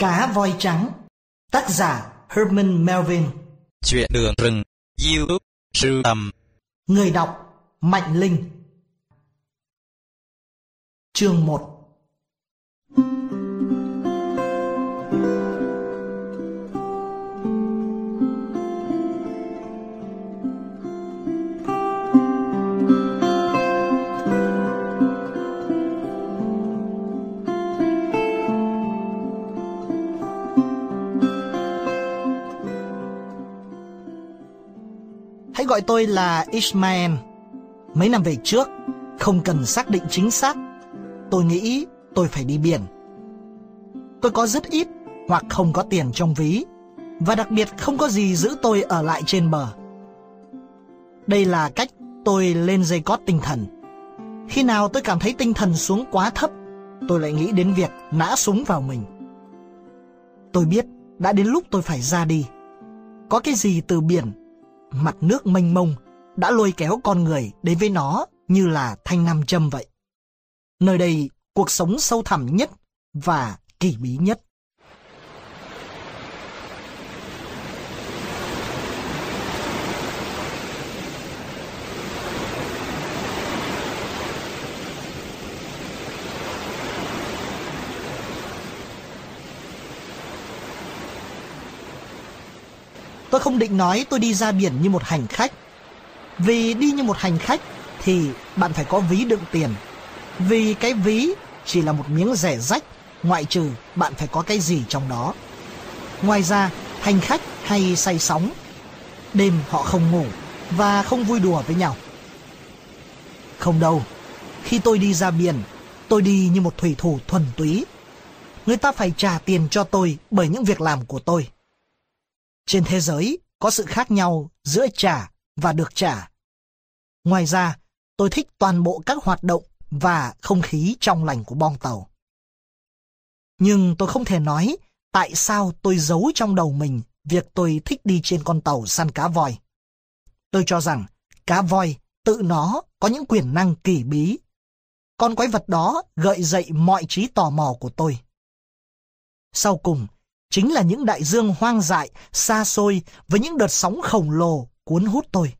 Cá voi trắng. Tác giả Herman Melvin. Chuyện đường rừng. YouTube Sưu tầm. Người đọc Mạnh Linh. Chương 1 gọi tôi là Ishmael. Mấy năm về trước, không cần xác định chính xác, tôi nghĩ tôi phải đi biển. Tôi có rất ít hoặc không có tiền trong ví, và đặc biệt không có gì giữ tôi ở lại trên bờ. Đây là cách tôi lên dây cót tinh thần. Khi nào tôi cảm thấy tinh thần xuống quá thấp, tôi lại nghĩ đến việc nã súng vào mình. Tôi biết đã đến lúc tôi phải ra đi. Có cái gì từ biển mặt nước mênh mông đã lôi kéo con người đến với nó như là thanh nam châm vậy. Nơi đây, cuộc sống sâu thẳm nhất và kỳ bí nhất. Không định nói tôi đi ra biển như một hành khách. Vì đi như một hành khách thì bạn phải có ví đựng tiền. Vì cái ví chỉ là một miếng rẻ rách, ngoại trừ bạn phải có cái gì trong đó. Ngoài ra, hành khách hay say sóng. Đêm họ không ngủ và không vui đùa với nhau. Không đâu, khi tôi đi ra biển, tôi đi như một thủy thủ thuần túy. Người ta phải trả tiền cho tôi bởi những việc làm của tôi. Trên thế giới có sự khác nhau giữa trả và được trả. Ngoài ra, tôi thích toàn bộ các hoạt động và không khí trong lành của bong tàu. Nhưng tôi không thể nói tại sao tôi giấu trong đầu mình việc tôi thích đi trên con tàu săn cá voi. Tôi cho rằng cá voi tự nó có những quyền năng kỳ bí. Con quái vật đó gợi dậy mọi trí tò mò của tôi. Sau cùng, chính là những đại dương hoang dại, xa xôi với những đợt sóng khổng lồ cuốn hút tôi.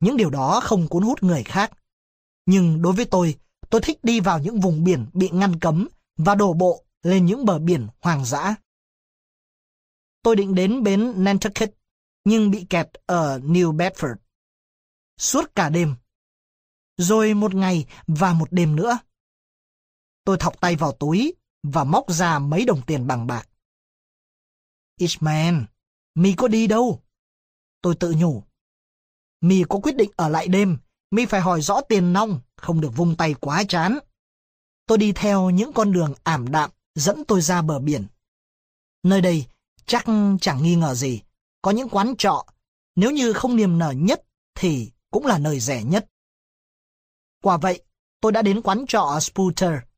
Những điều đó không cuốn hút người khác. Nhưng đối với tôi, tôi thích đi vào những vùng biển bị ngăn cấm và đổ bộ lên những bờ biển hoang dã. Tôi định đến bến Nantucket, nhưng bị kẹt ở New Bedford. Suốt cả đêm. Rồi một ngày và một đêm nữa. Tôi thọc tay vào túi và móc ra mấy đồng tiền bằng bạc. Ishmael, mi có đi đâu? Tôi tự nhủ. Mi có quyết định ở lại đêm, mi phải hỏi rõ tiền nong, không được vung tay quá chán. Tôi đi theo những con đường ảm đạm dẫn tôi ra bờ biển. Nơi đây chắc chẳng nghi ngờ gì, có những quán trọ, nếu như không niềm nở nhất thì cũng là nơi rẻ nhất. Quả vậy, tôi đã đến quán trọ Sputer Spooter.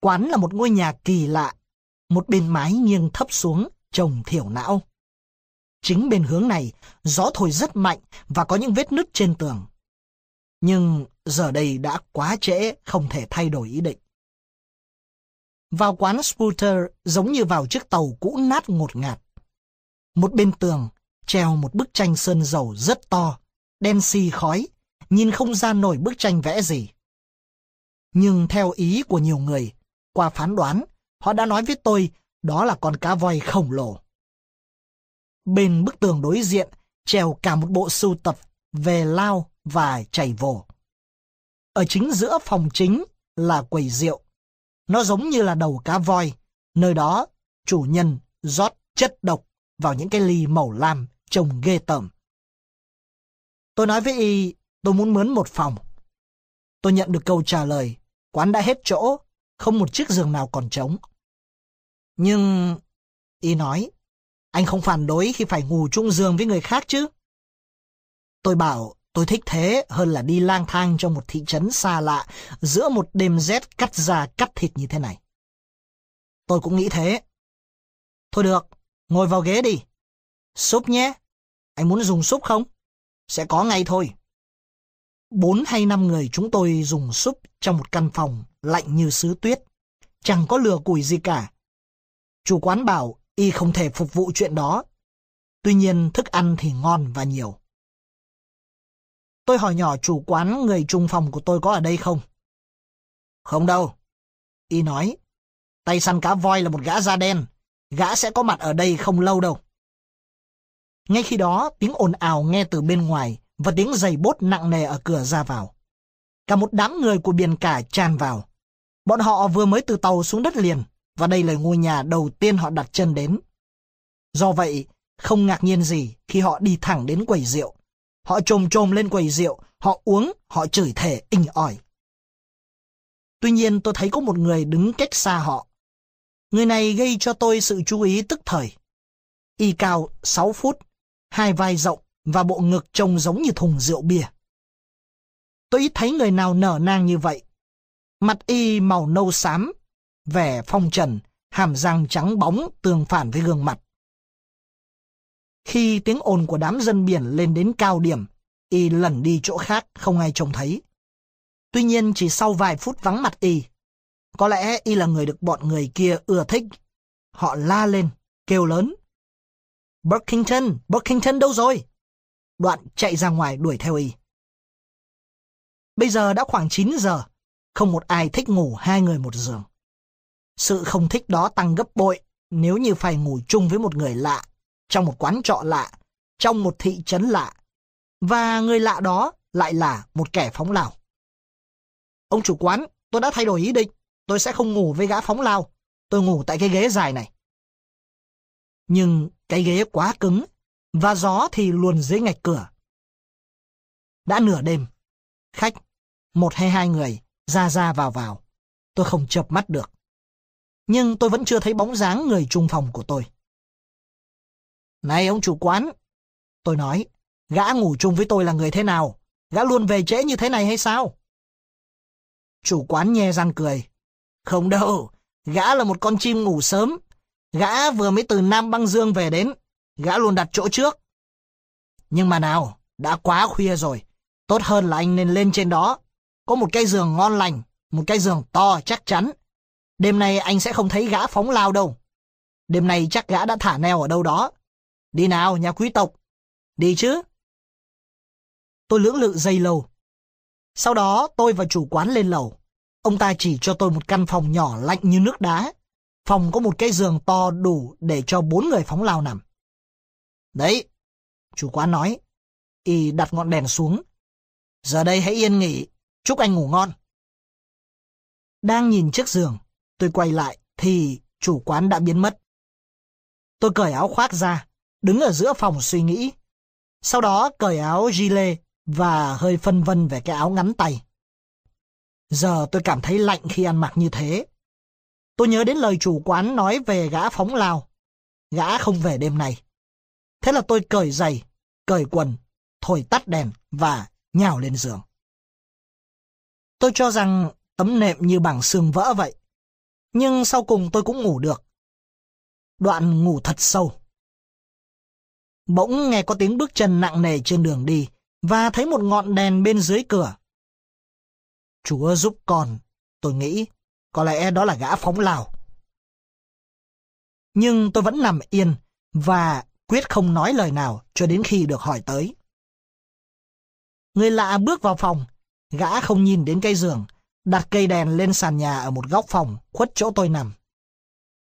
Quán là một ngôi nhà kỳ lạ, một bên mái nghiêng thấp xuống, trồng thiểu não. Chính bên hướng này, gió thổi rất mạnh và có những vết nứt trên tường. Nhưng giờ đây đã quá trễ, không thể thay đổi ý định. Vào quán Spooter giống như vào chiếc tàu cũ nát ngột ngạt. Một bên tường treo một bức tranh sơn dầu rất to, đen xì khói, nhìn không ra nổi bức tranh vẽ gì. Nhưng theo ý của nhiều người, qua phán đoán, họ đã nói với tôi đó là con cá voi khổng lồ. Bên bức tường đối diện treo cả một bộ sưu tập về lao và chảy vồ. Ở chính giữa phòng chính là quầy rượu. Nó giống như là đầu cá voi, nơi đó chủ nhân rót chất độc vào những cái ly màu lam trông ghê tởm. Tôi nói với y, tôi muốn mướn một phòng. Tôi nhận được câu trả lời, quán đã hết chỗ, không một chiếc giường nào còn trống. Nhưng... Y nói, anh không phản đối khi phải ngủ chung giường với người khác chứ? Tôi bảo tôi thích thế hơn là đi lang thang trong một thị trấn xa lạ giữa một đêm rét cắt da cắt thịt như thế này. Tôi cũng nghĩ thế. Thôi được, ngồi vào ghế đi. Súp nhé. Anh muốn dùng súp không? Sẽ có ngay thôi. Bốn hay năm người chúng tôi dùng súp trong một căn phòng lạnh như sứ tuyết. Chẳng có lửa củi gì cả. Chủ quán bảo y không thể phục vụ chuyện đó. Tuy nhiên thức ăn thì ngon và nhiều. Tôi hỏi nhỏ chủ quán người trung phòng của tôi có ở đây không? Không đâu. Y nói, tay săn cá voi là một gã da đen. Gã sẽ có mặt ở đây không lâu đâu. Ngay khi đó, tiếng ồn ào nghe từ bên ngoài và tiếng giày bốt nặng nề ở cửa ra vào. Cả một đám người của biển cả tràn vào. Bọn họ vừa mới từ tàu xuống đất liền, và đây là ngôi nhà đầu tiên họ đặt chân đến. Do vậy, không ngạc nhiên gì khi họ đi thẳng đến quầy rượu. Họ trồm trồm lên quầy rượu, họ uống, họ chửi thề inh ỏi. Tuy nhiên tôi thấy có một người đứng cách xa họ. Người này gây cho tôi sự chú ý tức thời. Y cao 6 phút, hai vai rộng và bộ ngực trông giống như thùng rượu bia. Tôi ít thấy người nào nở nang như vậy. Mặt y màu nâu xám, vẻ phong trần, hàm răng trắng bóng tương phản với gương mặt. Khi tiếng ồn của đám dân biển lên đến cao điểm, y lẩn đi chỗ khác không ai trông thấy. Tuy nhiên chỉ sau vài phút vắng mặt y, có lẽ y là người được bọn người kia ưa thích. Họ la lên, kêu lớn. Buckington, Buckington đâu rồi? Đoạn chạy ra ngoài đuổi theo y. Bây giờ đã khoảng 9 giờ, không một ai thích ngủ hai người một giường. Sự không thích đó tăng gấp bội nếu như phải ngủ chung với một người lạ, trong một quán trọ lạ, trong một thị trấn lạ. Và người lạ đó lại là một kẻ phóng lao. Ông chủ quán, tôi đã thay đổi ý định. Tôi sẽ không ngủ với gã phóng lao. Tôi ngủ tại cái ghế dài này. Nhưng cái ghế quá cứng, và gió thì luồn dưới ngạch cửa. Đã nửa đêm, khách, một hay hai người, ra ra vào vào. Tôi không chợp mắt được. Nhưng tôi vẫn chưa thấy bóng dáng người trung phòng của tôi. Này ông chủ quán, tôi nói, gã ngủ chung với tôi là người thế nào? Gã luôn về trễ như thế này hay sao? Chủ quán nhe răng cười. Không đâu, gã là một con chim ngủ sớm. Gã vừa mới từ Nam Băng Dương về đến, gã luôn đặt chỗ trước. Nhưng mà nào, đã quá khuya rồi. Tốt hơn là anh nên lên trên đó. Có một cái giường ngon lành, một cái giường to chắc chắn. Đêm nay anh sẽ không thấy gã phóng lao đâu. Đêm nay chắc gã đã thả neo ở đâu đó. Đi nào, nhà quý tộc. Đi chứ. Tôi lưỡng lự dây lâu. Sau đó tôi và chủ quán lên lầu. Ông ta chỉ cho tôi một căn phòng nhỏ lạnh như nước đá. Phòng có một cái giường to đủ để cho bốn người phóng lao nằm. Đấy, chủ quán nói. Y đặt ngọn đèn xuống. Giờ đây hãy yên nghỉ, chúc anh ngủ ngon. Đang nhìn chiếc giường, tôi quay lại thì chủ quán đã biến mất. Tôi cởi áo khoác ra, đứng ở giữa phòng suy nghĩ. Sau đó cởi áo gilet và hơi phân vân về cái áo ngắn tay. Giờ tôi cảm thấy lạnh khi ăn mặc như thế. Tôi nhớ đến lời chủ quán nói về gã phóng lao. Gã không về đêm này. Thế là tôi cởi giày, cởi quần, thổi tắt đèn và nhào lên giường. Tôi cho rằng tấm nệm như bằng xương vỡ vậy. Nhưng sau cùng tôi cũng ngủ được. Đoạn ngủ thật sâu. Bỗng nghe có tiếng bước chân nặng nề trên đường đi và thấy một ngọn đèn bên dưới cửa. Chúa giúp con, tôi nghĩ, có lẽ đó là gã phóng lào. Nhưng tôi vẫn nằm yên và quyết không nói lời nào cho đến khi được hỏi tới. Người lạ bước vào phòng, gã không nhìn đến cây giường, đặt cây đèn lên sàn nhà ở một góc phòng khuất chỗ tôi nằm.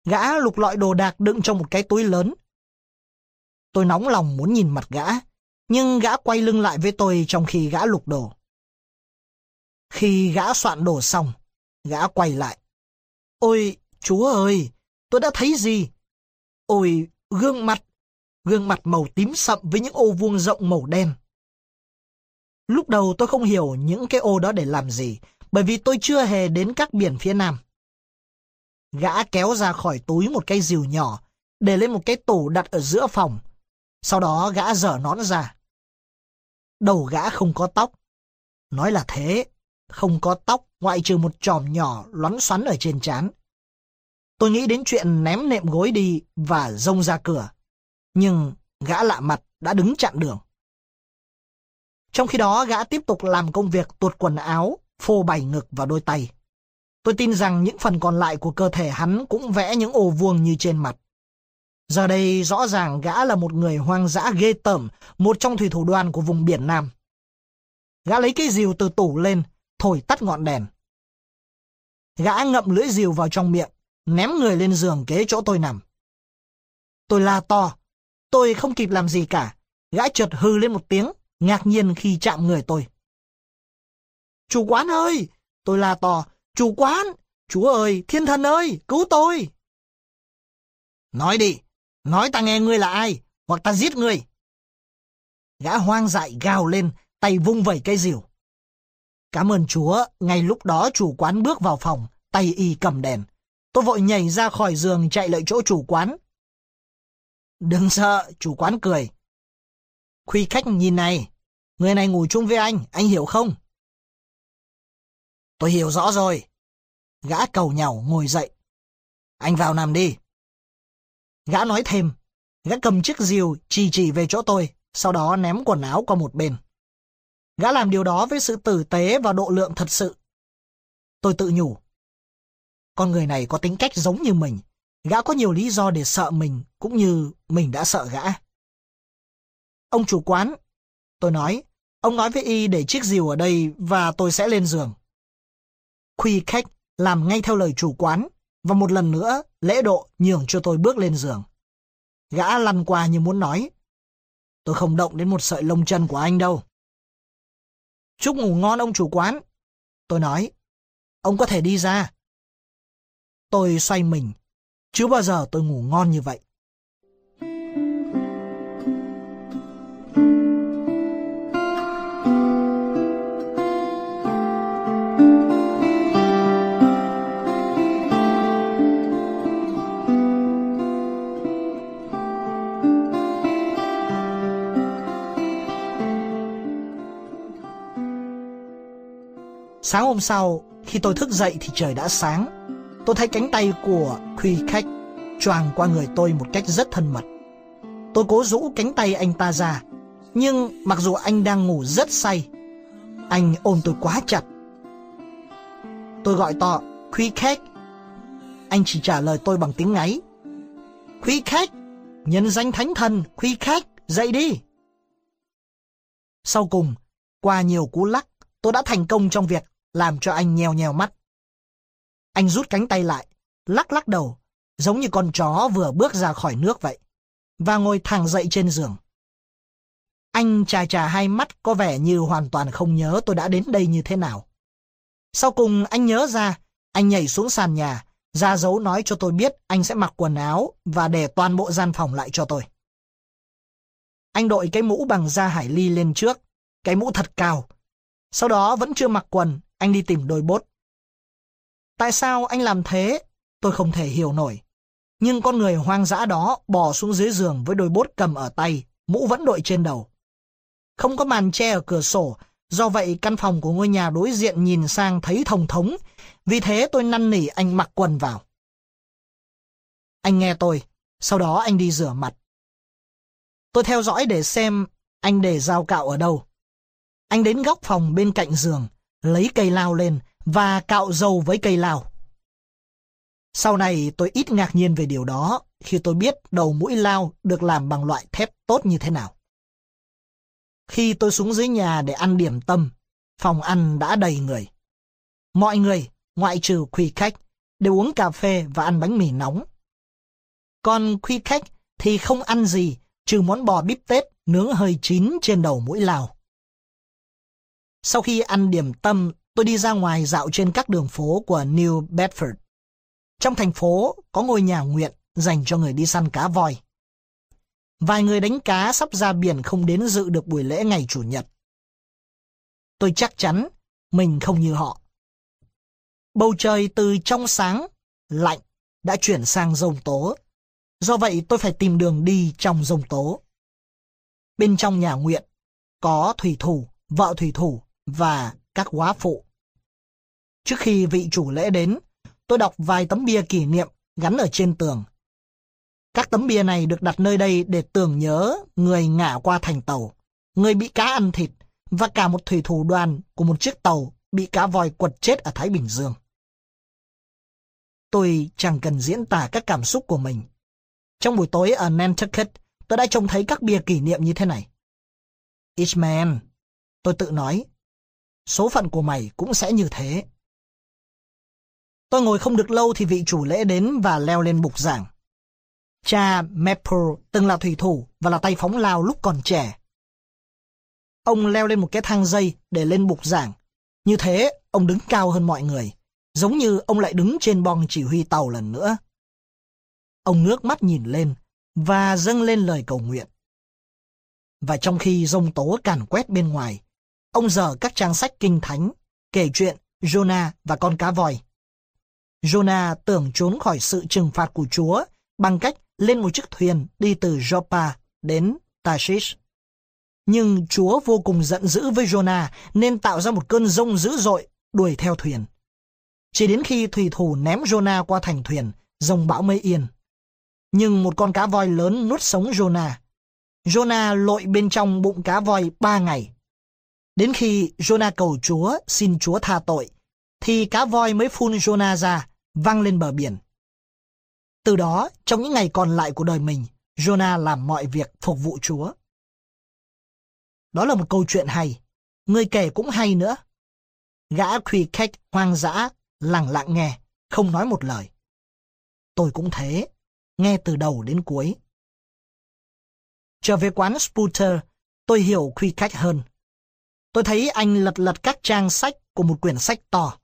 Gã lục lọi đồ đạc đựng trong một cái túi lớn. Tôi nóng lòng muốn nhìn mặt gã, nhưng gã quay lưng lại với tôi trong khi gã lục đồ. Khi gã soạn đồ xong, gã quay lại. Ôi, chúa ơi, tôi đã thấy gì? Ôi, gương mặt, gương mặt màu tím sậm với những ô vuông rộng màu đen. Lúc đầu tôi không hiểu những cái ô đó để làm gì, bởi vì tôi chưa hề đến các biển phía Nam. Gã kéo ra khỏi túi một cái rìu nhỏ, để lên một cái tủ đặt ở giữa phòng. Sau đó gã dở nón ra. Đầu gã không có tóc. Nói là thế, không có tóc ngoại trừ một tròm nhỏ loắn xoắn ở trên trán. Tôi nghĩ đến chuyện ném nệm gối đi và rông ra cửa. Nhưng gã lạ mặt đã đứng chặn đường. Trong khi đó gã tiếp tục làm công việc tuột quần áo, phô bày ngực và đôi tay. Tôi tin rằng những phần còn lại của cơ thể hắn cũng vẽ những ồ vuông như trên mặt. Giờ đây rõ ràng gã là một người hoang dã ghê tởm, một trong thủy thủ đoàn của vùng biển Nam. Gã lấy cái rìu từ tủ lên, thổi tắt ngọn đèn. Gã ngậm lưỡi rìu vào trong miệng, ném người lên giường kế chỗ tôi nằm. Tôi la to, tôi không kịp làm gì cả. Gã chợt hư lên một tiếng, ngạc nhiên khi chạm người tôi. Chủ quán ơi! Tôi la to, chủ quán! Chúa ơi, thiên thần ơi, cứu tôi! Nói đi, nói ta nghe ngươi là ai, hoặc ta giết ngươi. Gã hoang dại gào lên, tay vung vẩy cây rìu. Cảm ơn Chúa, ngay lúc đó chủ quán bước vào phòng, tay y cầm đèn. Tôi vội nhảy ra khỏi giường chạy lại chỗ chủ quán. Đừng sợ, chủ quán cười. Khuy khách nhìn này, người này ngủ chung với anh, anh hiểu không? Tôi hiểu rõ rồi. Gã cầu nhau ngồi dậy. Anh vào nằm đi. Gã nói thêm, gã cầm chiếc rìu chỉ chỉ về chỗ tôi, sau đó ném quần áo qua một bên. Gã làm điều đó với sự tử tế và độ lượng thật sự. Tôi tự nhủ. Con người này có tính cách giống như mình. Gã có nhiều lý do để sợ mình, cũng như mình đã sợ gã. Ông chủ quán, tôi nói, ông nói với y để chiếc rìu ở đây và tôi sẽ lên giường. Khuy khách làm ngay theo lời chủ quán và một lần nữa lễ độ nhường cho tôi bước lên giường. Gã lăn qua như muốn nói. Tôi không động đến một sợi lông chân của anh đâu. Chúc ngủ ngon ông chủ quán. Tôi nói, ông có thể đi ra. Tôi xoay mình, chưa bao giờ tôi ngủ ngon như vậy. Sáng hôm sau, khi tôi thức dậy thì trời đã sáng. Tôi thấy cánh tay của Khuy Khách choàng qua người tôi một cách rất thân mật. Tôi cố rũ cánh tay anh ta ra, nhưng mặc dù anh đang ngủ rất say, anh ôm tôi quá chặt. Tôi gọi to, Khuy Khách. Anh chỉ trả lời tôi bằng tiếng ngáy. Khuy Khách, nhân danh thánh thần, Khuy Khách, dậy đi. Sau cùng, qua nhiều cú lắc, tôi đã thành công trong việc làm cho anh nheo nheo mắt. Anh rút cánh tay lại, lắc lắc đầu, giống như con chó vừa bước ra khỏi nước vậy, và ngồi thẳng dậy trên giường. Anh trà trà hai mắt có vẻ như hoàn toàn không nhớ tôi đã đến đây như thế nào. Sau cùng anh nhớ ra, anh nhảy xuống sàn nhà, ra dấu nói cho tôi biết anh sẽ mặc quần áo và để toàn bộ gian phòng lại cho tôi. Anh đội cái mũ bằng da hải ly lên trước, cái mũ thật cao. Sau đó vẫn chưa mặc quần, anh đi tìm đôi bốt. Tại sao anh làm thế? Tôi không thể hiểu nổi. Nhưng con người hoang dã đó bò xuống dưới giường với đôi bốt cầm ở tay, mũ vẫn đội trên đầu. Không có màn che ở cửa sổ, do vậy căn phòng của ngôi nhà đối diện nhìn sang thấy thông thống, vì thế tôi năn nỉ anh mặc quần vào. Anh nghe tôi, sau đó anh đi rửa mặt. Tôi theo dõi để xem anh để dao cạo ở đâu. Anh đến góc phòng bên cạnh giường, lấy cây lao lên và cạo dầu với cây lao. Sau này tôi ít ngạc nhiên về điều đó khi tôi biết đầu mũi lao được làm bằng loại thép tốt như thế nào. Khi tôi xuống dưới nhà để ăn điểm tâm, phòng ăn đã đầy người. Mọi người, ngoại trừ khuy khách, đều uống cà phê và ăn bánh mì nóng. Còn khuy khách thì không ăn gì trừ món bò bíp tết nướng hơi chín trên đầu mũi lao. Sau khi ăn điểm tâm, tôi đi ra ngoài dạo trên các đường phố của New Bedford. Trong thành phố có ngôi nhà nguyện dành cho người đi săn cá voi. Vài người đánh cá sắp ra biển không đến dự được buổi lễ ngày Chủ nhật. Tôi chắc chắn mình không như họ. Bầu trời từ trong sáng, lạnh, đã chuyển sang rông tố. Do vậy tôi phải tìm đường đi trong rông tố. Bên trong nhà nguyện, có thủy thủ, vợ thủy thủ và các quá phụ. Trước khi vị chủ lễ đến, tôi đọc vài tấm bia kỷ niệm gắn ở trên tường. Các tấm bia này được đặt nơi đây để tưởng nhớ người ngã qua thành tàu, người bị cá ăn thịt và cả một thủy thủ đoàn của một chiếc tàu bị cá voi quật chết ở Thái Bình Dương. Tôi chẳng cần diễn tả các cảm xúc của mình. Trong buổi tối ở Nantucket, tôi đã trông thấy các bia kỷ niệm như thế này. Ishmael, tôi tự nói, số phận của mày cũng sẽ như thế. Tôi ngồi không được lâu thì vị chủ lễ đến và leo lên bục giảng. Cha Maple từng là thủy thủ và là tay phóng lao lúc còn trẻ. Ông leo lên một cái thang dây để lên bục giảng. Như thế, ông đứng cao hơn mọi người, giống như ông lại đứng trên bong chỉ huy tàu lần nữa. Ông ngước mắt nhìn lên và dâng lên lời cầu nguyện. Và trong khi rông tố càn quét bên ngoài, ông dở các trang sách kinh thánh, kể chuyện Jonah và con cá voi. Jonah tưởng trốn khỏi sự trừng phạt của Chúa bằng cách lên một chiếc thuyền đi từ Joppa đến Tarshish. Nhưng Chúa vô cùng giận dữ với Jonah nên tạo ra một cơn rông dữ dội đuổi theo thuyền. Chỉ đến khi thủy thủ ném Jonah qua thành thuyền, rồng bão mới yên. Nhưng một con cá voi lớn nuốt sống Jonah. Jonah lội bên trong bụng cá voi ba ngày. Đến khi Jonah cầu Chúa xin Chúa tha tội, thì cá voi mới phun Jonah ra, văng lên bờ biển. Từ đó, trong những ngày còn lại của đời mình, Jonah làm mọi việc phục vụ Chúa. Đó là một câu chuyện hay. Người kể cũng hay nữa. Gã khuy khách hoang dã, lặng lặng nghe, không nói một lời. Tôi cũng thế, nghe từ đầu đến cuối. Trở về quán Spooter, tôi hiểu khuy khách hơn. Tôi thấy anh lật lật các trang sách của một quyển sách to.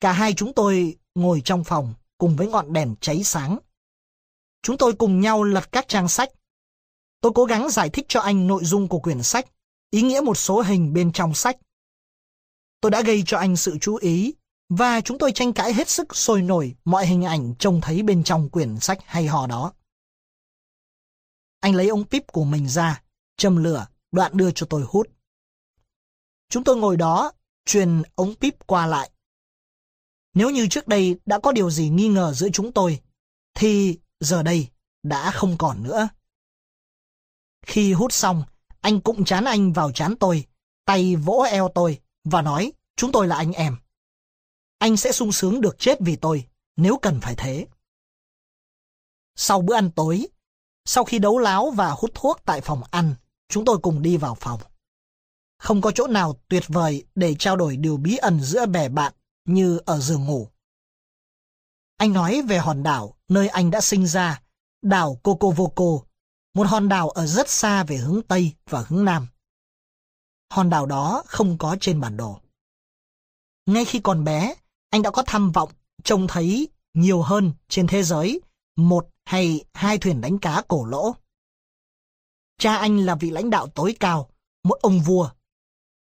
Cả hai chúng tôi ngồi trong phòng cùng với ngọn đèn cháy sáng. Chúng tôi cùng nhau lật các trang sách. Tôi cố gắng giải thích cho anh nội dung của quyển sách, ý nghĩa một số hình bên trong sách. Tôi đã gây cho anh sự chú ý và chúng tôi tranh cãi hết sức sôi nổi mọi hình ảnh trông thấy bên trong quyển sách hay hò đó. Anh lấy ống píp của mình ra, châm lửa, đoạn đưa cho tôi hút. Chúng tôi ngồi đó, truyền ống píp qua lại. Nếu như trước đây đã có điều gì nghi ngờ giữa chúng tôi, thì giờ đây đã không còn nữa. Khi hút xong, anh cũng chán anh vào chán tôi, tay vỗ eo tôi và nói chúng tôi là anh em. Anh sẽ sung sướng được chết vì tôi, nếu cần phải thế. Sau bữa ăn tối, sau khi đấu láo và hút thuốc tại phòng ăn, chúng tôi cùng đi vào phòng. Không có chỗ nào tuyệt vời để trao đổi điều bí ẩn giữa bè bạn như ở giường ngủ. Anh nói về hòn đảo nơi anh đã sinh ra, đảo Kokovoko, một hòn đảo ở rất xa về hướng Tây và hướng Nam. Hòn đảo đó không có trên bản đồ. Ngay khi còn bé, anh đã có tham vọng trông thấy nhiều hơn trên thế giới một hay hai thuyền đánh cá cổ lỗ. Cha anh là vị lãnh đạo tối cao, một ông vua.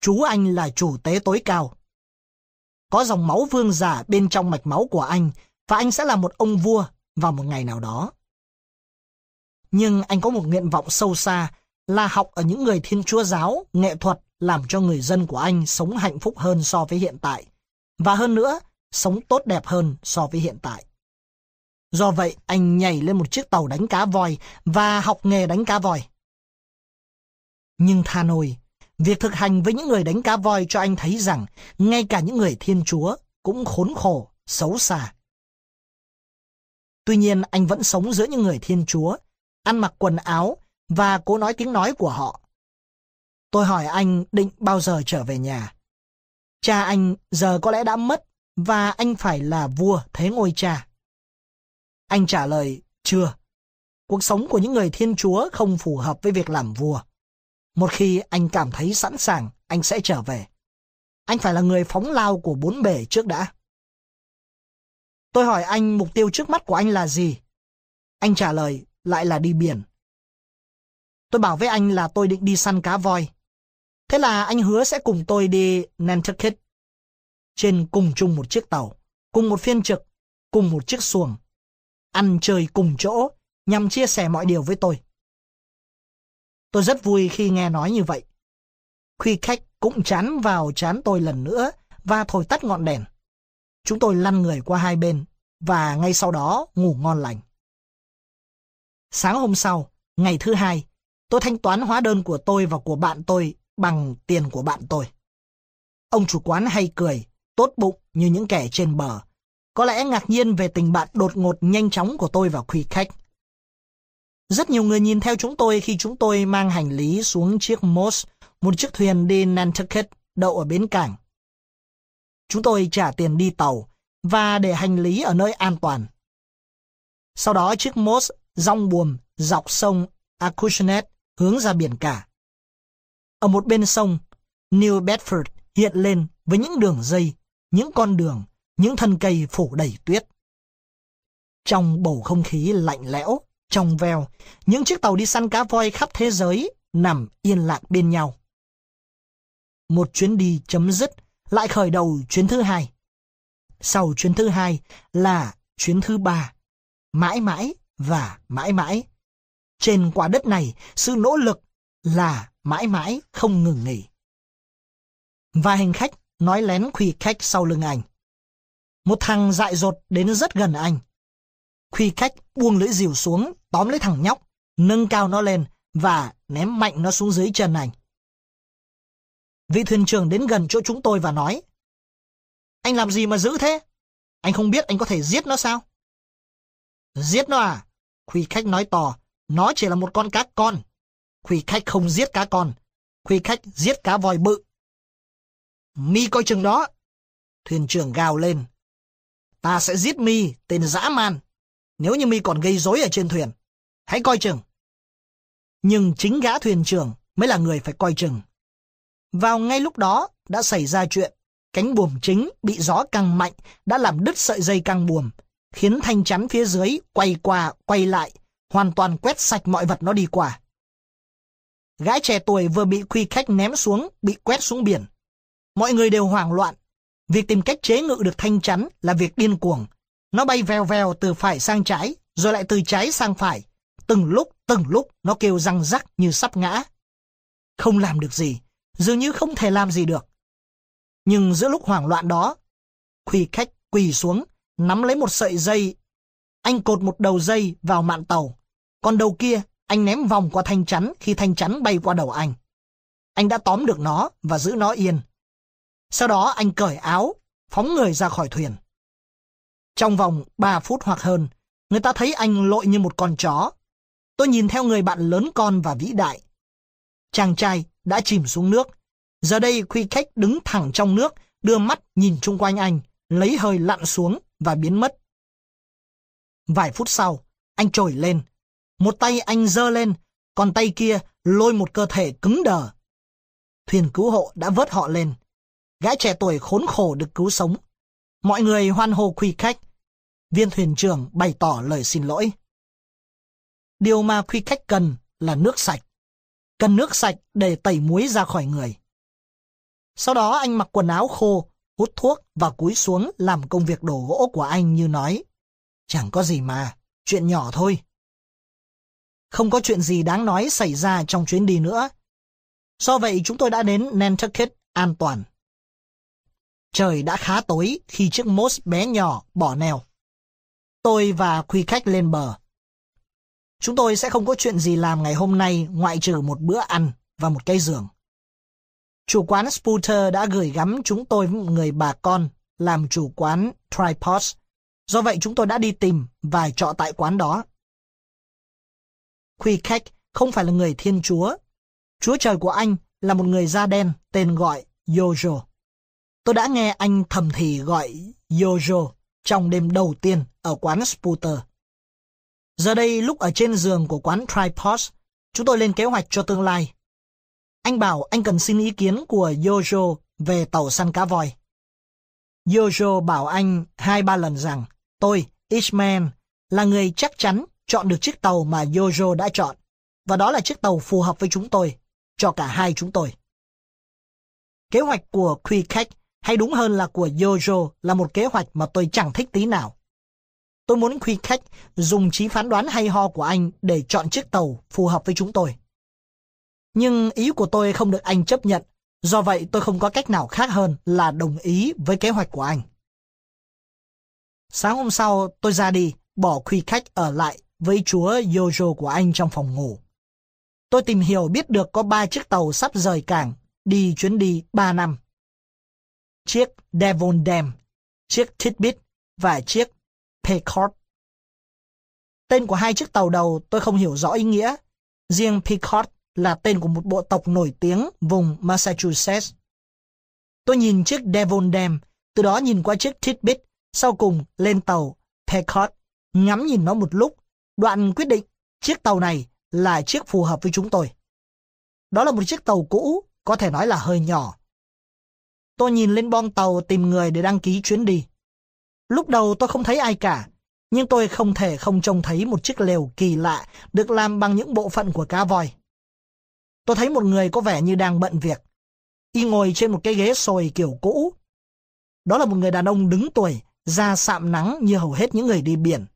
Chú anh là chủ tế tối cao. Có dòng máu vương giả bên trong mạch máu của anh và anh sẽ là một ông vua vào một ngày nào đó. Nhưng anh có một nguyện vọng sâu xa là học ở những người thiên chúa giáo, nghệ thuật làm cho người dân của anh sống hạnh phúc hơn so với hiện tại. Và hơn nữa, sống tốt đẹp hơn so với hiện tại. Do vậy, anh nhảy lên một chiếc tàu đánh cá voi và học nghề đánh cá voi. Nhưng tha nồi, việc thực hành với những người đánh cá voi cho anh thấy rằng ngay cả những người thiên chúa cũng khốn khổ, xấu xa. Tuy nhiên, anh vẫn sống giữa những người thiên chúa, ăn mặc quần áo và cố nói tiếng nói của họ. Tôi hỏi anh định bao giờ trở về nhà. Cha anh giờ có lẽ đã mất và anh phải là vua thế ngôi cha. Anh trả lời, chưa. Cuộc sống của những người thiên chúa không phù hợp với việc làm vua. Một khi anh cảm thấy sẵn sàng, anh sẽ trở về. Anh phải là người phóng lao của bốn bể trước đã. Tôi hỏi anh mục tiêu trước mắt của anh là gì? Anh trả lời lại là đi biển. Tôi bảo với anh là tôi định đi săn cá voi. Thế là anh hứa sẽ cùng tôi đi Nantucket. Trên cùng chung một chiếc tàu, cùng một phiên trực, cùng một chiếc xuồng. Ăn chơi cùng chỗ, nhằm chia sẻ mọi điều với tôi. Tôi rất vui khi nghe nói như vậy. Khuy khách cũng chán vào chán tôi lần nữa và thổi tắt ngọn đèn. Chúng tôi lăn người qua hai bên và ngay sau đó ngủ ngon lành. Sáng hôm sau, ngày thứ hai, tôi thanh toán hóa đơn của tôi và của bạn tôi bằng tiền của bạn tôi. Ông chủ quán hay cười, tốt bụng như những kẻ trên bờ. có lẽ ngạc nhiên về tình bạn đột ngột nhanh chóng của tôi và Quy Khách. Rất nhiều người nhìn theo chúng tôi khi chúng tôi mang hành lý xuống chiếc Moss, một chiếc thuyền đi Nantucket đậu ở bến cảng. Chúng tôi trả tiền đi tàu và để hành lý ở nơi an toàn. Sau đó chiếc Moss rong buồm dọc sông Acushnet hướng ra biển cả. Ở một bên sông, New Bedford hiện lên với những đường dây, những con đường, những thân cây phủ đầy tuyết. Trong bầu không khí lạnh lẽo, trong veo, những chiếc tàu đi săn cá voi khắp thế giới nằm yên lặng bên nhau. Một chuyến đi chấm dứt, lại khởi đầu chuyến thứ hai. Sau chuyến thứ hai là chuyến thứ ba, mãi mãi và mãi mãi. Trên quả đất này, sự nỗ lực là mãi mãi không ngừng nghỉ. Và hành khách nói lén khuy khách sau lưng anh. Một thằng dại dột đến rất gần anh. Khuy khách buông lưỡi dìu xuống, tóm lấy thằng nhóc, nâng cao nó lên và ném mạnh nó xuống dưới chân anh. Vị thuyền trưởng đến gần chỗ chúng tôi và nói Anh làm gì mà giữ thế? Anh không biết anh có thể giết nó sao? Giết nó à? Khuy khách nói to, nó chỉ là một con cá con. Khuy khách không giết cá con. Khuy khách giết cá voi bự. Mi coi chừng đó. Thuyền trưởng gào lên. Ta sẽ giết Mi, tên dã man. Nếu như Mi còn gây rối ở trên thuyền. Hãy coi chừng. Nhưng chính gã thuyền trưởng mới là người phải coi chừng. Vào ngay lúc đó đã xảy ra chuyện. Cánh buồm chính bị gió căng mạnh đã làm đứt sợi dây căng buồm, khiến thanh chắn phía dưới quay qua, quay lại, hoàn toàn quét sạch mọi vật nó đi qua. Gái trẻ tuổi vừa bị quy khách ném xuống, bị quét xuống biển. Mọi người đều hoảng loạn. Việc tìm cách chế ngự được thanh chắn là việc điên cuồng. Nó bay vèo vèo từ phải sang trái, rồi lại từ trái sang phải. Từng lúc, từng lúc nó kêu răng rắc như sắp ngã. Không làm được gì, dường như không thể làm gì được. Nhưng giữa lúc hoảng loạn đó, khuy khách quỳ xuống, nắm lấy một sợi dây. Anh cột một đầu dây vào mạn tàu, còn đầu kia anh ném vòng qua thanh chắn khi thanh chắn bay qua đầu anh. Anh đã tóm được nó và giữ nó yên. Sau đó anh cởi áo, phóng người ra khỏi thuyền. Trong vòng 3 phút hoặc hơn, người ta thấy anh lội như một con chó. Tôi nhìn theo người bạn lớn con và vĩ đại. Chàng trai đã chìm xuống nước. Giờ đây Khuy Khách đứng thẳng trong nước, đưa mắt nhìn chung quanh anh, lấy hơi lặn xuống và biến mất. Vài phút sau, anh trồi lên. Một tay anh giơ lên, còn tay kia lôi một cơ thể cứng đờ. Thuyền cứu hộ đã vớt họ lên. Gái trẻ tuổi khốn khổ được cứu sống. Mọi người hoan hô Khuy Khách. Viên thuyền trưởng bày tỏ lời xin lỗi. Điều mà Khuy Khách cần là nước sạch. Cần nước sạch để tẩy muối ra khỏi người. Sau đó anh mặc quần áo khô, hút thuốc và cúi xuống làm công việc đổ gỗ của anh như nói. Chẳng có gì mà, chuyện nhỏ thôi. Không có chuyện gì đáng nói xảy ra trong chuyến đi nữa. Do vậy chúng tôi đã đến Nantucket an toàn. Trời đã khá tối khi chiếc Moss bé nhỏ bỏ neo. Tôi và khuy Khách lên bờ. Chúng tôi sẽ không có chuyện gì làm ngày hôm nay ngoại trừ một bữa ăn và một cây giường. Chủ quán Spooter đã gửi gắm chúng tôi với một người bà con làm chủ quán Tripods. Do vậy chúng tôi đã đi tìm và trọ tại quán đó. Quy Khách không phải là người thiên chúa. Chúa trời của anh là một người da đen tên gọi Yojo. Tôi đã nghe anh thầm thì gọi Yojo trong đêm đầu tiên ở quán Spooter. Giờ đây lúc ở trên giường của quán Tripods, chúng tôi lên kế hoạch cho tương lai. Anh bảo anh cần xin ý kiến của Yojo về tàu săn cá voi. Yojo bảo anh hai ba lần rằng tôi, Ishmael, là người chắc chắn chọn được chiếc tàu mà Yojo đã chọn, và đó là chiếc tàu phù hợp với chúng tôi, cho cả hai chúng tôi. Kế hoạch của Quy Khách, hay đúng hơn là của Jojo là một kế hoạch mà tôi chẳng thích tí nào. Tôi muốn khuy Khách dùng trí phán đoán hay ho của anh để chọn chiếc tàu phù hợp với chúng tôi. Nhưng ý của tôi không được anh chấp nhận, do vậy tôi không có cách nào khác hơn là đồng ý với kế hoạch của anh. Sáng hôm sau, tôi ra đi, bỏ khuy Khách ở lại với chúa Jojo của anh trong phòng ngủ. Tôi tìm hiểu biết được có ba chiếc tàu sắp rời cảng, đi chuyến đi 3 năm. Chiếc Devon Dam, chiếc Tidbit và chiếc Pequot. Tên của hai chiếc tàu đầu tôi không hiểu rõ ý nghĩa. Riêng Pequot là tên của một bộ tộc nổi tiếng vùng Massachusetts. Tôi nhìn chiếc Devon Dam, từ đó nhìn qua chiếc Tidbit, sau cùng lên tàu Pequot, ngắm nhìn nó một lúc, đoạn quyết định chiếc tàu này là chiếc phù hợp với chúng tôi. Đó là một chiếc tàu cũ, có thể nói là hơi nhỏ. Tôi nhìn lên bong tàu tìm người để đăng ký chuyến đi. Lúc đầu tôi không thấy ai cả, nhưng tôi không thể không trông thấy một chiếc lều kỳ lạ được làm bằng những bộ phận của cá voi. Tôi thấy một người có vẻ như đang bận việc. Y ngồi trên một cái ghế sồi kiểu cũ. Đó là một người đàn ông đứng tuổi, da sạm nắng như hầu hết những người đi biển.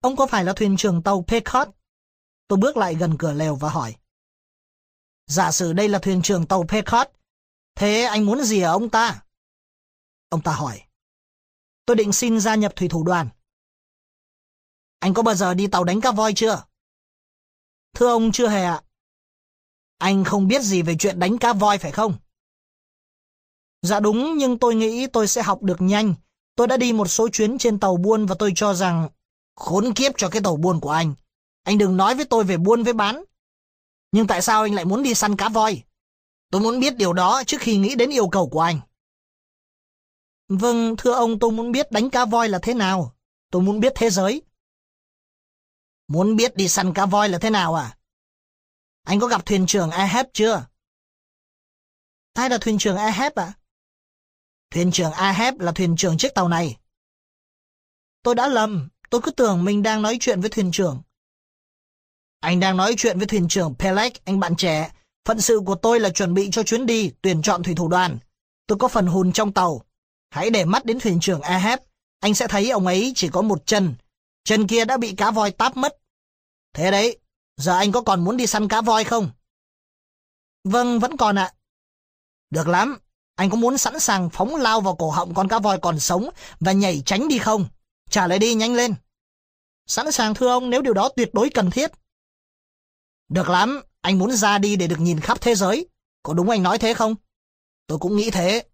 Ông có phải là thuyền trưởng tàu Pequot? Tôi bước lại gần cửa lều và hỏi. Giả sử đây là thuyền trưởng tàu Pequot, thế anh muốn gì ở ông ta? Ông ta hỏi. Tôi định xin gia nhập thủy thủ đoàn. Anh có bao giờ đi tàu đánh cá voi chưa? Thưa ông chưa hề ạ. Anh không biết gì về chuyện đánh cá voi phải không? Dạ đúng, nhưng tôi nghĩ tôi sẽ học được nhanh. Tôi đã đi một số chuyến trên tàu buôn và tôi cho rằng khốn kiếp cho cái tàu buôn của anh. Anh đừng nói với tôi về buôn với bán. Nhưng tại sao anh lại muốn đi săn cá voi? Tôi muốn biết điều đó trước khi nghĩ đến yêu cầu của anh. Vâng, thưa ông, tôi muốn biết đánh cá voi là thế nào. Tôi muốn biết thế giới. Muốn biết đi săn cá voi là thế nào à? Anh có gặp thuyền trưởng Ahab chưa? Ai là thuyền trưởng Ahab ạ? À? Thuyền trưởng Ahab là thuyền trưởng chiếc tàu này. Tôi đã lầm, tôi cứ tưởng mình đang nói chuyện với thuyền trưởng. Anh đang nói chuyện với thuyền trưởng Peleg, anh bạn trẻ. Phận sự của tôi là chuẩn bị cho chuyến đi, tuyển chọn thủy thủ đoàn. Tôi có phần hùn trong tàu. Hãy để mắt đến thuyền trưởng Ahab. Anh sẽ thấy ông ấy chỉ có một chân. Chân kia đã bị cá voi táp mất. Thế đấy, giờ anh có còn muốn đi săn cá voi không? Vâng, vẫn còn ạ. Được lắm, anh có muốn sẵn sàng phóng lao vào cổ họng con cá voi còn sống và nhảy tránh đi không? Trả lời đi nhanh lên. Sẵn sàng thưa ông nếu điều đó tuyệt đối cần thiết. Được lắm, anh muốn ra đi để được nhìn khắp thế giới. Có đúng anh nói thế không? Tôi cũng nghĩ thế.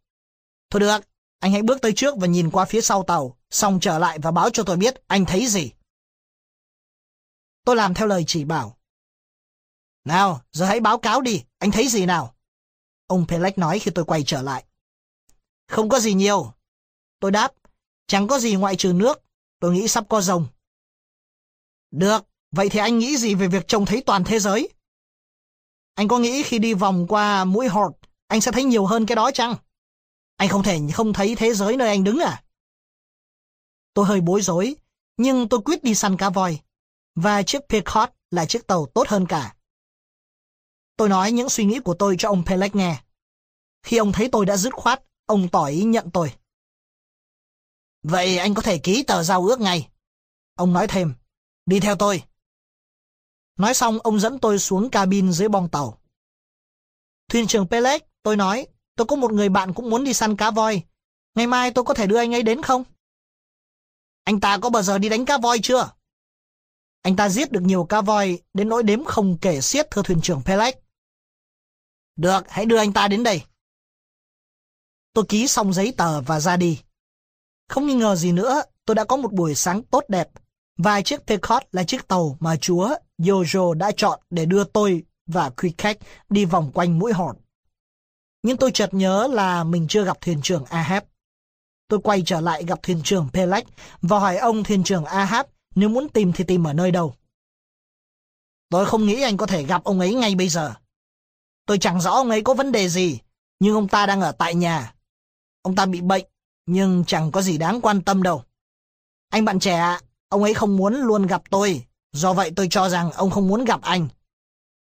Thôi được, anh hãy bước tới trước và nhìn qua phía sau tàu, xong trở lại và báo cho tôi biết anh thấy gì. Tôi làm theo lời chỉ bảo. Nào, giờ hãy báo cáo đi, anh thấy gì nào? Ông Pelec nói khi tôi quay trở lại. Không có gì nhiều. Tôi đáp, chẳng có gì ngoại trừ nước, tôi nghĩ sắp có rồng. Được, vậy thì anh nghĩ gì về việc trông thấy toàn thế giới? Anh có nghĩ khi đi vòng qua mũi hột, anh sẽ thấy nhiều hơn cái đó chăng? Anh không thể không thấy thế giới nơi anh đứng à? Tôi hơi bối rối, nhưng tôi quyết đi săn cá voi. Và chiếc Pequot là chiếc tàu tốt hơn cả. Tôi nói những suy nghĩ của tôi cho ông Pelec nghe. Khi ông thấy tôi đã dứt khoát, ông tỏ ý nhận tôi. Vậy anh có thể ký tờ giao ước ngay. Ông nói thêm, đi theo tôi. Nói xong, ông dẫn tôi xuống cabin dưới bong tàu. Thuyền trưởng Pelec, tôi nói, tôi có một người bạn cũng muốn đi săn cá voi. Ngày mai tôi có thể đưa anh ấy đến không? Anh ta có bao giờ đi đánh cá voi chưa? Anh ta giết được nhiều cá voi đến nỗi đếm không kể xiết thưa thuyền trưởng Pelec. Được, hãy đưa anh ta đến đây. Tôi ký xong giấy tờ và ra đi. Không nghi ngờ gì nữa, tôi đã có một buổi sáng tốt đẹp. Và chiếc Pequot là chiếc tàu mà chúa Yojo đã chọn để đưa tôi và Quickhead đi vòng quanh mũi hòn. Nhưng tôi chợt nhớ là mình chưa gặp thuyền trưởng Ahab. Tôi quay trở lại gặp thuyền trưởng Peleg và hỏi ông thuyền trưởng Ahab nếu muốn tìm thì tìm ở nơi đâu. Tôi không nghĩ anh có thể gặp ông ấy ngay bây giờ. Tôi chẳng rõ ông ấy có vấn đề gì, nhưng ông ta đang ở tại nhà. Ông ta bị bệnh, nhưng chẳng có gì đáng quan tâm đâu. Anh bạn trẻ, ạ ông ấy không muốn luôn gặp tôi, do vậy tôi cho rằng ông không muốn gặp anh.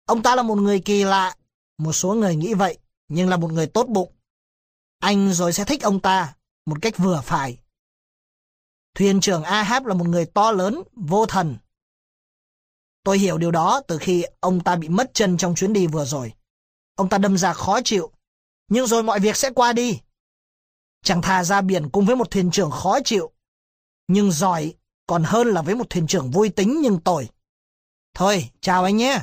Ông ta là một người kỳ lạ, một số người nghĩ vậy, nhưng là một người tốt bụng. Anh rồi sẽ thích ông ta, một cách vừa phải. Thuyền trưởng Ahab là một người to lớn, vô thần. Tôi hiểu điều đó từ khi ông ta bị mất chân trong chuyến đi vừa rồi. Ông ta đâm ra khó chịu, nhưng rồi mọi việc sẽ qua đi. Chẳng thà ra biển cùng với một thuyền trưởng khó chịu, nhưng giỏi còn hơn là với một thuyền trưởng vui tính nhưng tồi. Thôi, chào anh nhé.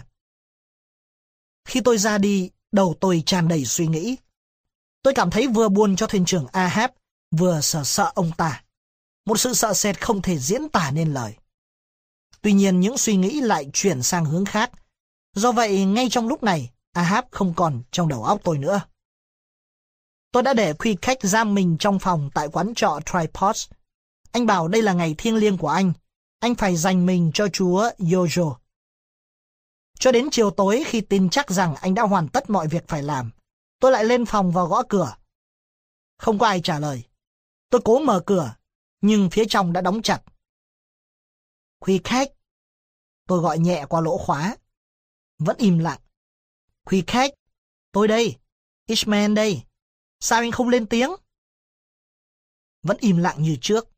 Khi tôi ra đi, đầu tôi tràn đầy suy nghĩ. Tôi cảm thấy vừa buồn cho thuyền trưởng Ahab, vừa sợ sợ ông ta. một sự sợ sệt không thể diễn tả nên lời. Tuy nhiên những suy nghĩ lại chuyển sang hướng khác. Do vậy, ngay trong lúc này, Ahab không còn trong đầu óc tôi nữa. Tôi đã để Quy khách giam mình trong phòng tại quán trọ Tripods. Anh bảo đây là ngày thiêng liêng của anh. Anh phải dành mình cho chúa Yojo. Cho đến chiều tối khi tin chắc rằng anh đã hoàn tất mọi việc phải làm, tôi lại lên phòng và gõ cửa. Không có ai trả lời. Tôi cố mở cửa, nhưng phía trong đã đóng chặt. Khuy khách. Tôi gọi nhẹ qua lỗ khóa. Vẫn im lặng. Khuy khách. Tôi đây. Ishmael đây. Sao anh không lên tiếng? Vẫn im lặng như trước.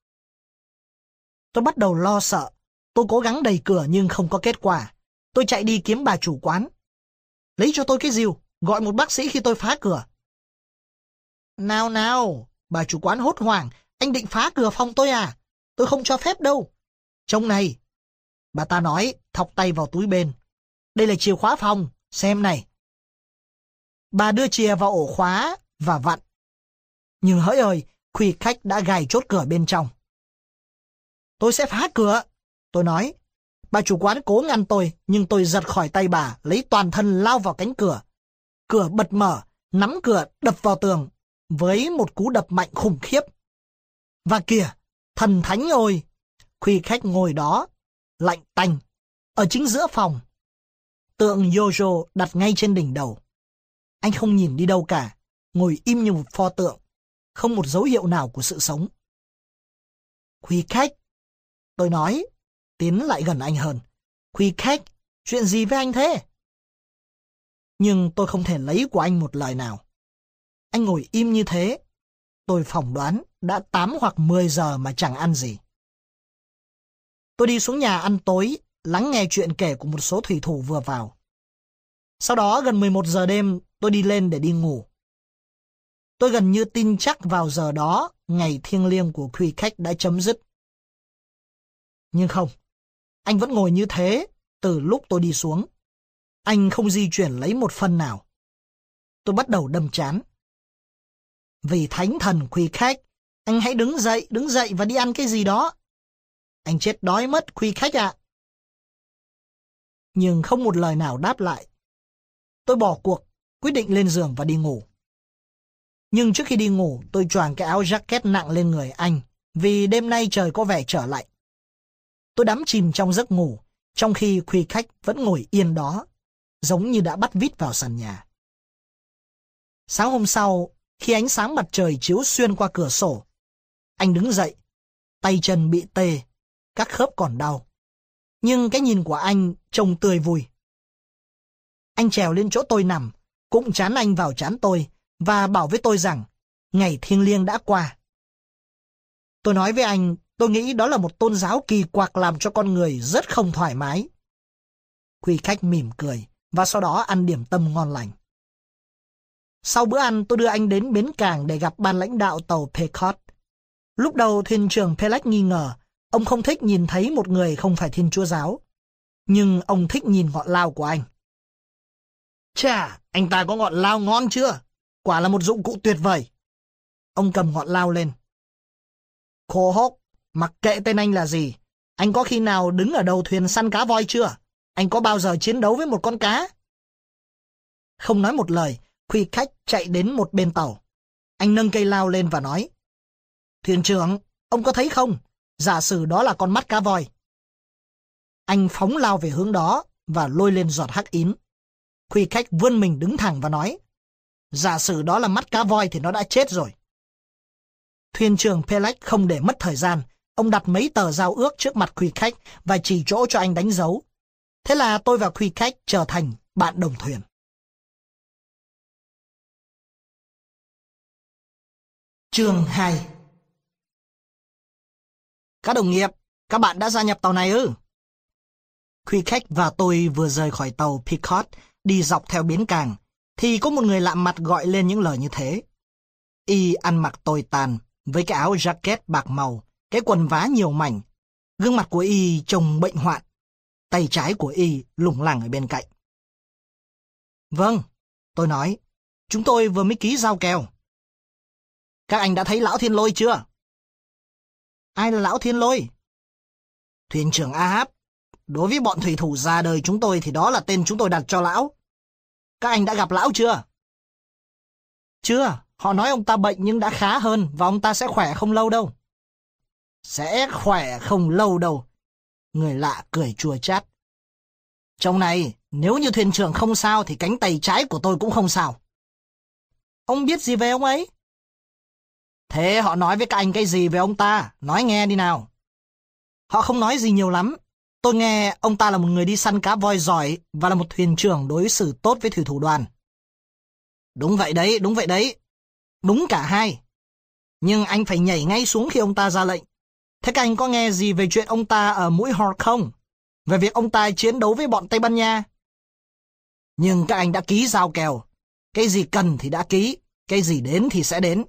Tôi bắt đầu lo sợ. Tôi cố gắng đẩy cửa nhưng không có kết quả. Tôi chạy đi kiếm bà chủ quán. Lấy cho tôi cái rìu, gọi một bác sĩ khi tôi phá cửa. Nào nào, bà chủ quán hốt hoảng, anh định phá cửa phòng tôi à? Tôi không cho phép đâu. Trông này. Bà ta nói, thọc tay vào túi bên. Đây là chìa khóa phòng, xem này. Bà đưa chìa vào ổ khóa và vặn. Nhưng hỡi ơi, khuy khách đã gài chốt cửa bên trong. Tôi sẽ phá cửa, tôi nói. Bà chủ quán cố ngăn tôi, nhưng tôi giật khỏi tay bà, lấy toàn thân lao vào cánh cửa. Cửa bật mở, nắm cửa đập vào tường, với một cú đập mạnh khủng khiếp. Và kìa, thần thánh ơi! Khuy khách ngồi đó, lạnh tanh, ở chính giữa phòng. Tượng Yojo đặt ngay trên đỉnh đầu. Anh không nhìn đi đâu cả, ngồi im như một pho tượng, không một dấu hiệu nào của sự sống. Khuy khách, tôi nói, tiến lại gần anh hơn. Khuy khách, chuyện gì với anh thế? Nhưng tôi không thể lấy của anh một lời nào. Anh ngồi im như thế. Tôi phỏng đoán đã 8 hoặc 10 giờ mà chẳng ăn gì. Tôi đi xuống nhà ăn tối, lắng nghe chuyện kể của một số thủy thủ vừa vào. Sau đó gần 11 giờ đêm, tôi đi lên để đi ngủ. Tôi gần như tin chắc vào giờ đó, ngày thiêng liêng của khuy khách đã chấm dứt. Nhưng không, anh vẫn ngồi như thế từ lúc tôi đi xuống. Anh không di chuyển lấy một phân nào. Tôi bắt đầu đâm chán. Vì thánh thần khuy khách, anh hãy đứng dậy, đứng dậy và đi ăn cái gì đó. Anh chết đói mất khuy khách ạ. Nhưng không một lời nào đáp lại. Tôi bỏ cuộc, quyết định lên giường và đi ngủ. Nhưng trước khi đi ngủ, tôi choàng cái áo jacket nặng lên người anh, vì đêm nay trời có vẻ trở lạnh. Tôi đắm chìm trong giấc ngủ, trong khi khuy khách vẫn ngồi yên đó, giống như đã bắt vít vào sàn nhà. Sáng hôm sau, khi ánh sáng mặt trời chiếu xuyên qua cửa sổ, anh đứng dậy, tay chân bị tê, các khớp còn đau. Nhưng cái nhìn của anh trông tươi vui. Anh trèo lên chỗ tôi nằm, cũng chán anh vào chán tôi và bảo với tôi rằng ngày thiêng liêng đã qua. Tôi nói với anh, tôi nghĩ đó là một tôn giáo kỳ quặc làm cho con người rất không thoải mái. Quy khách mỉm cười và sau đó ăn điểm tâm ngon lành. Sau bữa ăn tôi đưa anh đến bến cảng để gặp ban lãnh đạo tàu Pecot. Lúc đầu thuyền trưởng Pelec nghi ngờ, ông không thích nhìn thấy một người không phải thiên chúa giáo. Nhưng ông thích nhìn ngọn lao của anh. Chà, anh ta có ngọn lao ngon chưa? Quả là một dụng cụ tuyệt vời. Ông cầm ngọn lao lên. Khổ hốc, mặc kệ tên anh là gì. Anh có khi nào đứng ở đầu thuyền săn cá voi chưa? Anh có bao giờ chiến đấu với một con cá? Không nói một lời, Khuy khách chạy đến một bên tàu. Anh nâng cây lao lên và nói. Thuyền trưởng, ông có thấy không? Giả sử đó là con mắt cá voi. Anh phóng lao về hướng đó và lôi lên giọt hắc ín. Khuy khách vươn mình đứng thẳng và nói. Giả sử đó là mắt cá voi thì nó đã chết rồi. Thuyền trưởng Pelech không để mất thời gian. Ông đặt mấy tờ giao ước trước mặt Khuy khách và chỉ chỗ cho anh đánh dấu. Thế là tôi và Khuy khách trở thành bạn đồng thuyền. Chương 2 Các đồng nghiệp, các bạn đã gia nhập tàu này ư? Khuy khách và tôi vừa rời khỏi tàu Picot đi dọc theo bến cảng, thì có một người lạ mặt gọi lên những lời như thế. Y ăn mặc tồi tàn, với cái áo jacket bạc màu, cái quần vá nhiều mảnh. Gương mặt của Y trông bệnh hoạn, tay trái của Y lủng lẳng ở bên cạnh. Vâng, tôi nói, chúng tôi vừa mới ký giao kèo. Các anh đã thấy lão thiên lôi chưa? Ai là lão thiên lôi? Thuyền trưởng Ahab. Đối với bọn thủy thủ ra đời chúng tôi thì đó là tên chúng tôi đặt cho lão. Các anh đã gặp lão chưa? Chưa, họ nói ông ta bệnh nhưng đã khá hơn và ông ta sẽ khỏe không lâu đâu. Sẽ khỏe không lâu đâu. Người lạ cười chua chát. Trong này, nếu như thuyền trưởng không sao thì cánh tay trái của tôi cũng không sao. Ông biết gì về ông ấy? Thế họ nói với các anh cái gì về ông ta? Nói nghe đi nào. Họ không nói gì nhiều lắm. Tôi nghe ông ta là một người đi săn cá voi giỏi và là một thuyền trưởng đối xử tốt với thủy thủ đoàn. Đúng vậy đấy, đúng vậy đấy. Đúng cả hai. Nhưng anh phải nhảy ngay xuống khi ông ta ra lệnh. Thế các anh có nghe gì về chuyện ông ta ở mũi Hort không? Về việc ông ta chiến đấu với bọn Tây Ban Nha? Nhưng các anh đã ký giao kèo. Cái gì cần thì đã ký, cái gì đến thì sẽ đến.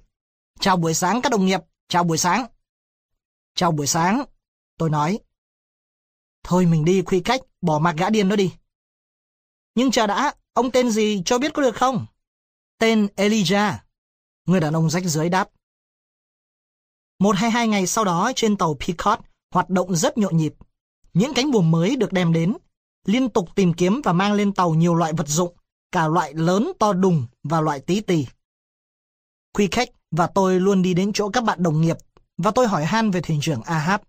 Chào buổi sáng các đồng nghiệp, chào buổi sáng. Chào buổi sáng, tôi nói. Thôi mình đi khuy cách, bỏ mặc gã điên đó đi. Nhưng chờ đã, ông tên gì cho biết có được không? Tên Elijah. Người đàn ông rách dưới đáp. Một hay hai ngày sau đó trên tàu Peacock hoạt động rất nhộn nhịp. Những cánh buồm mới được đem đến, liên tục tìm kiếm và mang lên tàu nhiều loại vật dụng, cả loại lớn to đùng và loại tí tì. Quy khách và tôi luôn đi đến chỗ các bạn đồng nghiệp và tôi hỏi han về thuyền trưởng Ahab.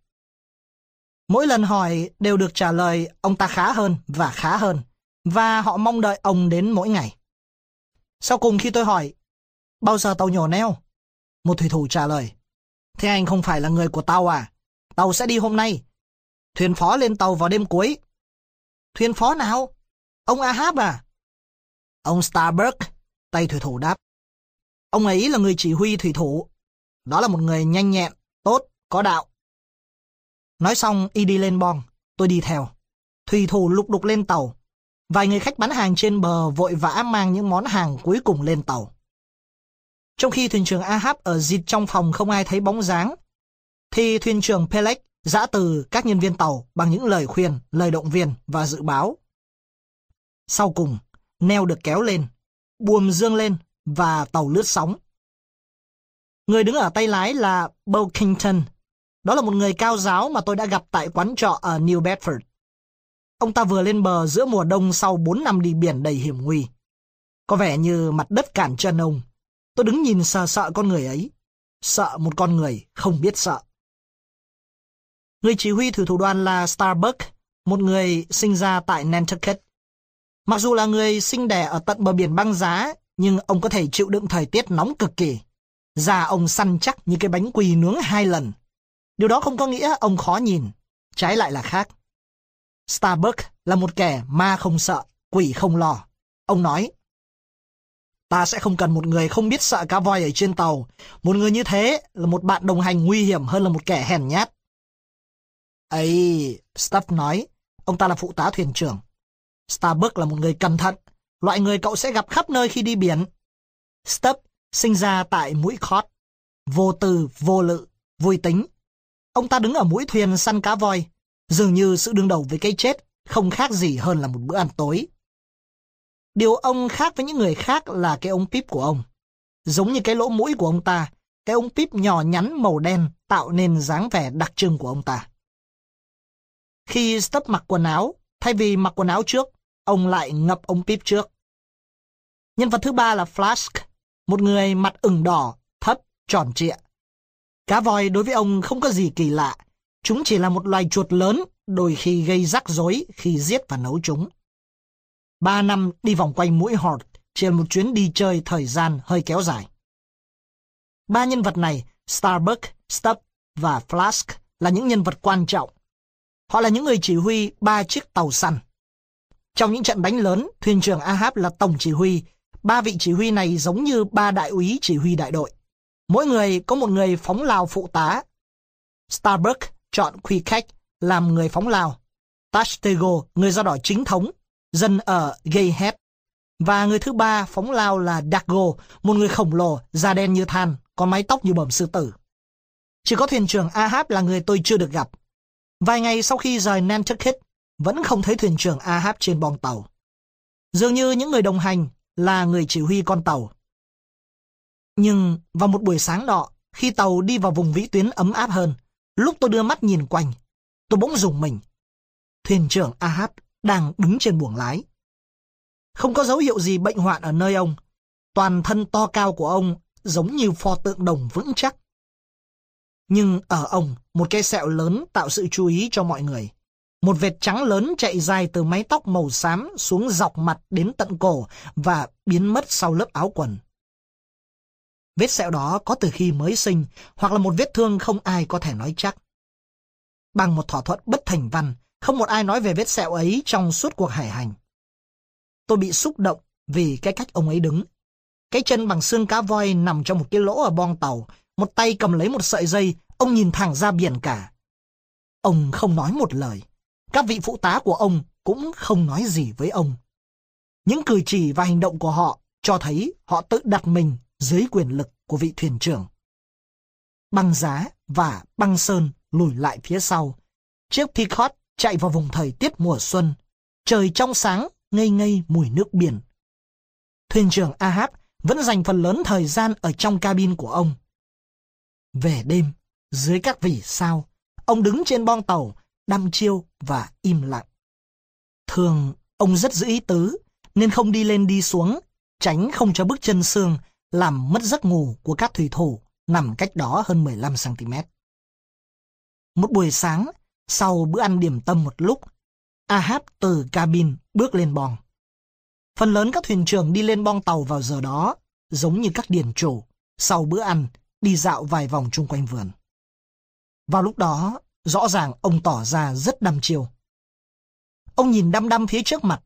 Mỗi lần hỏi đều được trả lời ông ta khá hơn và khá hơn và họ mong đợi ông đến mỗi ngày. Sau cùng khi tôi hỏi bao giờ tàu nhổ neo? Một thủy thủ trả lời Thế anh không phải là người của tàu à? Tàu sẽ đi hôm nay. Thuyền phó lên tàu vào đêm cuối. Thuyền phó nào? Ông Ahab à? Ông Starbuck, tay thủy thủ đáp. Ông ấy là người chỉ huy thủy thủ. Đó là một người nhanh nhẹn, tốt, có đạo. Nói xong y đi lên bong, tôi đi theo. Thủy thủ lục đục lên tàu. Vài người khách bán hàng trên bờ vội vã mang những món hàng cuối cùng lên tàu. Trong khi thuyền trưởng Ahab ở dịt trong phòng không ai thấy bóng dáng, thì thuyền trưởng Peleg giã từ các nhân viên tàu bằng những lời khuyên, lời động viên và dự báo. Sau cùng, neo được kéo lên, buồm dương lên và tàu lướt sóng. Người đứng ở tay lái là Bulkington. Đó là một người cao giáo mà tôi đã gặp tại quán trọ ở New Bedford. Ông ta vừa lên bờ giữa mùa đông sau 4 năm đi biển đầy hiểm nguy. Có vẻ như mặt đất cản chân ông. Tôi đứng nhìn sợ xạ con người ấy. Sợ một con người không biết sợ. Người chỉ huy thủy thủ đoàn là Starbuck, một người sinh ra tại Nantucket. Mặc dù là người sinh đẻ ở tận bờ biển băng giá, nhưng ông có thể chịu đựng thời tiết nóng cực kỳ. Da ông săn chắc như cái bánh quỳ nướng hai lần. Điều đó không có nghĩa ông khó nhìn, trái lại là khác. Starbuck là một kẻ ma không sợ, quỷ không lo. Ông nói, Ta sẽ không cần một người không biết sợ cá voi ở trên tàu. Một người như thế là một bạn đồng hành nguy hiểm hơn là một kẻ hèn nhát. ấy Stuff nói, ông ta là phụ tá thuyền trưởng. Starbuck là một người cẩn thận, loại người cậu sẽ gặp khắp nơi khi đi biển. Stuff sinh ra tại mũi khót, vô tư, vô lự, vui tính. Ông ta đứng ở mũi thuyền săn cá voi, dường như sự đương đầu với cái chết không khác gì hơn là một bữa ăn tối. Điều ông khác với những người khác là cái ống píp của ông. Giống như cái lỗ mũi của ông ta, cái ống píp nhỏ nhắn màu đen tạo nên dáng vẻ đặc trưng của ông ta. Khi Stubb mặc quần áo, thay vì mặc quần áo trước, ông lại ngập ống píp trước. Nhân vật thứ ba là Flask, một người mặt ửng đỏ, thấp, tròn trịa. Cá voi đối với ông không có gì kỳ lạ, chúng chỉ là một loài chuột lớn, đôi khi gây rắc rối khi giết và nấu chúng. Ba năm đi vòng quanh mũi Hort trên một chuyến đi chơi thời gian hơi kéo dài. Ba nhân vật này, Starbuck, Stubb và Flask, là những nhân vật quan trọng. Họ là những người chỉ huy ba chiếc tàu săn. Trong những trận đánh lớn, thuyền trưởng Ahab là tổng chỉ huy. Ba vị chỉ huy này giống như ba đại úy chỉ huy đại đội. Mỗi người có một người phóng lao phụ tá. Starbuck chọn Quy Khách làm người phóng lao. Tashtego, người da đỏ chính thống, dân ở Gayhead. Và người thứ ba phóng lao là Dago, một người khổng lồ, da đen như than, có mái tóc như bẩm sư tử. Chỉ có thuyền trưởng Ahab là người tôi chưa được gặp. Vài ngày sau khi rời Nantucket, vẫn không thấy thuyền trưởng Ahab trên bong tàu. Dường như những người đồng hành là người chỉ huy con tàu. Nhưng vào một buổi sáng nọ, khi tàu đi vào vùng vĩ tuyến ấm áp hơn, Lúc tôi đưa mắt nhìn quanh, tôi bỗng dùng mình. Thuyền trưởng Ahab đang đứng trên buồng lái. Không có dấu hiệu gì bệnh hoạn ở nơi ông. Toàn thân to cao của ông giống như pho tượng đồng vững chắc. Nhưng ở ông, một cái sẹo lớn tạo sự chú ý cho mọi người. Một vệt trắng lớn chạy dài từ mái tóc màu xám xuống dọc mặt đến tận cổ và biến mất sau lớp áo quần. Vết sẹo đó có từ khi mới sinh hoặc là một vết thương không ai có thể nói chắc. Bằng một thỏa thuận bất thành văn, không một ai nói về vết sẹo ấy trong suốt cuộc hải hành. Tôi bị xúc động vì cái cách ông ấy đứng. Cái chân bằng xương cá voi nằm trong một cái lỗ ở bong tàu, một tay cầm lấy một sợi dây, ông nhìn thẳng ra biển cả. Ông không nói một lời. Các vị phụ tá của ông cũng không nói gì với ông. Những cử chỉ và hành động của họ cho thấy họ tự đặt mình dưới quyền lực của vị thuyền trưởng. Băng giá và băng sơn lùi lại phía sau. Chiếc Peacock chạy vào vùng thời tiết mùa xuân. Trời trong sáng, ngây ngây mùi nước biển. Thuyền trưởng Ahab vẫn dành phần lớn thời gian ở trong cabin của ông. Về đêm, dưới các vì sao, ông đứng trên bong tàu, đăm chiêu và im lặng. Thường, ông rất giữ ý tứ, nên không đi lên đi xuống, tránh không cho bước chân xương làm mất giấc ngủ của các thủy thủ nằm cách đó hơn 15cm. Một buổi sáng, sau bữa ăn điểm tâm một lúc, Ahab từ cabin bước lên bong. Phần lớn các thuyền trưởng đi lên bong tàu vào giờ đó, giống như các điển chủ, sau bữa ăn, đi dạo vài vòng chung quanh vườn. Vào lúc đó, rõ ràng ông tỏ ra rất đăm chiêu. Ông nhìn đăm đăm phía trước mặt.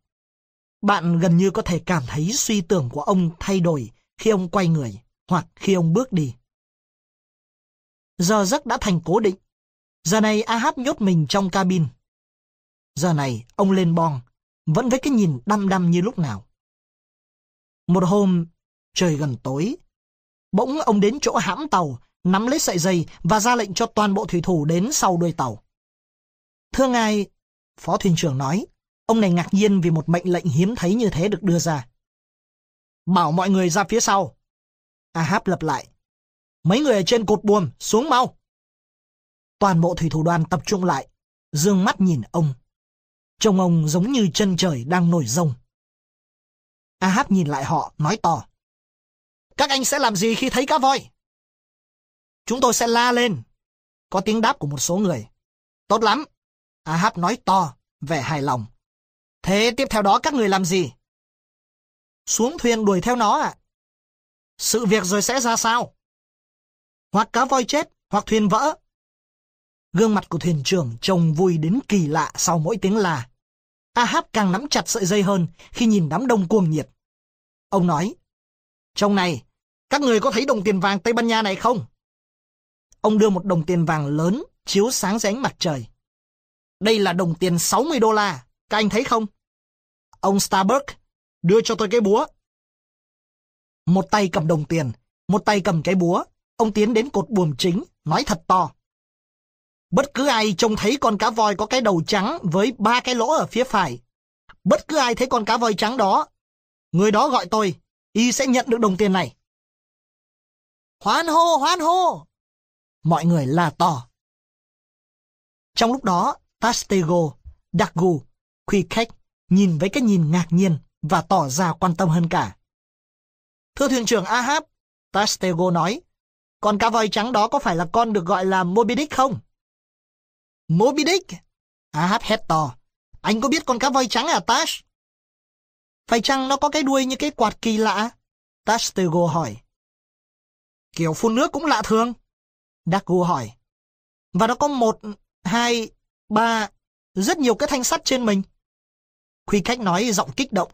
Bạn gần như có thể cảm thấy suy tưởng của ông thay đổi khi ông quay người hoặc khi ông bước đi. Giờ giấc đã thành cố định. Giờ này Ahab nhốt mình trong cabin. Giờ này ông lên bong, vẫn với cái nhìn đăm đăm như lúc nào. Một hôm, trời gần tối, bỗng ông đến chỗ hãm tàu, nắm lấy sợi dây và ra lệnh cho toàn bộ thủy thủ đến sau đuôi tàu. Thưa ngài, Phó thuyền trưởng nói, ông này ngạc nhiên vì một mệnh lệnh hiếm thấy như thế được đưa ra. Bảo mọi người ra phía sau. Ahab lặp lại. Mấy người ở trên cột buồm, xuống mau. Toàn bộ thủy thủ đoàn tập trung lại, dương mắt nhìn ông. Trông ông giống như chân trời đang nổi rông. Ahab nhìn lại họ, nói to. Các anh sẽ làm gì khi thấy cá voi? Chúng tôi sẽ la lên. Có tiếng đáp của một số người. Tốt lắm. Ahab nói to, vẻ hài lòng. Thế tiếp theo đó các người làm gì? Xuống thuyền đuổi theo nó ạ. Sự việc rồi sẽ ra sao? Hoặc cá voi chết, hoặc thuyền vỡ. Gương mặt của thuyền trưởng trông vui đến kỳ lạ sau mỗi tiếng là. Ahab càng nắm chặt sợi dây hơn khi nhìn đám đông cuồng nhiệt. Ông nói, Trong này, các người có thấy đồng tiền vàng Tây Ban Nha này không? Ông đưa một đồng tiền vàng lớn chiếu sáng dưới ánh mặt trời. Đây là đồng tiền 60 đô la, các anh thấy không? Ông Starbuck đưa cho tôi cái búa. Một tay cầm đồng tiền, một tay cầm cái búa, ông tiến đến cột buồm chính, nói thật to. Bất cứ ai trông thấy con cá voi có cái đầu trắng với ba cái lỗ ở phía phải. Bất cứ ai thấy con cá voi trắng đó, người đó gọi tôi, y sẽ nhận được đồng tiền này. Hoan hô, hoan hô! Mọi người là to. Trong lúc đó, Tastego, Dagu, Quy Khách nhìn với cái nhìn ngạc nhiên và tỏ ra quan tâm hơn cả. Thưa thuyền trưởng Ahab, Tastego nói, con cá voi trắng đó có phải là con được gọi là Moby Dick không? Moby Dick? À, Ahab hét to. Anh có biết con cá voi trắng à Tash? Phải chăng nó có cái đuôi như cái quạt kỳ lạ? Tastego hỏi. Kiểu phun nước cũng lạ thường. Dagu hỏi. Và nó có một, hai, ba, rất nhiều cái thanh sắt trên mình. Quy khách nói giọng kích động.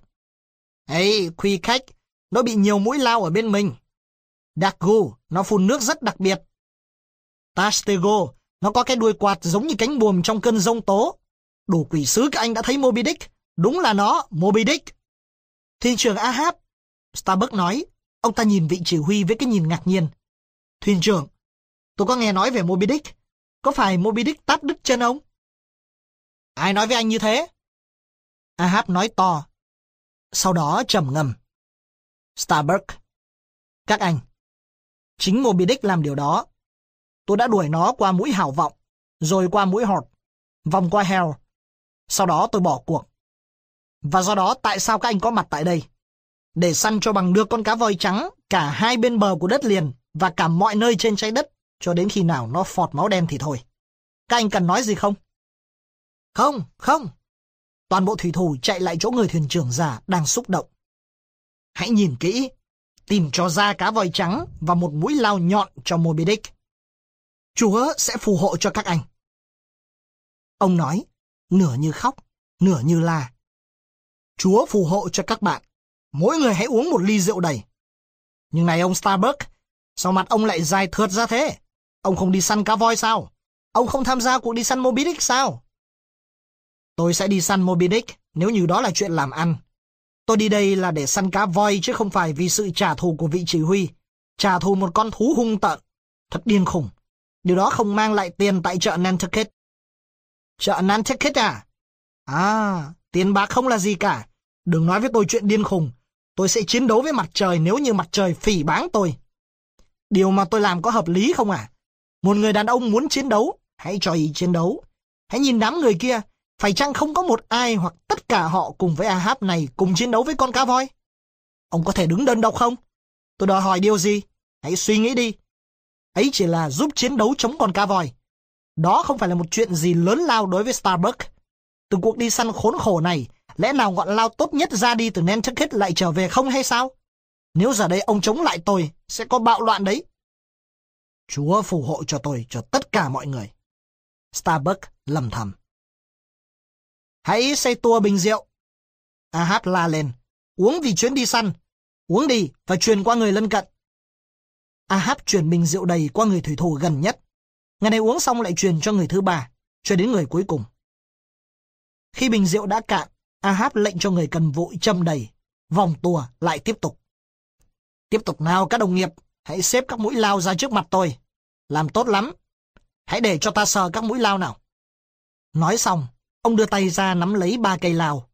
Ê, Quy khách, nó bị nhiều mũi lao ở bên mình. Dagu, nó phun nước rất đặc biệt. Tastego, nó có cái đuôi quạt giống như cánh buồm trong cơn rông tố. Đủ quỷ sứ các anh đã thấy Moby Dick. Đúng là nó, Moby Dick. Thuyền trưởng Ahab. Starbuck nói. Ông ta nhìn vị chỉ huy với cái nhìn ngạc nhiên. Thuyền trưởng, tôi có nghe nói về Moby Dick. Có phải Moby Dick tát đứt chân ông? Ai nói với anh như thế? Ahab nói to. Sau đó trầm ngầm. Starbuck. Các anh. Chính Moby Dick làm điều đó. Tôi đã đuổi nó qua mũi hảo vọng rồi qua mũi hột, vòng qua heo, Sau đó tôi bỏ cuộc. Và do đó tại sao các anh có mặt tại đây? Để săn cho bằng được con cá voi trắng cả hai bên bờ của đất liền và cả mọi nơi trên trái đất cho đến khi nào nó phọt máu đen thì thôi. Các anh cần nói gì không? Không, không. Toàn bộ thủy thủ chạy lại chỗ người thuyền trưởng già đang xúc động. Hãy nhìn kỹ, tìm cho ra cá voi trắng và một mũi lao nhọn cho Moby Dick. Chúa sẽ phù hộ cho các anh. Ông nói, nửa như khóc, nửa như la. Chúa phù hộ cho các bạn. Mỗi người hãy uống một ly rượu đầy. Nhưng này ông Starbuck, sao mặt ông lại dài thượt ra thế? Ông không đi săn cá voi sao? Ông không tham gia cuộc đi săn Moby Dick sao? Tôi sẽ đi săn Moby Dick nếu như đó là chuyện làm ăn. Tôi đi đây là để săn cá voi chứ không phải vì sự trả thù của vị chỉ huy. Trả thù một con thú hung tợn. Thật điên khủng. Điều đó không mang lại tiền tại chợ Nantucket. Chợ Nantucket à? À, tiền bạc không là gì cả. Đừng nói với tôi chuyện điên khùng. Tôi sẽ chiến đấu với mặt trời nếu như mặt trời phỉ báng tôi. Điều mà tôi làm có hợp lý không à? Một người đàn ông muốn chiến đấu, hãy cho ý chiến đấu. Hãy nhìn đám người kia, phải chăng không có một ai hoặc tất cả họ cùng với Ahab này cùng chiến đấu với con cá voi? Ông có thể đứng đơn độc không? Tôi đòi hỏi điều gì? Hãy suy nghĩ đi. Ấy chỉ là giúp chiến đấu chống con cá voi. Đó không phải là một chuyện gì lớn lao đối với Starbuck. Từ cuộc đi săn khốn khổ này, lẽ nào ngọn lao tốt nhất ra đi từ Nantucket lại trở về không hay sao? Nếu giờ đây ông chống lại tôi, sẽ có bạo loạn đấy. Chúa phù hộ cho tôi, cho tất cả mọi người. Starbuck lầm thầm. Hãy xây tua bình rượu. Ahab la lên. Uống vì chuyến đi săn. Uống đi và truyền qua người lân cận. Ahab truyền bình rượu đầy qua người thủy thủ gần nhất. Ngày này uống xong lại truyền cho người thứ ba, cho đến người cuối cùng. Khi bình rượu đã cạn, Ahab lệnh cho người cần vội châm đầy. Vòng tua lại tiếp tục. Tiếp tục nào các đồng nghiệp, hãy xếp các mũi lao ra trước mặt tôi. Làm tốt lắm. Hãy để cho ta sờ các mũi lao nào. Nói xong, ông đưa tay ra nắm lấy ba cây lao.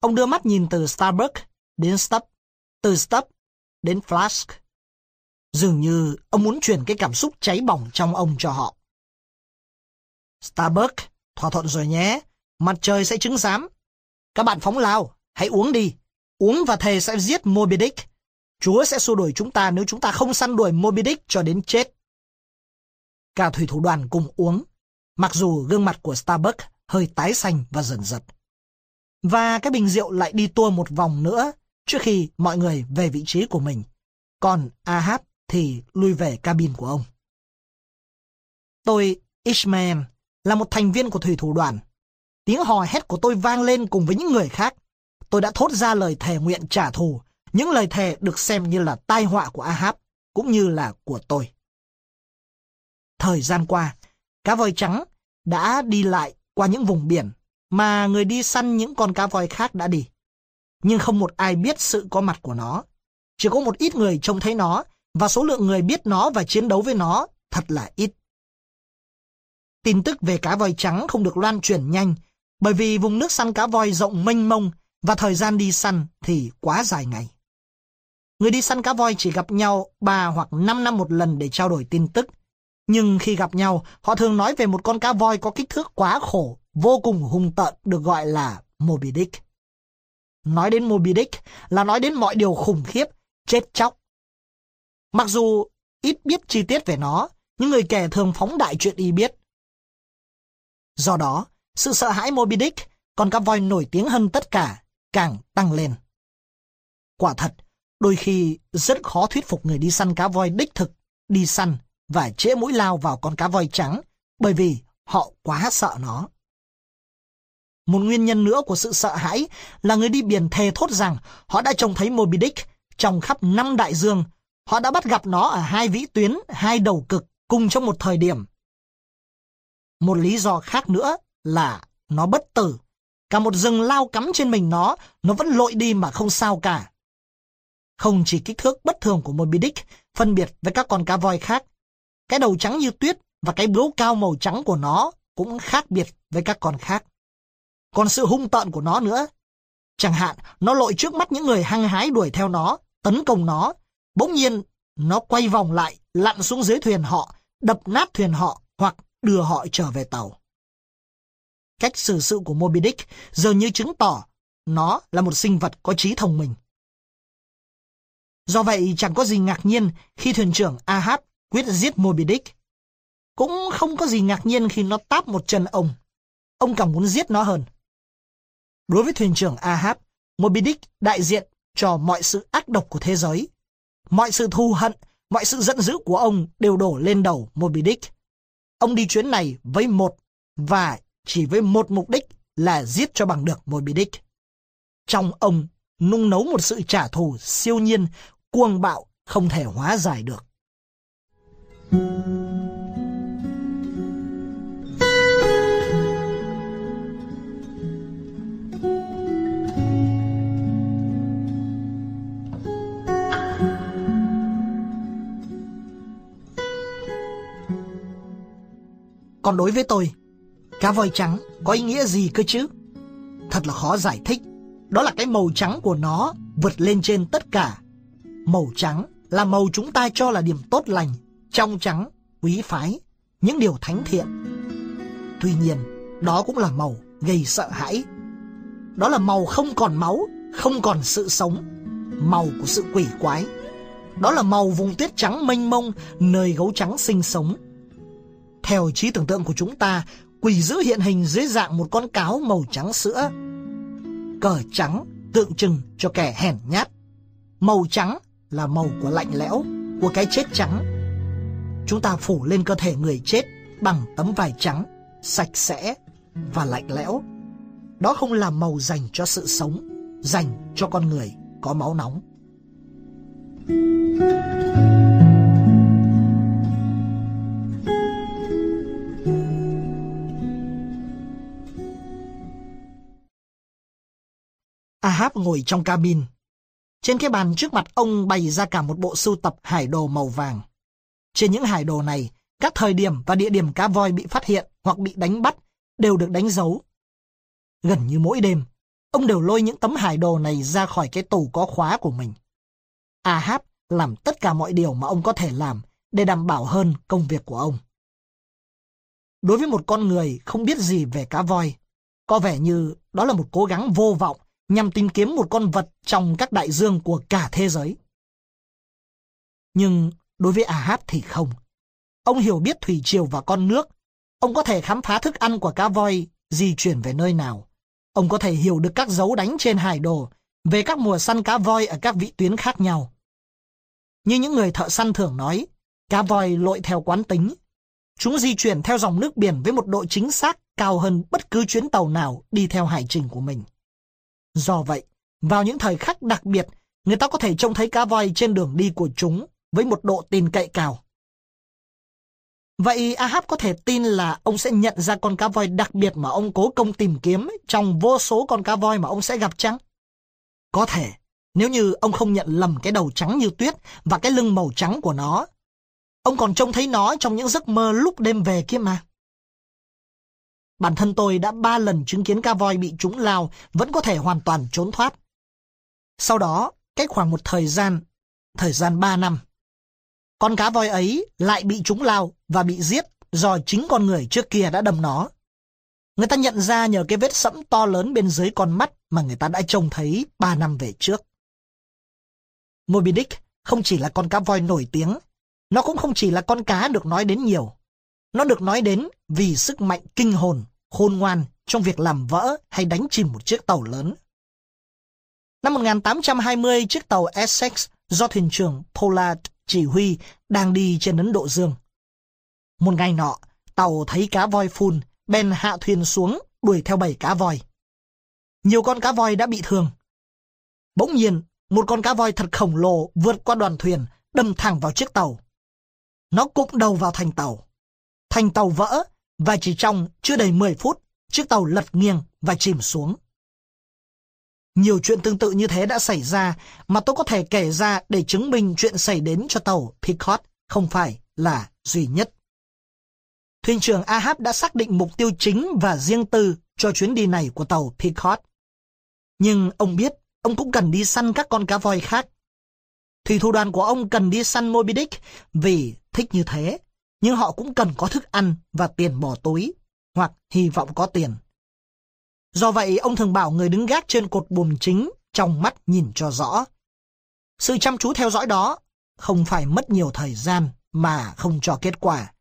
Ông đưa mắt nhìn từ Starbuck đến Stubb, từ Stubb đến Flask. Dường như ông muốn truyền cái cảm xúc cháy bỏng trong ông cho họ. Starbucks thỏa thuận rồi nhé. Mặt trời sẽ chứng giám. Các bạn phóng lao, hãy uống đi. Uống và thề sẽ giết Moby Dick. Chúa sẽ xua đuổi chúng ta nếu chúng ta không săn đuổi Moby Dick cho đến chết. Cả thủy thủ đoàn cùng uống, mặc dù gương mặt của Starbucks hơi tái xanh và dần giật. Và cái bình rượu lại đi tua một vòng nữa trước khi mọi người về vị trí của mình. Còn Ahab thì lui về cabin của ông. Tôi, Ishmael, là một thành viên của thủy thủ đoàn. Tiếng hò hét của tôi vang lên cùng với những người khác. Tôi đã thốt ra lời thề nguyện trả thù, những lời thề được xem như là tai họa của Ahab, cũng như là của tôi. Thời gian qua, cá voi trắng đã đi lại qua những vùng biển mà người đi săn những con cá voi khác đã đi. Nhưng không một ai biết sự có mặt của nó. Chỉ có một ít người trông thấy nó và số lượng người biết nó và chiến đấu với nó thật là ít. Tin tức về cá voi trắng không được loan truyền nhanh bởi vì vùng nước săn cá voi rộng mênh mông và thời gian đi săn thì quá dài ngày. Người đi săn cá voi chỉ gặp nhau 3 hoặc 5 năm một lần để trao đổi tin tức. Nhưng khi gặp nhau, họ thường nói về một con cá voi có kích thước quá khổ, vô cùng hung tợn được gọi là Moby Dick. Nói đến Moby Dick là nói đến mọi điều khủng khiếp, chết chóc. Mặc dù ít biết chi tiết về nó, những người kể thường phóng đại chuyện y biết. Do đó, sự sợ hãi Moby Dick, con cá voi nổi tiếng hơn tất cả, càng tăng lên. Quả thật, đôi khi rất khó thuyết phục người đi săn cá voi đích thực, đi săn và chĩa mũi lao vào con cá voi trắng, bởi vì họ quá sợ nó. Một nguyên nhân nữa của sự sợ hãi là người đi biển thề thốt rằng họ đã trông thấy Moby Dick trong khắp năm đại dương. Họ đã bắt gặp nó ở hai vĩ tuyến, hai đầu cực cùng trong một thời điểm. Một lý do khác nữa là nó bất tử. Cả một rừng lao cắm trên mình nó, nó vẫn lội đi mà không sao cả. Không chỉ kích thước bất thường của Moby Dick phân biệt với các con cá voi khác, cái đầu trắng như tuyết và cái bướu cao màu trắng của nó cũng khác biệt với các con khác. Còn sự hung tợn của nó nữa. Chẳng hạn, nó lội trước mắt những người hăng hái đuổi theo nó, tấn công nó. Bỗng nhiên, nó quay vòng lại, lặn xuống dưới thuyền họ, đập nát thuyền họ hoặc đưa họ trở về tàu. Cách xử sự của Moby Dick dường như chứng tỏ nó là một sinh vật có trí thông minh. Do vậy chẳng có gì ngạc nhiên khi thuyền trưởng Ahab quyết giết Moby Dick. Cũng không có gì ngạc nhiên khi nó táp một chân ông. Ông càng muốn giết nó hơn. Đối với thuyền trưởng Ahab, Moby Dick đại diện cho mọi sự ác độc của thế giới. Mọi sự thù hận, mọi sự giận dữ của ông đều đổ lên đầu Moby Dick. Ông đi chuyến này với một và chỉ với một mục đích là giết cho bằng được Moby Dick. Trong ông nung nấu một sự trả thù siêu nhiên, cuồng bạo không thể hóa giải được. Còn đối với tôi, cá voi trắng có ý nghĩa gì cơ chứ? Thật là khó giải thích. Đó là cái màu trắng của nó vượt lên trên tất cả. Màu trắng là màu chúng ta cho là điểm tốt lành, trong trắng, quý phái, những điều thánh thiện. Tuy nhiên, đó cũng là màu gây sợ hãi. Đó là màu không còn máu, không còn sự sống, màu của sự quỷ quái. Đó là màu vùng tuyết trắng mênh mông, nơi gấu trắng sinh sống. Theo trí tưởng tượng của chúng ta, quỷ dữ hiện hình dưới dạng một con cáo màu trắng sữa. Cờ trắng tượng trưng cho kẻ hèn nhát. Màu trắng là màu của lạnh lẽo, của cái chết trắng. Chúng ta phủ lên cơ thể người chết bằng tấm vải trắng, sạch sẽ và lạnh lẽo. Đó không là màu dành cho sự sống, dành cho con người có máu nóng. Tháp ngồi trong cabin. Trên cái bàn trước mặt ông bày ra cả một bộ sưu tập hải đồ màu vàng. Trên những hải đồ này, các thời điểm và địa điểm cá voi bị phát hiện hoặc bị đánh bắt đều được đánh dấu. Gần như mỗi đêm, ông đều lôi những tấm hải đồ này ra khỏi cái tủ có khóa của mình. Ahab làm tất cả mọi điều mà ông có thể làm để đảm bảo hơn công việc của ông. Đối với một con người không biết gì về cá voi, có vẻ như đó là một cố gắng vô vọng nhằm tìm kiếm một con vật trong các đại dương của cả thế giới. Nhưng đối với Ahab thì không. Ông hiểu biết thủy triều và con nước. Ông có thể khám phá thức ăn của cá voi di chuyển về nơi nào. Ông có thể hiểu được các dấu đánh trên hải đồ về các mùa săn cá voi ở các vị tuyến khác nhau. Như những người thợ săn thường nói, cá voi lội theo quán tính. Chúng di chuyển theo dòng nước biển với một độ chính xác cao hơn bất cứ chuyến tàu nào đi theo hải trình của mình. Do vậy, vào những thời khắc đặc biệt, người ta có thể trông thấy cá voi trên đường đi của chúng với một độ tin cậy cao. Vậy Ahab có thể tin là ông sẽ nhận ra con cá voi đặc biệt mà ông cố công tìm kiếm trong vô số con cá voi mà ông sẽ gặp chăng? Có thể, nếu như ông không nhận lầm cái đầu trắng như tuyết và cái lưng màu trắng của nó. Ông còn trông thấy nó trong những giấc mơ lúc đêm về kia mà. Bản thân tôi đã ba lần chứng kiến cá voi bị trúng lao vẫn có thể hoàn toàn trốn thoát. Sau đó, cách khoảng một thời gian, thời gian ba năm, con cá voi ấy lại bị trúng lao và bị giết do chính con người trước kia đã đâm nó. Người ta nhận ra nhờ cái vết sẫm to lớn bên dưới con mắt mà người ta đã trông thấy ba năm về trước. Moby Dick không chỉ là con cá voi nổi tiếng, nó cũng không chỉ là con cá được nói đến nhiều. Nó được nói đến vì sức mạnh kinh hồn khôn ngoan trong việc làm vỡ hay đánh chìm một chiếc tàu lớn. Năm 1820, chiếc tàu Essex do thuyền trưởng Pollard chỉ huy đang đi trên Ấn Độ Dương. Một ngày nọ, tàu thấy cá voi phun, bèn hạ thuyền xuống đuổi theo bảy cá voi. Nhiều con cá voi đã bị thương. Bỗng nhiên, một con cá voi thật khổng lồ vượt qua đoàn thuyền, đâm thẳng vào chiếc tàu. Nó cũng đầu vào thành tàu. Thành tàu vỡ và chỉ trong chưa đầy 10 phút, chiếc tàu lật nghiêng và chìm xuống. Nhiều chuyện tương tự như thế đã xảy ra mà tôi có thể kể ra để chứng minh chuyện xảy đến cho tàu Picot không phải là duy nhất. Thuyền trưởng Ahab đã xác định mục tiêu chính và riêng tư cho chuyến đi này của tàu Picot. Nhưng ông biết ông cũng cần đi săn các con cá voi khác. Thủy thủ đoàn của ông cần đi săn Moby Dick vì thích như thế nhưng họ cũng cần có thức ăn và tiền bỏ túi, hoặc hy vọng có tiền. Do vậy, ông thường bảo người đứng gác trên cột buồm chính trong mắt nhìn cho rõ. Sự chăm chú theo dõi đó không phải mất nhiều thời gian mà không cho kết quả.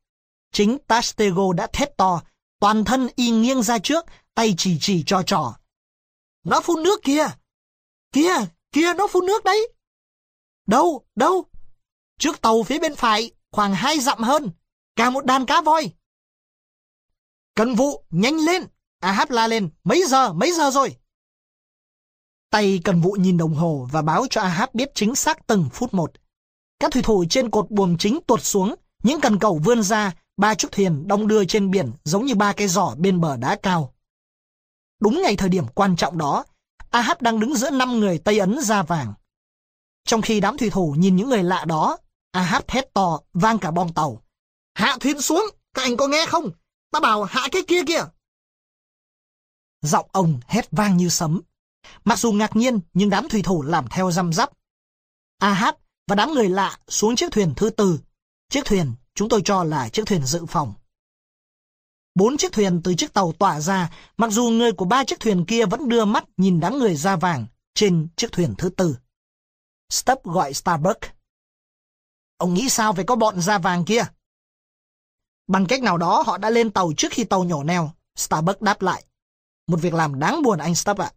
Chính Tastego đã thét to, toàn thân y nghiêng ra trước, tay chỉ chỉ cho trò. Nó phun nước kìa! Kìa, kìa nó phun nước đấy! Đâu, đâu? Trước tàu phía bên phải, khoảng hai dặm hơn, cả một đàn cá voi. Cần vụ, nhanh lên! Ahab la lên, mấy giờ, mấy giờ rồi? Tay cần vụ nhìn đồng hồ và báo cho Ahab biết chính xác từng phút một. Các thủy thủ trên cột buồm chính tuột xuống, những cần cầu vươn ra, ba chiếc thuyền đong đưa trên biển giống như ba cái giỏ bên bờ đá cao. Đúng ngày thời điểm quan trọng đó, Ahab đang đứng giữa năm người Tây Ấn da vàng. Trong khi đám thủy thủ nhìn những người lạ đó, Ahab hét to, vang cả bong tàu. Hạ thuyền xuống, các anh có nghe không? Ta bảo hạ cái kia kìa. Giọng ông hét vang như sấm. Mặc dù ngạc nhiên, nhưng đám thủy thủ làm theo răm rắp. Ahab và đám người lạ xuống chiếc thuyền thứ tư. Chiếc thuyền chúng tôi cho là chiếc thuyền dự phòng. Bốn chiếc thuyền từ chiếc tàu tỏa ra, mặc dù người của ba chiếc thuyền kia vẫn đưa mắt nhìn đám người da vàng trên chiếc thuyền thứ tư. Stubb gọi Starbuck. Ông nghĩ sao về có bọn da vàng kia? Bằng cách nào đó họ đã lên tàu trước khi tàu nhổ neo. Starbuck đáp lại. Một việc làm đáng buồn anh Stubb ạ.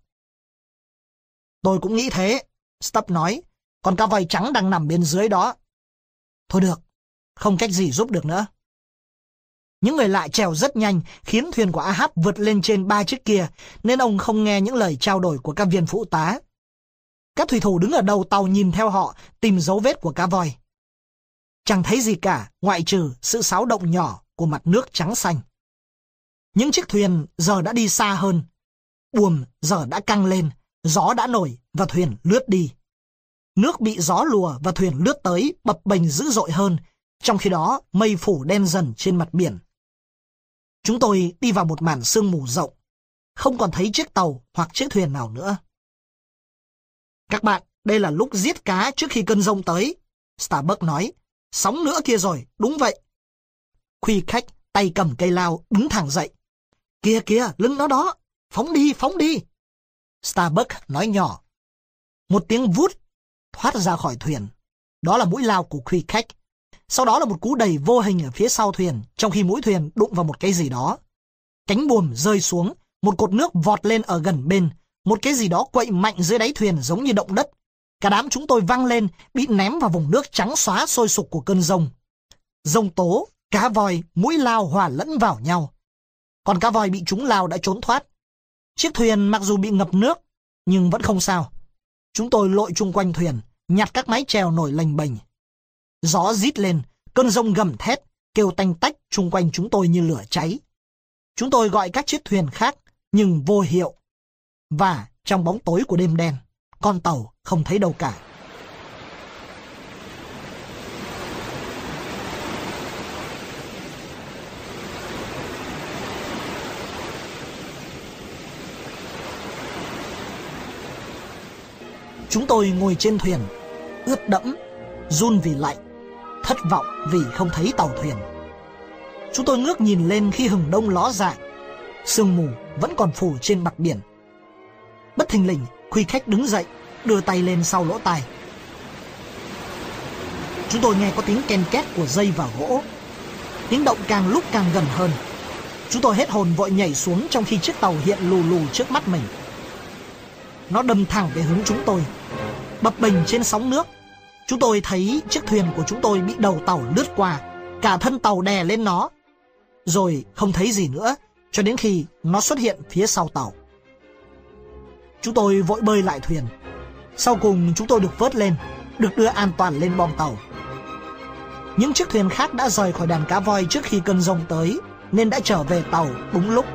Tôi cũng nghĩ thế. Stubb nói. Còn cá voi trắng đang nằm bên dưới đó. Thôi được. Không cách gì giúp được nữa. Những người lạ trèo rất nhanh, khiến thuyền của Ahab vượt lên trên ba chiếc kia, nên ông không nghe những lời trao đổi của các viên phụ tá. Các thủy thủ đứng ở đầu tàu nhìn theo họ, tìm dấu vết của cá voi. Chẳng thấy gì cả, ngoại trừ sự xáo động nhỏ của mặt nước trắng xanh. Những chiếc thuyền giờ đã đi xa hơn. Buồm giờ đã căng lên, gió đã nổi và thuyền lướt đi. Nước bị gió lùa và thuyền lướt tới bập bềnh dữ dội hơn, trong khi đó mây phủ đen dần trên mặt biển. Chúng tôi đi vào một màn sương mù rộng, không còn thấy chiếc tàu hoặc chiếc thuyền nào nữa. Các bạn, đây là lúc giết cá trước khi cơn rông tới. Starbuck nói, sóng nữa kia rồi, đúng vậy. Khuy khách, tay cầm cây lao, đứng thẳng dậy. Kìa kìa, lưng nó đó, phóng đi, phóng đi. Starbuck nói nhỏ. Một tiếng vút thoát ra khỏi thuyền. Đó là mũi lao của Khuy khách. Sau đó là một cú đẩy vô hình ở phía sau thuyền, trong khi mũi thuyền đụng vào một cái gì đó. Cánh buồm rơi xuống, một cột nước vọt lên ở gần bên, một cái gì đó quậy mạnh dưới đáy thuyền giống như động đất. Cả đám chúng tôi văng lên, bị ném vào vùng nước trắng xóa sôi sục của cơn rông. Rông tố, cá voi, mũi lao hòa lẫn vào nhau. Còn cá voi bị chúng lao đã trốn thoát. Chiếc thuyền mặc dù bị ngập nước, nhưng vẫn không sao. Chúng tôi lội chung quanh thuyền, nhặt các mái chèo nổi lành bềnh. Gió rít lên, cơn rông gầm thét, kêu tanh tách chung quanh chúng tôi như lửa cháy. Chúng tôi gọi các chiếc thuyền khác, nhưng vô hiệu. Và trong bóng tối của đêm đen, con tàu không thấy đâu cả. Chúng tôi ngồi trên thuyền, ướt đẫm, run vì lạnh, thất vọng vì không thấy tàu thuyền. Chúng tôi ngước nhìn lên khi hừng đông ló dạng, sương mù vẫn còn phủ trên mặt biển. Bất thình lình, Khuy khách đứng dậy, đưa tay lên sau lỗ tai. Chúng tôi nghe có tiếng ken két của dây và gỗ. Tiếng động càng lúc càng gần hơn. Chúng tôi hết hồn vội nhảy xuống trong khi chiếc tàu hiện lù lù trước mắt mình. Nó đâm thẳng về hướng chúng tôi. Bập bình trên sóng nước. Chúng tôi thấy chiếc thuyền của chúng tôi bị đầu tàu lướt qua. Cả thân tàu đè lên nó. Rồi không thấy gì nữa, cho đến khi nó xuất hiện phía sau tàu. Chúng tôi vội bơi lại thuyền. Sau cùng chúng tôi được vớt lên, được đưa an toàn lên bong tàu. Những chiếc thuyền khác đã rời khỏi đàn cá voi trước khi cơn rông tới, nên đã trở về tàu đúng lúc.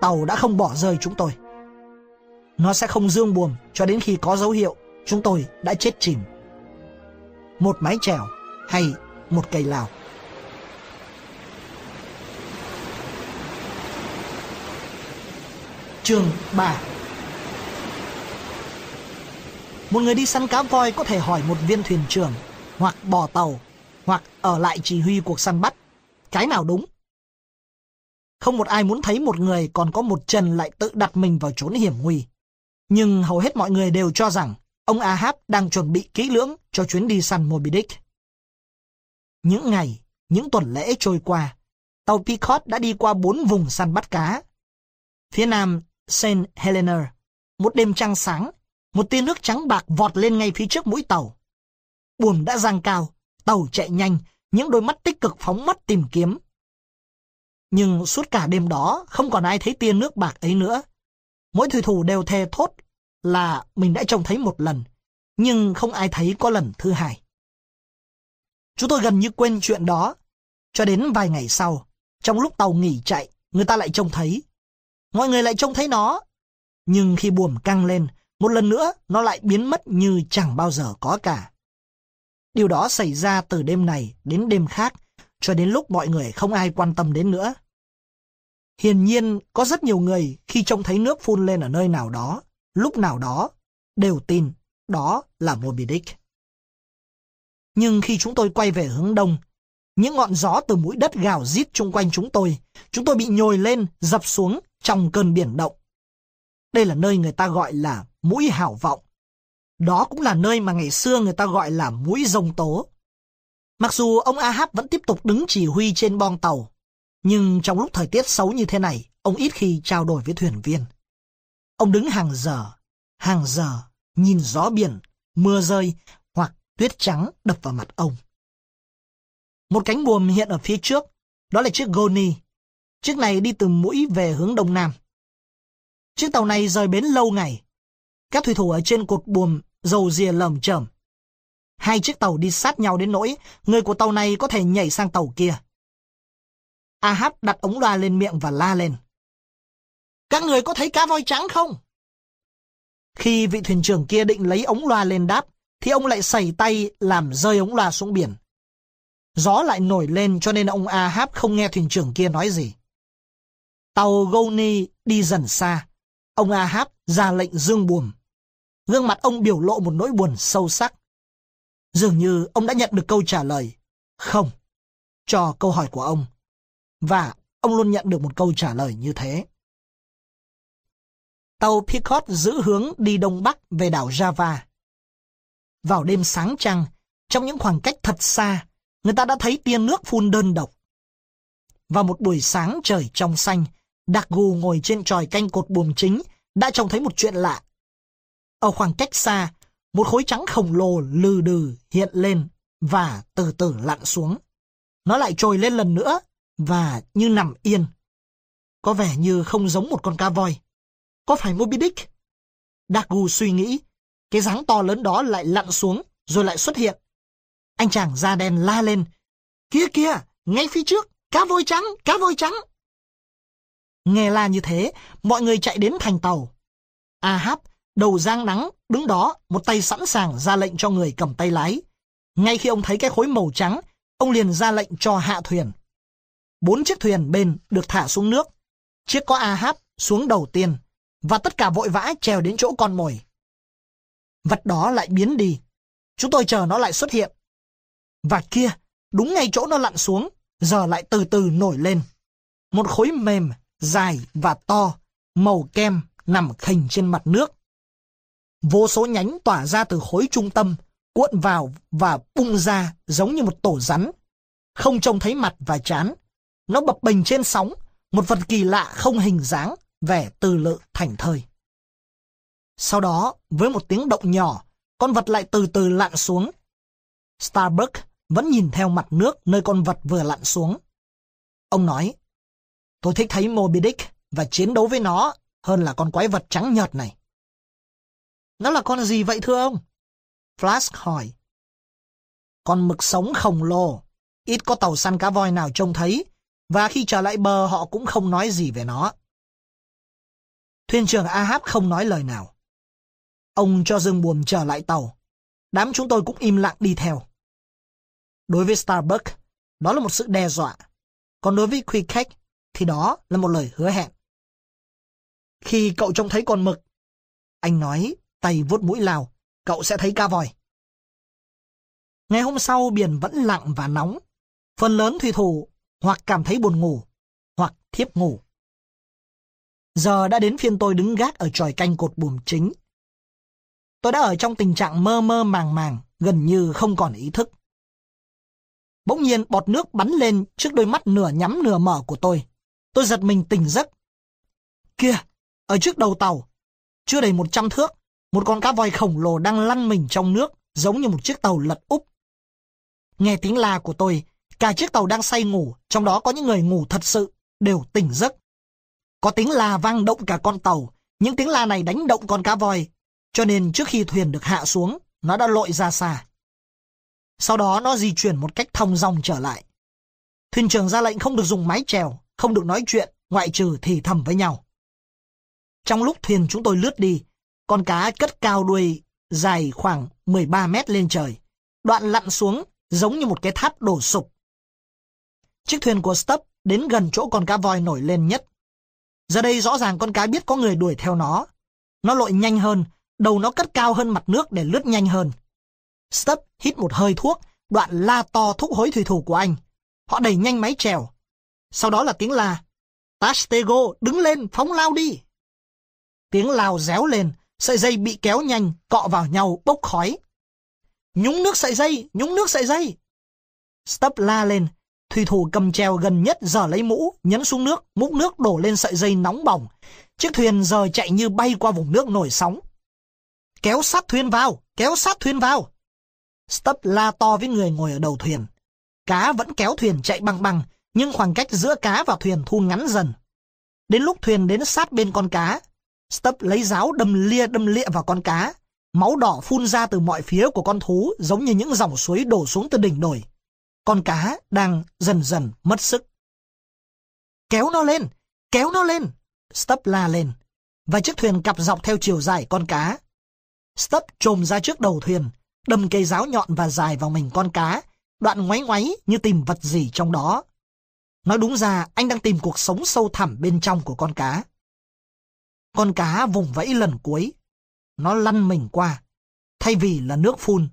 Tàu đã không bỏ rơi chúng tôi. Nó sẽ không dương buồm cho đến khi có dấu hiệu chúng tôi đã chết chìm. Một mái chèo hay một cây lào. Chương 3 Một người đi săn cá voi có thể hỏi một viên thuyền trưởng hoặc bỏ tàu, hoặc ở lại chỉ huy cuộc săn bắt. Cái nào đúng? Không một ai muốn thấy một người còn có một chân lại tự đặt mình vào chốn hiểm nguy. Nhưng hầu hết mọi người đều cho rằng ông Ahab đang chuẩn bị kỹ lưỡng cho chuyến đi săn Moby Dick. Những ngày, những tuần lễ trôi qua, tàu Pequot đã đi qua bốn vùng săn bắt cá. Phía nam Saint Helena, một đêm trăng sáng, một tia nước trắng bạc vọt lên ngay phía trước mũi tàu. Buồm đã giang cao, tàu chạy nhanh, những đôi mắt tích cực phóng mắt tìm kiếm. Nhưng suốt cả đêm đó không còn ai thấy tia nước bạc ấy nữa. Mỗi thủy thủ đều thề thốt là mình đã trông thấy một lần, nhưng không ai thấy có lần thứ hai. Chúng tôi gần như quên chuyện đó, cho đến vài ngày sau, trong lúc tàu nghỉ chạy, người ta lại trông thấy. Mọi người lại trông thấy nó. Nhưng khi buồm căng lên, một lần nữa nó lại biến mất như chẳng bao giờ có cả. Điều đó xảy ra từ đêm này đến đêm khác, cho đến lúc mọi người không ai quan tâm đến nữa. Hiển nhiên, có rất nhiều người khi trông thấy nước phun lên ở nơi nào đó, lúc nào đó, đều tin đó là Moby Dick. Nhưng khi chúng tôi quay về hướng đông, những ngọn gió từ mũi đất gào rít chung quanh chúng tôi, chúng tôi bị nhồi lên, dập xuống trong cơn biển động. Đây là nơi người ta gọi là mũi hảo vọng. Đó cũng là nơi mà ngày xưa người ta gọi là mũi rồng tố. Mặc dù ông Ahab vẫn tiếp tục đứng chỉ huy trên bong tàu, nhưng trong lúc thời tiết xấu như thế này, ông ít khi trao đổi với thuyền viên. Ông đứng hàng giờ, hàng giờ, nhìn gió biển, mưa rơi hoặc tuyết trắng đập vào mặt ông. Một cánh buồm hiện ở phía trước, đó là chiếc Goni. Chiếc này đi từ mũi về hướng đông nam. Chiếc tàu này rời bến lâu ngày. Các thủy thủ ở trên cột buồm dầu dìa lầm chởm. Hai chiếc tàu đi sát nhau đến nỗi người của tàu này có thể nhảy sang tàu kia. Ahab đặt ống loa lên miệng và la lên. Các người có thấy cá voi trắng không? Khi vị thuyền trưởng kia định lấy ống loa lên đáp, thì ông lại sẩy tay làm rơi ống loa xuống biển. Gió lại nổi lên cho nên ông Ahab không nghe thuyền trưởng kia nói gì. Tàu Goni đi dần xa. Ông Ahab ra lệnh dương buồm. Gương mặt ông biểu lộ một nỗi buồn sâu sắc. Dường như ông đã nhận được câu trả lời không cho câu hỏi của ông. Và ông luôn nhận được một câu trả lời như thế. Tàu Picot giữ hướng đi đông bắc về đảo Java. Vào đêm sáng trăng, trong những khoảng cách thật xa, người ta đã thấy tia nước phun đơn độc. Vào một buổi sáng trời trong xanh, Đặc Gù ngồi trên tròi canh cột buồm chính, đã trông thấy một chuyện lạ. Ở khoảng cách xa, một khối trắng khổng lồ lừ đừ hiện lên và từ từ lặn xuống. Nó lại trồi lên lần nữa và như nằm yên. Có vẻ như không giống một con cá voi. Có phải Moby Dick? Dagu suy nghĩ, cái dáng to lớn đó lại lặn xuống rồi lại xuất hiện. Anh chàng da đen la lên. Kia kia, ngay phía trước, cá voi trắng, cá voi trắng. Nghe la như thế, mọi người chạy đến thành tàu. Ahab, đầu giang nắng, đứng đó, một tay sẵn sàng ra lệnh cho người cầm tay lái. Ngay khi ông thấy cái khối màu trắng, ông liền ra lệnh cho hạ thuyền. Bốn chiếc thuyền bên được thả xuống nước. Chiếc có Ahab xuống đầu tiên, và tất cả vội vã trèo đến chỗ con mồi. Vật đó lại biến đi. Chúng tôi chờ nó lại xuất hiện. Và kia, đúng ngay chỗ nó lặn xuống, giờ lại từ từ nổi lên. Một khối mềm, dài và to, màu kem nằm khình trên mặt nước. Vô số nhánh tỏa ra từ khối trung tâm, cuộn vào và bung ra giống như một tổ rắn. Không trông thấy mặt và chán. Nó bập bềnh trên sóng, một vật kỳ lạ không hình dáng, vẻ từ lự thành thời. Sau đó, với một tiếng động nhỏ, con vật lại từ từ lặn xuống. Starbuck vẫn nhìn theo mặt nước nơi con vật vừa lặn xuống. Ông nói, tôi thích thấy Moby Dick và chiến đấu với nó hơn là con quái vật trắng nhợt này. Nó là con gì vậy thưa ông? Flask hỏi. Con mực sống khổng lồ, ít có tàu săn cá voi nào trông thấy, và khi trở lại bờ họ cũng không nói gì về nó. Thuyền trưởng Ahab không nói lời nào. Ông cho dương buồm trở lại tàu. Đám chúng tôi cũng im lặng đi theo. Đối với Starbuck, đó là một sự đe dọa. Còn đối với Quick thì đó là một lời hứa hẹn. Khi cậu trông thấy con mực, anh nói tay vuốt mũi lào, cậu sẽ thấy cá vòi. Ngày hôm sau biển vẫn lặng và nóng. Phần lớn thủy thủ hoặc cảm thấy buồn ngủ, hoặc thiếp ngủ. Giờ đã đến phiên tôi đứng gác ở tròi canh cột buồm chính. Tôi đã ở trong tình trạng mơ mơ màng màng, gần như không còn ý thức. Bỗng nhiên bọt nước bắn lên trước đôi mắt nửa nhắm nửa mở của tôi. Tôi giật mình tỉnh giấc. Kìa, ở trước đầu tàu, chưa đầy một trăm thước, một con cá voi khổng lồ đang lăn mình trong nước, giống như một chiếc tàu lật úp. Nghe tiếng la của tôi, cả chiếc tàu đang say ngủ, trong đó có những người ngủ thật sự, đều tỉnh giấc. Có tiếng la vang động cả con tàu, những tiếng la này đánh động con cá voi, cho nên trước khi thuyền được hạ xuống, nó đã lội ra xa. Sau đó nó di chuyển một cách thông dong trở lại. Thuyền trưởng ra lệnh không được dùng mái chèo, không được nói chuyện, ngoại trừ thì thầm với nhau. Trong lúc thuyền chúng tôi lướt đi, con cá cất cao đuôi dài khoảng 13 mét lên trời, đoạn lặn xuống giống như một cái tháp đổ sụp. Chiếc thuyền của Stubb đến gần chỗ con cá voi nổi lên nhất. Giờ đây rõ ràng con cá biết có người đuổi theo nó. Nó lội nhanh hơn, đầu nó cất cao hơn mặt nước để lướt nhanh hơn. Stubb hít một hơi thuốc, đoạn la to thúc hối thủy thủ của anh. Họ đẩy nhanh máy trèo. Sau đó là tiếng la. Tastego, đứng lên, phóng lao đi. Tiếng lao réo lên, sợi dây bị kéo nhanh, cọ vào nhau, bốc khói. Nhúng nước sợi dây, nhúng nước sợi dây. Stubb la lên, thủy thủ cầm treo gần nhất giờ lấy mũ, nhấn xuống nước, múc nước đổ lên sợi dây nóng bỏng. Chiếc thuyền giờ chạy như bay qua vùng nước nổi sóng. Kéo sát thuyền vào, kéo sát thuyền vào. Stubb la to với người ngồi ở đầu thuyền. Cá vẫn kéo thuyền chạy băng băng, nhưng khoảng cách giữa cá và thuyền thu ngắn dần. Đến lúc thuyền đến sát bên con cá, Stubb lấy giáo đâm lia đâm lịa vào con cá. Máu đỏ phun ra từ mọi phía của con thú giống như những dòng suối đổ xuống từ đỉnh đồi. Con cá đang dần dần mất sức. Kéo nó lên! Kéo nó lên! Stubb la lên. Và chiếc thuyền cặp dọc theo chiều dài con cá. Stubb trồm ra trước đầu thuyền, đâm cây giáo nhọn và dài vào mình con cá, đoạn ngoáy ngoáy như tìm vật gì trong đó. Nói đúng ra, anh đang tìm cuộc sống sâu thẳm bên trong của con cá. Con cá vùng vẫy lần cuối. Nó lăn mình qua. Thay vì là nước phun,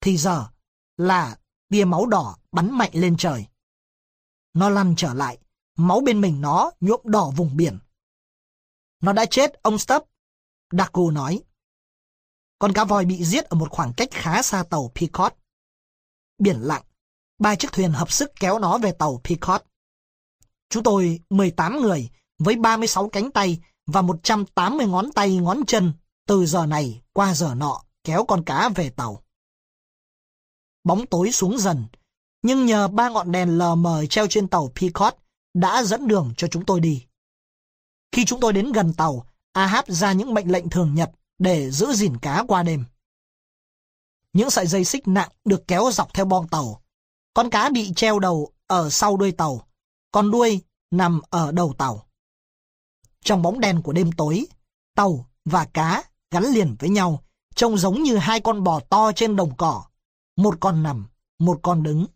thì giờ là tia máu đỏ bắn mạnh lên trời. Nó lăn trở lại, máu bên mình nó nhuộm đỏ vùng biển. Nó đã chết, ông Stubb. Daku nói. Con cá voi bị giết ở một khoảng cách khá xa tàu Pequot. Biển lặng, ba chiếc thuyền hợp sức kéo nó về tàu Pequot. Chúng tôi 18 người với 36 cánh tay và 180 ngón tay ngón chân từ giờ này qua giờ nọ kéo con cá về tàu. Bóng tối xuống dần, nhưng nhờ ba ngọn đèn lờ mờ treo trên tàu Peacock đã dẫn đường cho chúng tôi đi. Khi chúng tôi đến gần tàu, Ahab ra những mệnh lệnh thường nhật để giữ gìn cá qua đêm. Những sợi dây xích nặng được kéo dọc theo bong tàu. Con cá bị treo đầu ở sau đuôi tàu, còn đuôi nằm ở đầu tàu. Trong bóng đen của đêm tối, tàu và cá gắn liền với nhau, trông giống như hai con bò to trên đồng cỏ. Một con nằm, một con đứng.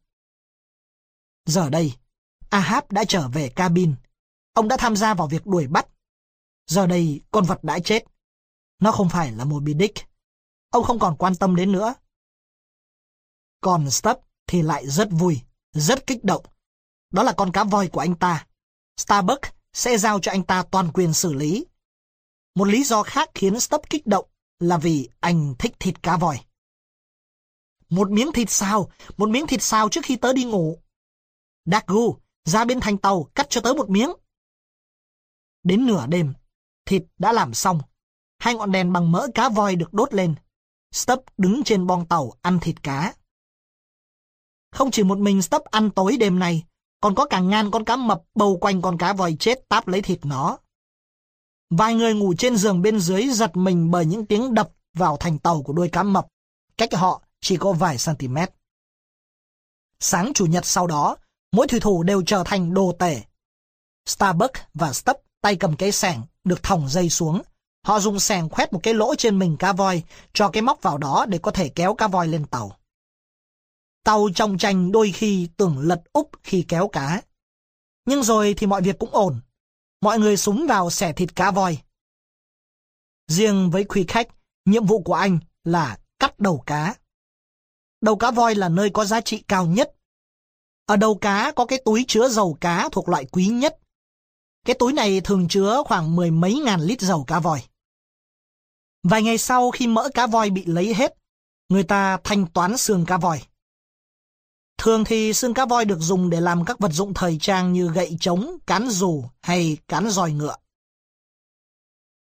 Giờ đây, Ahab đã trở về cabin. Ông đã tham gia vào việc đuổi bắt. Giờ đây, con vật đã chết. Nó không phải là Moby Dick. Ông không còn quan tâm đến nữa. Còn Stubb thì lại rất vui, rất kích động. Đó là con cá voi của anh ta. Starbucks sẽ giao cho anh ta toàn quyền xử lý. Một lý do khác khiến Stubb kích động là vì anh thích thịt cá voi. Một miếng thịt xào, một miếng thịt xào trước khi tớ đi ngủ. Dagu, ra bên thành tàu, cắt cho tớ một miếng. Đến nửa đêm, thịt đã làm xong. Hai ngọn đèn bằng mỡ cá voi được đốt lên. Stubb đứng trên bong tàu ăn thịt cá. Không chỉ một mình Stubb ăn tối đêm nay, còn có cả ngàn con cá mập bầu quanh con cá voi chết táp lấy thịt nó. Vài người ngủ trên giường bên dưới giật mình bởi những tiếng đập vào thành tàu của đuôi cá mập, cách họ chỉ có vài cm. Sáng chủ nhật sau đó, mỗi thủy thủ đều trở thành đồ tể. starbuck và Stubb tay cầm cái sẻng được thòng dây xuống. Họ dùng sẻng khoét một cái lỗ trên mình cá voi, cho cái móc vào đó để có thể kéo cá voi lên tàu. Tàu trong tranh đôi khi tưởng lật úp khi kéo cá. Nhưng rồi thì mọi việc cũng ổn. Mọi người súng vào xẻ thịt cá voi. Riêng với quý khách, nhiệm vụ của anh là cắt đầu cá. Đầu cá voi là nơi có giá trị cao nhất. Ở đầu cá có cái túi chứa dầu cá thuộc loại quý nhất. Cái túi này thường chứa khoảng mười mấy ngàn lít dầu cá voi. Vài ngày sau khi mỡ cá voi bị lấy hết, người ta thanh toán xương cá voi. Thường thì xương cá voi được dùng để làm các vật dụng thời trang như gậy trống, cán dù hay cán roi ngựa.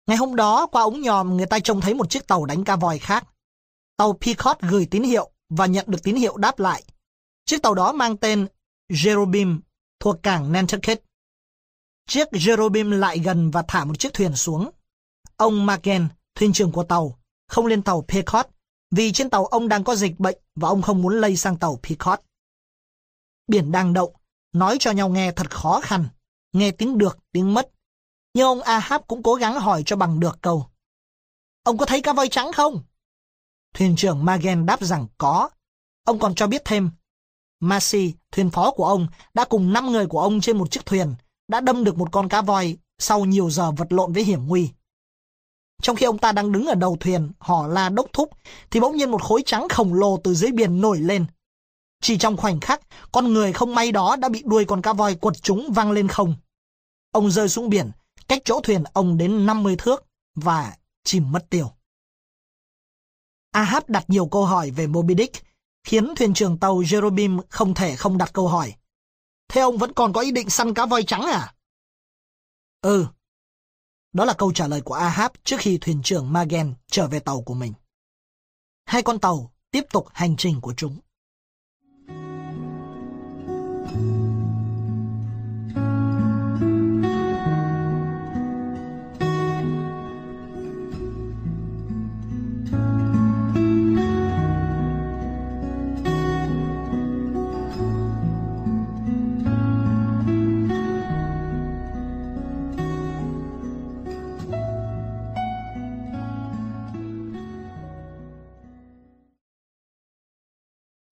Ngày hôm đó, qua ống nhòm người ta trông thấy một chiếc tàu đánh cá voi khác. Tàu Peacock gửi tín hiệu và nhận được tín hiệu đáp lại. Chiếc tàu đó mang tên Jerobim thuộc cảng Nantucket. Chiếc Jerobim lại gần và thả một chiếc thuyền xuống. Ông Magen, thuyền trưởng của tàu, không lên tàu Peacock vì trên tàu ông đang có dịch bệnh và ông không muốn lây sang tàu Peacock. Biển đang động, nói cho nhau nghe thật khó khăn, nghe tiếng được, tiếng mất. Nhưng ông Ahab cũng cố gắng hỏi cho bằng được câu. Ông có thấy cá voi trắng không? Thuyền trưởng Magen đáp rằng có. Ông còn cho biết thêm. Masi, thuyền phó của ông, đã cùng 5 người của ông trên một chiếc thuyền, đã đâm được một con cá voi sau nhiều giờ vật lộn với hiểm nguy. Trong khi ông ta đang đứng ở đầu thuyền, họ la đốc thúc, thì bỗng nhiên một khối trắng khổng lồ từ dưới biển nổi lên. Chỉ trong khoảnh khắc, con người không may đó đã bị đuôi con cá voi quật chúng văng lên không. Ông rơi xuống biển, cách chỗ thuyền ông đến 50 thước và chìm mất tiêu. Ahab đặt nhiều câu hỏi về Moby Dick, khiến thuyền trưởng tàu Jerobim không thể không đặt câu hỏi. Thế ông vẫn còn có ý định săn cá voi trắng à? Ừ. Đó là câu trả lời của Ahab trước khi thuyền trưởng Magen trở về tàu của mình. Hai con tàu tiếp tục hành trình của chúng.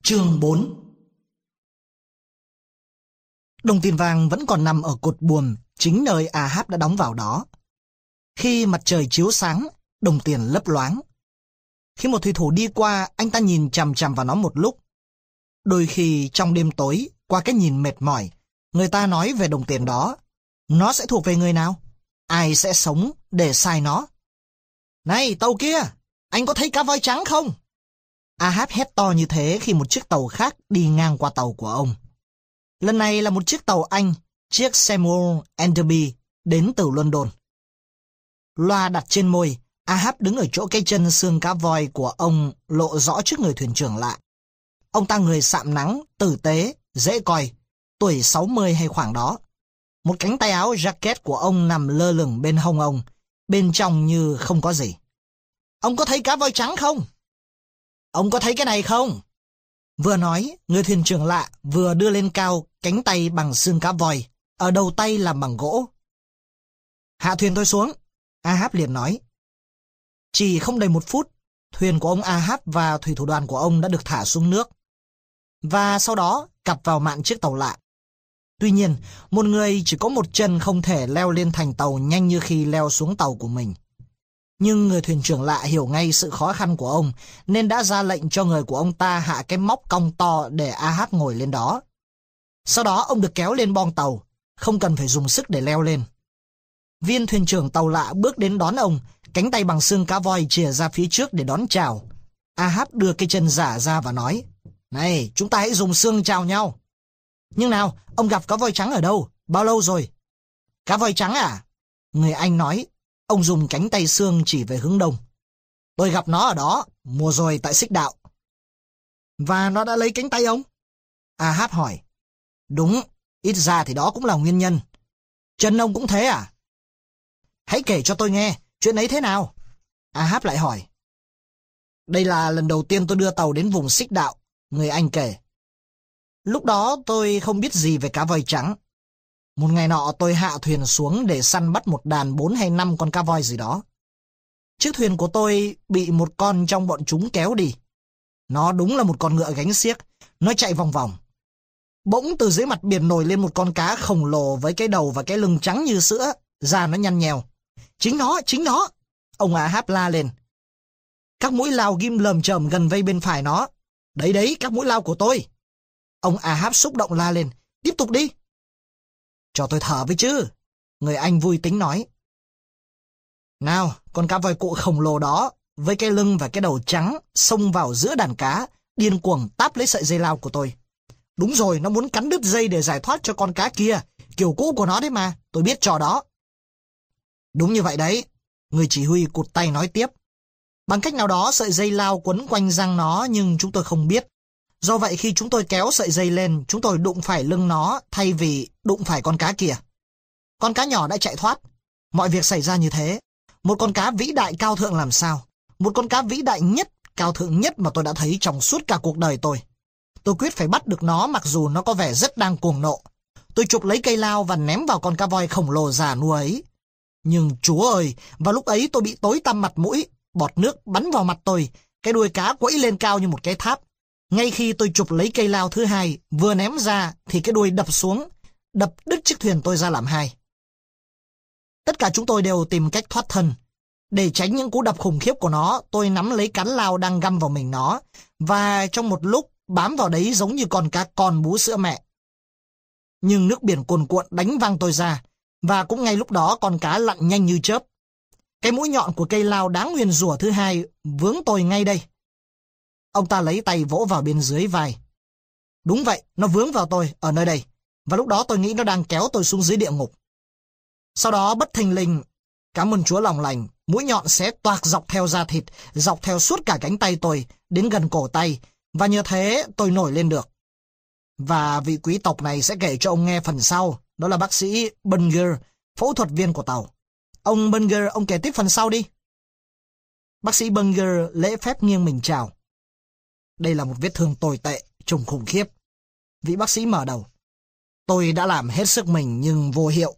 Chương 4 Đồng tiền vàng vẫn còn nằm ở cột buồm, chính nơi Ahab đã đóng vào đó. Khi mặt trời chiếu sáng, đồng tiền lấp loáng. Khi một thủy thủ đi qua, anh ta nhìn chằm chằm vào nó một lúc. Đôi khi trong đêm tối, qua cái nhìn mệt mỏi, người ta nói về đồng tiền đó. Nó sẽ thuộc về người nào? Ai sẽ sống để sai nó? Này, tàu kia! Anh có thấy cá voi trắng không? Ahab hét to như thế khi một chiếc tàu khác đi ngang qua tàu của ông. Lần này là một chiếc tàu Anh, chiếc Samuel Enderby, đến từ London. Loa đặt trên môi, Ahab đứng ở chỗ cây chân xương cá voi của ông lộ rõ trước người thuyền trưởng lạ. Ông ta người sạm nắng, tử tế, dễ coi, tuổi 60 hay khoảng đó. Một cánh tay áo jacket của ông nằm lơ lửng bên hông ông, bên trong như không có gì. Ông có thấy cá voi trắng không? Ông có thấy cái này không? Vừa nói, người thuyền trưởng lạ vừa đưa lên cao cánh tay bằng xương cá vòi ở đầu tay làm bằng gỗ. Hạ thuyền tôi xuống, Ahab liền nói. Chỉ không đầy một phút, thuyền của ông Ahab và thủy thủ đoàn của ông đã được thả xuống nước. Và sau đó cặp vào mạn chiếc tàu lạ. Tuy nhiên, một người chỉ có một chân không thể leo lên thành tàu nhanh như khi leo xuống tàu của mình. Nhưng người thuyền trưởng lạ hiểu ngay sự khó khăn của ông, nên đã ra lệnh cho người của ông ta hạ cái móc cong to để AH ngồi lên đó. Sau đó ông được kéo lên bong tàu, không cần phải dùng sức để leo lên. Viên thuyền trưởng tàu lạ bước đến đón ông, cánh tay bằng xương cá voi chìa ra phía trước để đón chào. AH đưa cái chân giả ra và nói, Này, chúng ta hãy dùng xương chào nhau. Nhưng nào, ông gặp cá voi trắng ở đâu? Bao lâu rồi? Cá voi trắng à? Người Anh nói, Ông dùng cánh tay xương chỉ về hướng đông. Tôi gặp nó ở đó, mùa rồi tại xích đạo. Và nó đã lấy cánh tay ông? Ahab hỏi. Đúng, ít ra thì đó cũng là nguyên nhân. Chân ông cũng thế à? Hãy kể cho tôi nghe, chuyện ấy thế nào? Ahab lại hỏi. Đây là lần đầu tiên tôi đưa tàu đến vùng xích đạo, người Anh kể. Lúc đó tôi không biết gì về cá voi trắng. Một ngày nọ tôi hạ thuyền xuống để săn bắt một đàn bốn hay năm con cá voi gì đó. Chiếc thuyền của tôi bị một con trong bọn chúng kéo đi. Nó đúng là một con ngựa gánh xiếc, nó chạy vòng vòng. Bỗng từ dưới mặt biển nổi lên một con cá khổng lồ với cái đầu và cái lưng trắng như sữa, da nó nhăn nhèo. Chính nó, chính nó! Ông Á háp la lên. Các mũi lao ghim lờm chởm gần vây bên phải nó. Đấy đấy, các mũi lao của tôi. Ông Ahab xúc động la lên. Tiếp tục đi. Cho tôi thở với chứ. Người anh vui tính nói. Nào, con cá voi cụ khổng lồ đó, với cái lưng và cái đầu trắng, xông vào giữa đàn cá, điên cuồng táp lấy sợi dây lao của tôi. Đúng rồi, nó muốn cắn đứt dây để giải thoát cho con cá kia. Kiểu cũ của nó đấy mà, tôi biết trò đó. Đúng như vậy đấy, người chỉ huy cụt tay nói tiếp. Bằng cách nào đó sợi dây lao quấn quanh răng nó nhưng chúng tôi không biết. Do vậy khi chúng tôi kéo sợi dây lên, chúng tôi đụng phải lưng nó thay vì đụng phải con cá kia. Con cá nhỏ đã chạy thoát. Mọi việc xảy ra như thế. Một con cá vĩ đại cao thượng làm sao? Một con cá vĩ đại nhất, cao thượng nhất mà tôi đã thấy trong suốt cả cuộc đời tôi. Tôi quyết phải bắt được nó mặc dù nó có vẻ rất đang cuồng nộ. Tôi chụp lấy cây lao và ném vào con cá voi khổng lồ già nua ấy. Nhưng chúa ơi, vào lúc ấy tôi bị tối tăm mặt mũi, bọt nước bắn vào mặt tôi, cái đuôi cá quẫy lên cao như một cái tháp. Ngay khi tôi chụp lấy cây lao thứ hai, vừa ném ra thì cái đuôi đập xuống, đập đứt chiếc thuyền tôi ra làm hai. Tất cả chúng tôi đều tìm cách thoát thân. Để tránh những cú đập khủng khiếp của nó, tôi nắm lấy cán lao đang găm vào mình nó, và trong một lúc bám vào đấy giống như con cá con bú sữa mẹ. Nhưng nước biển cuồn cuộn đánh văng tôi ra, và cũng ngay lúc đó con cá lặn nhanh như chớp. Cái mũi nhọn của cây lao đáng huyền rủa thứ hai vướng tôi ngay đây. Ông ta lấy tay vỗ vào bên dưới vai. Đúng vậy, nó vướng vào tôi, ở nơi đây. Và lúc đó tôi nghĩ nó đang kéo tôi xuống dưới địa ngục. Sau đó bất thình lình, cảm ơn Chúa lòng lành, mũi nhọn sẽ toạc dọc theo da thịt, dọc theo suốt cả cánh tay tôi, đến gần cổ tay, và như thế tôi nổi lên được. Và vị quý tộc này sẽ kể cho ông nghe phần sau, đó là bác sĩ Bunger, phẫu thuật viên của tàu. Ông Bunger, ông kể tiếp phần sau đi. Bác sĩ Bunger lễ phép nghiêng mình chào. Đây là một vết thương tồi tệ, trùng khủng khiếp. Vị bác sĩ mở đầu. Tôi đã làm hết sức mình nhưng vô hiệu.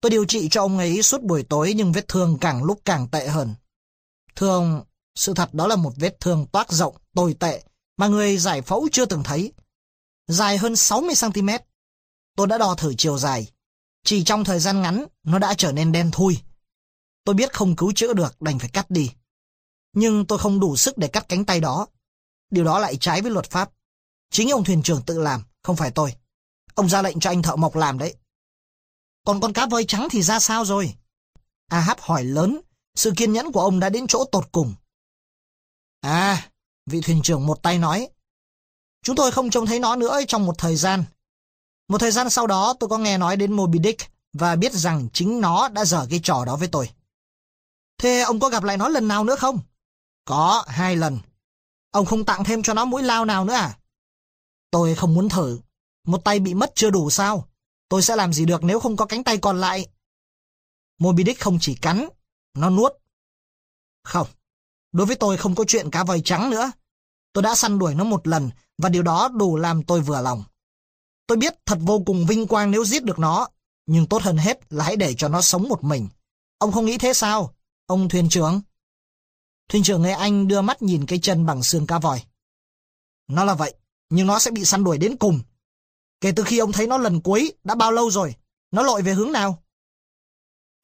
Tôi điều trị cho ông ấy suốt buổi tối nhưng vết thương càng lúc càng tệ hơn. Thưa ông, sự thật đó là một vết thương toát rộng, tồi tệ mà người giải phẫu chưa từng thấy. Dài hơn 60cm. Tôi đã đo thử chiều dài. Chỉ trong thời gian ngắn, nó đã trở nên đen thui. Tôi biết không cứu chữa được, đành phải cắt đi. Nhưng tôi không đủ sức để cắt cánh tay đó. Điều đó lại trái với luật pháp. Chính ông thuyền trưởng tự làm, không phải tôi. Ông ra lệnh cho anh thợ mộc làm đấy. Còn con cá voi trắng thì ra sao rồi? Ahab hỏi lớn, sự kiên nhẫn của ông đã đến chỗ tột cùng. À, vị thuyền trưởng một tay nói. Chúng tôi không trông thấy nó nữa trong một thời gian. Một thời gian sau đó tôi có nghe nói đến Moby Dick và biết rằng chính nó đã dở cái trò đó với tôi. Thế ông có gặp lại nó lần nào nữa không? Có, hai lần. Ông không tặng thêm cho nó mũi lao nào nữa à? Tôi không muốn thử. Một tay bị mất chưa đủ sao? Tôi sẽ làm gì được nếu không có cánh tay còn lại? Moby Dick không chỉ cắn, nó nuốt. Không, đối với tôi không có chuyện cá voi trắng nữa. Tôi đã săn đuổi nó một lần và điều đó đủ làm tôi vừa lòng. Tôi biết thật vô cùng vinh quang nếu giết được nó, nhưng tốt hơn hết là hãy để cho nó sống một mình. Ông không nghĩ thế sao, ông thuyền trưởng? Thuyền trưởng người Anh đưa mắt nhìn cái chân bằng xương cá vòi Nó là vậy, nhưng nó sẽ bị săn đuổi đến cùng. Kể từ khi ông thấy nó lần cuối, đã bao lâu rồi? Nó lội về hướng nào?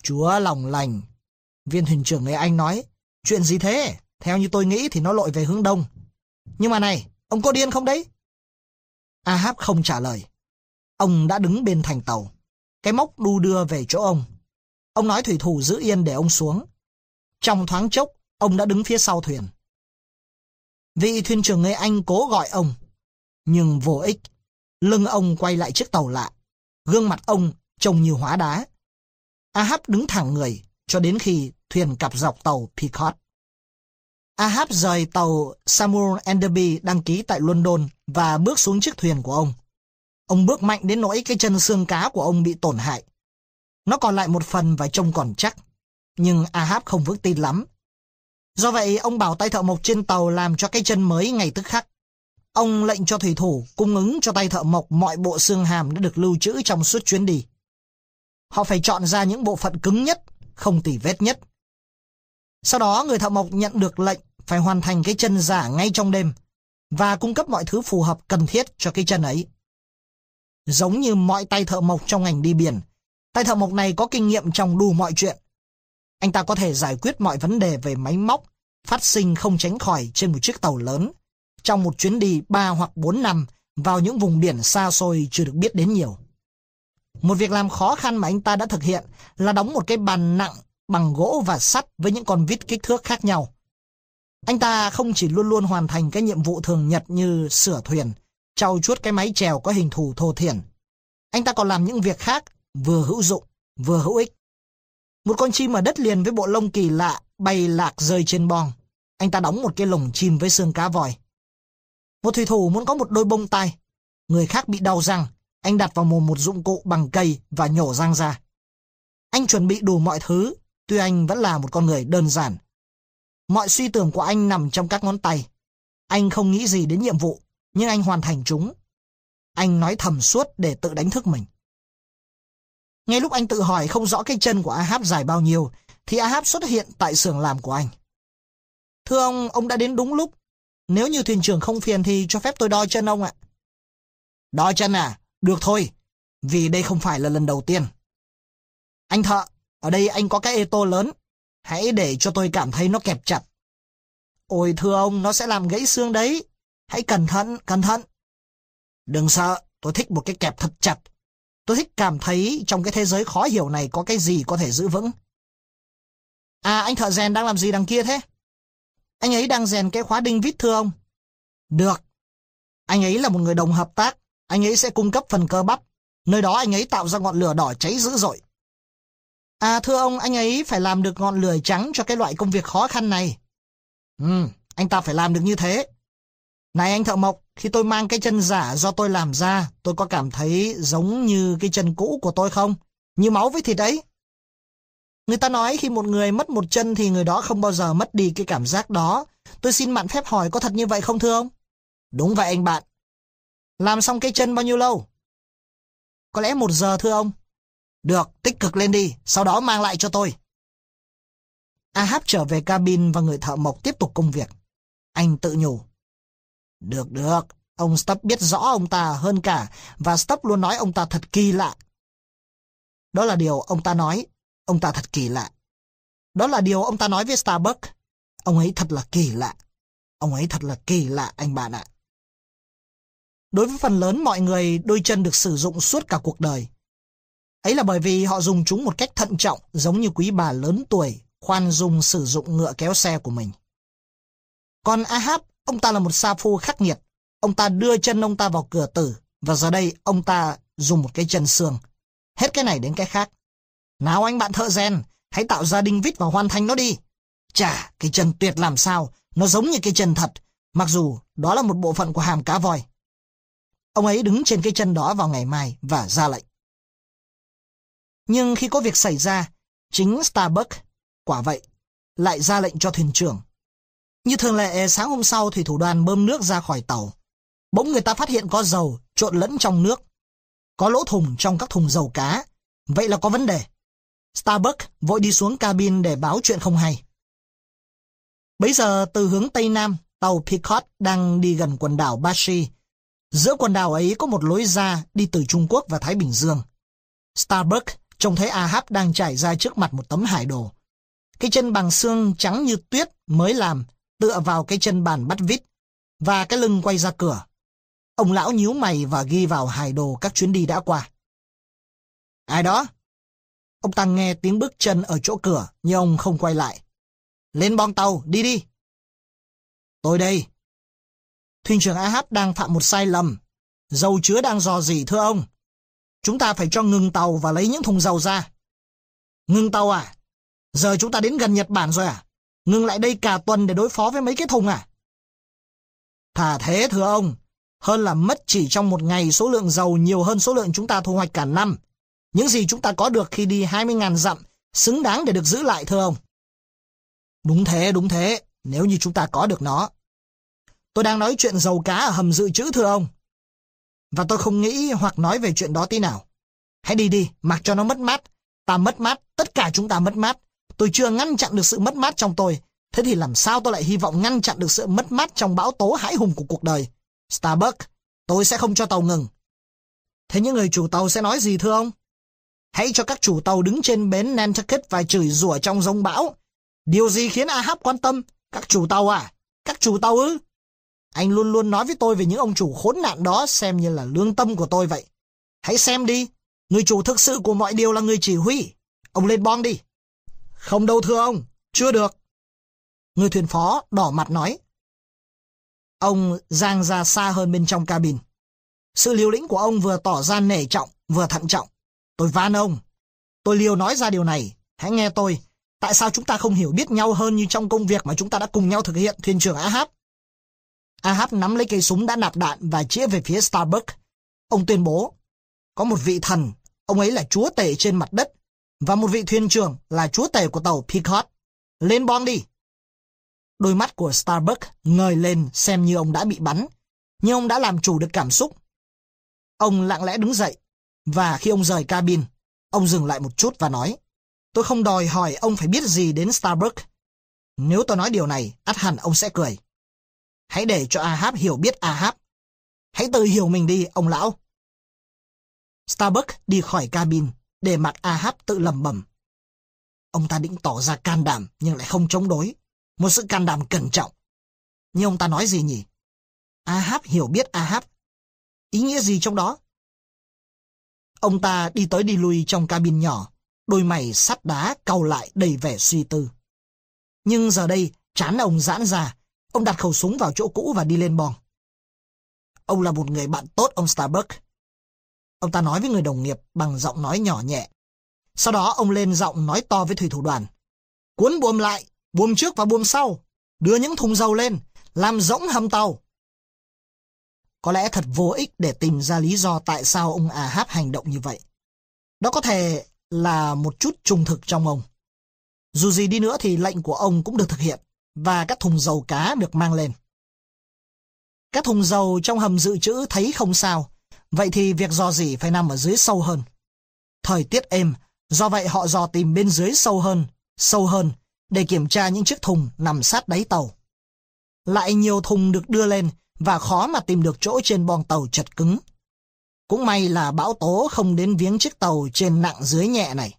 Chúa lòng lành. Viên thuyền trưởng người Anh nói, chuyện gì thế? Theo như tôi nghĩ thì nó lội về hướng đông. Nhưng mà này, ông có điên không đấy? Ahab không trả lời. Ông đã đứng bên thành tàu. Cái móc đu đưa về chỗ ông. Ông nói thủy thủ giữ yên để ông xuống. Trong thoáng chốc, ông đã đứng phía sau thuyền. Vị thuyền trưởng người Anh cố gọi ông. Nhưng vô ích. Lưng ông quay lại chiếc tàu lạ. Gương mặt ông trông như hóa đá. Ahab đứng thẳng người cho đến khi thuyền cặp dọc tàu Pequot. Ahab rời tàu Samuel Enderby đăng ký tại London và bước xuống chiếc thuyền của ông. Ông bước mạnh đến nỗi cái chân xương cá của ông bị tổn hại. Nó còn lại một phần và trông còn chắc. Nhưng Ahab không vững tin lắm. Do vậy, ông bảo tay thợ mộc trên tàu làm cho cái chân mới ngay tức khắc. Ông lệnh cho thủy thủ cung ứng cho tay thợ mộc mọi bộ xương hàm đã được lưu trữ trong suốt chuyến đi. Họ phải chọn ra những bộ phận cứng nhất, không tỉ vết nhất. Sau đó người thợ mộc nhận được lệnh phải hoàn thành cái chân giả ngay trong đêm và cung cấp mọi thứ phù hợp cần thiết cho cái chân ấy. Giống như mọi tay thợ mộc trong ngành đi biển, tay thợ mộc này có kinh nghiệm trong đủ mọi chuyện. Anh ta có thể giải quyết mọi vấn đề về máy móc, phát sinh không tránh khỏi trên một chiếc tàu lớn, trong một chuyến đi 3 hoặc 4 năm vào những vùng biển xa xôi chưa được biết đến nhiều. Một việc làm khó khăn mà anh ta đã thực hiện là đóng một cái bàn nặng bằng gỗ và sắt với những con vít kích thước khác nhau. Anh ta không chỉ luôn luôn hoàn thành cái nhiệm vụ thường nhật như sửa thuyền, trau chuốt cái máy chèo có hình thù thô thiển. Anh ta còn làm những việc khác vừa hữu dụng, vừa hữu ích. Một con chim ở đất liền với bộ lông kỳ lạ bay lạc rơi trên bong. Anh ta đóng một cái lồng chim với xương cá vòi. Một thủy thủ muốn có một đôi bông tai. Người khác bị đau răng. Anh đặt vào mồm một dụng cụ bằng cây và nhổ răng ra. Anh chuẩn bị đủ mọi thứ, tuy anh vẫn là một con người đơn giản. Mọi suy tưởng của anh nằm trong các ngón tay. Anh không nghĩ gì đến nhiệm vụ, nhưng anh hoàn thành chúng. Anh nói thầm suốt để tự đánh thức mình. Ngay lúc anh tự hỏi không rõ cái chân của Ahab dài bao nhiêu, thì Ahab xuất hiện tại xưởng làm của anh. Thưa ông, ông đã đến đúng lúc. Nếu như thuyền trưởng không phiền thì cho phép tôi đo chân ông ạ. Đo chân à? Được thôi, vì đây không phải là lần đầu tiên. Anh thợ, ở đây anh có cái ê tô lớn. Hãy để cho tôi cảm thấy nó kẹp chặt. Ôi thưa ông, nó sẽ làm gãy xương đấy. Hãy cẩn thận, cẩn thận. Đừng sợ, tôi thích một cái kẹp thật chặt. Tôi thích cảm thấy trong cái thế giới khó hiểu này có cái gì có thể giữ vững. À, anh thợ rèn đang làm gì đằng kia thế? Anh ấy đang rèn cái khóa đinh vít thưa ông. Được. Anh ấy là một người đồng hợp tác. Anh ấy sẽ cung cấp phần cơ bắp. Nơi đó anh ấy tạo ra ngọn lửa đỏ cháy dữ dội. À thưa ông, anh ấy phải làm được ngọn lửa trắng cho cái loại công việc khó khăn này. Ừ, anh ta phải làm được như thế. Này anh thợ mộc, khi tôi mang cái chân giả do tôi làm ra, tôi có cảm thấy giống như cái chân cũ của tôi không? Như máu với thịt đấy. Người ta nói khi một người mất một chân thì người đó không bao giờ mất đi cái cảm giác đó. Tôi xin mạn phép hỏi có thật như vậy không thưa ông? Đúng vậy anh bạn. Làm xong cái chân bao nhiêu lâu? Có lẽ một giờ thưa ông. Được, tích cực lên đi, sau đó mang lại cho tôi. Ahab trở về cabin và người thợ mộc tiếp tục công việc. Anh tự nhủ. Được được, ông Stubb biết rõ ông ta hơn cả và Stubb luôn nói ông ta thật kỳ lạ. Đó là điều ông ta nói, ông ta thật kỳ lạ. Đó là điều ông ta nói với Starbucks. Ông ấy thật là kỳ lạ. Ông ấy thật là kỳ lạ anh bạn ạ. Đối với phần lớn mọi người, đôi chân được sử dụng suốt cả cuộc đời. Ấy là bởi vì họ dùng chúng một cách thận trọng giống như quý bà lớn tuổi khoan dung sử dụng ngựa kéo xe của mình. Còn Ahab, ông ta là một sa phu khắc nghiệt. Ông ta đưa chân ông ta vào cửa tử và giờ đây ông ta dùng một cái chân xương. Hết cái này đến cái khác. Nào anh bạn thợ rèn, hãy tạo ra đinh vít và hoàn thành nó đi. Chà, cái chân tuyệt làm sao, nó giống như cái chân thật, mặc dù đó là một bộ phận của hàm cá voi. Ông ấy đứng trên cái chân đó vào ngày mai và ra lệnh. Nhưng khi có việc xảy ra, chính Starbuck, quả vậy, lại ra lệnh cho thuyền trưởng. Như thường lệ, sáng hôm sau thủy thủ đoàn bơm nước ra khỏi tàu. Bỗng người ta phát hiện có dầu trộn lẫn trong nước. Có lỗ thùng trong các thùng dầu cá. Vậy là có vấn đề. Starbuck vội đi xuống cabin để báo chuyện không hay. Bấy giờ từ hướng Tây Nam, tàu Picot đang đi gần quần đảo Bashi. Giữa quần đảo ấy có một lối ra đi từ Trung Quốc và Thái Bình Dương. Starbuck trông thấy Ahab đang trải ra trước mặt một tấm hải đồ. Cái chân bằng xương trắng như tuyết mới làm tựa vào cái chân bàn bắt vít và cái lưng quay ra cửa. Ông lão nhíu mày và ghi vào hải đồ các chuyến đi đã qua. Ai đó? Ông ta nghe tiếng bước chân ở chỗ cửa nhưng ông không quay lại. Lên bong tàu, đi đi. Tôi đây. Thuyền trưởng ah đang phạm một sai lầm. Dầu chứa đang dò dỉ thưa ông. Chúng ta phải cho ngừng tàu và lấy những thùng dầu ra. Ngừng tàu à? Giờ chúng ta đến gần Nhật Bản rồi à? Ngừng lại đây cả tuần để đối phó với mấy cái thùng à? Thà thế thưa ông, hơn là mất chỉ trong một ngày số lượng dầu nhiều hơn số lượng chúng ta thu hoạch cả năm. Những gì chúng ta có được khi đi 20.000 dặm xứng đáng để được giữ lại thưa ông. Đúng thế, đúng thế, nếu như chúng ta có được nó. Tôi đang nói chuyện dầu cá ở hầm dự trữ thưa ông. Và tôi không nghĩ hoặc nói về chuyện đó tí nào. Hãy đi đi, mặc cho nó mất mát. Ta mất mát, tất cả chúng ta mất mát. Tôi chưa ngăn chặn được sự mất mát trong tôi. Thế thì làm sao tôi lại hy vọng ngăn chặn được sự mất mát trong bão tố hãi hùng của cuộc đời? starbuck tôi sẽ không cho tàu ngừng. Thế những người chủ tàu sẽ nói gì thưa ông? Hãy cho các chủ tàu đứng trên bến Nantucket và chửi rủa trong rông bão. Điều gì khiến Ahab quan tâm? Các chủ tàu à? Các chủ tàu ư? Anh luôn luôn nói với tôi về những ông chủ khốn nạn đó xem như là lương tâm của tôi vậy. Hãy xem đi, người chủ thực sự của mọi điều là người chỉ huy. Ông lên bon đi. Không đâu thưa ông, chưa được. Người thuyền phó đỏ mặt nói. Ông giang ra xa hơn bên trong cabin. Sự liều lĩnh của ông vừa tỏ ra nể trọng, vừa thận trọng. Tôi van ông. Tôi liều nói ra điều này. Hãy nghe tôi. Tại sao chúng ta không hiểu biết nhau hơn như trong công việc mà chúng ta đã cùng nhau thực hiện thuyền trưởng Ahab? Ahab nắm lấy cây súng đã nạp đạn và chĩa về phía Starbuck. Ông tuyên bố, có một vị thần, ông ấy là chúa tể trên mặt đất, và một vị thuyền trưởng là chúa tể của tàu Pequot. Lên bom đi! Đôi mắt của Starbuck ngời lên xem như ông đã bị bắn, nhưng ông đã làm chủ được cảm xúc. Ông lặng lẽ đứng dậy, và khi ông rời cabin, ông dừng lại một chút và nói, tôi không đòi hỏi ông phải biết gì đến Starbuck. Nếu tôi nói điều này, ắt hẳn ông sẽ cười. Hãy để cho Ahab hiểu biết Ahab. Hãy tự hiểu mình đi, ông lão. Starbuck đi khỏi cabin, để mặc Ahab tự lầm bầm. Ông ta định tỏ ra can đảm nhưng lại không chống đối. Một sự can đảm cẩn trọng. Nhưng ông ta nói gì nhỉ? Ahab hiểu biết Ahab. Ý nghĩa gì trong đó? Ông ta đi tới đi lui trong cabin nhỏ, đôi mày sắt đá cau lại đầy vẻ suy tư. Nhưng giờ đây, chán ông giãn ra, ông đặt khẩu súng vào chỗ cũ và đi lên bong. Ông là một người bạn tốt ông Starbuck. Ông ta nói với người đồng nghiệp bằng giọng nói nhỏ nhẹ. Sau đó ông lên giọng nói to với thủy thủ đoàn. Cuốn buồm lại, buồm trước và buồm sau. Đưa những thùng dầu lên, làm rỗng hầm tàu. Có lẽ thật vô ích để tìm ra lý do tại sao ông à háp hành động như vậy. Đó có thể là một chút trung thực trong ông. Dù gì đi nữa thì lệnh của ông cũng được thực hiện và các thùng dầu cá được mang lên. Các thùng dầu trong hầm dự trữ thấy không sao, vậy thì việc dò dỉ phải nằm ở dưới sâu hơn. Thời tiết êm, do vậy họ dò tìm bên dưới sâu hơn, sâu hơn, để kiểm tra những chiếc thùng nằm sát đáy tàu. Lại nhiều thùng được đưa lên và khó mà tìm được chỗ trên boong tàu chật cứng. Cũng may là bão tố không đến viếng chiếc tàu trên nặng dưới nhẹ này.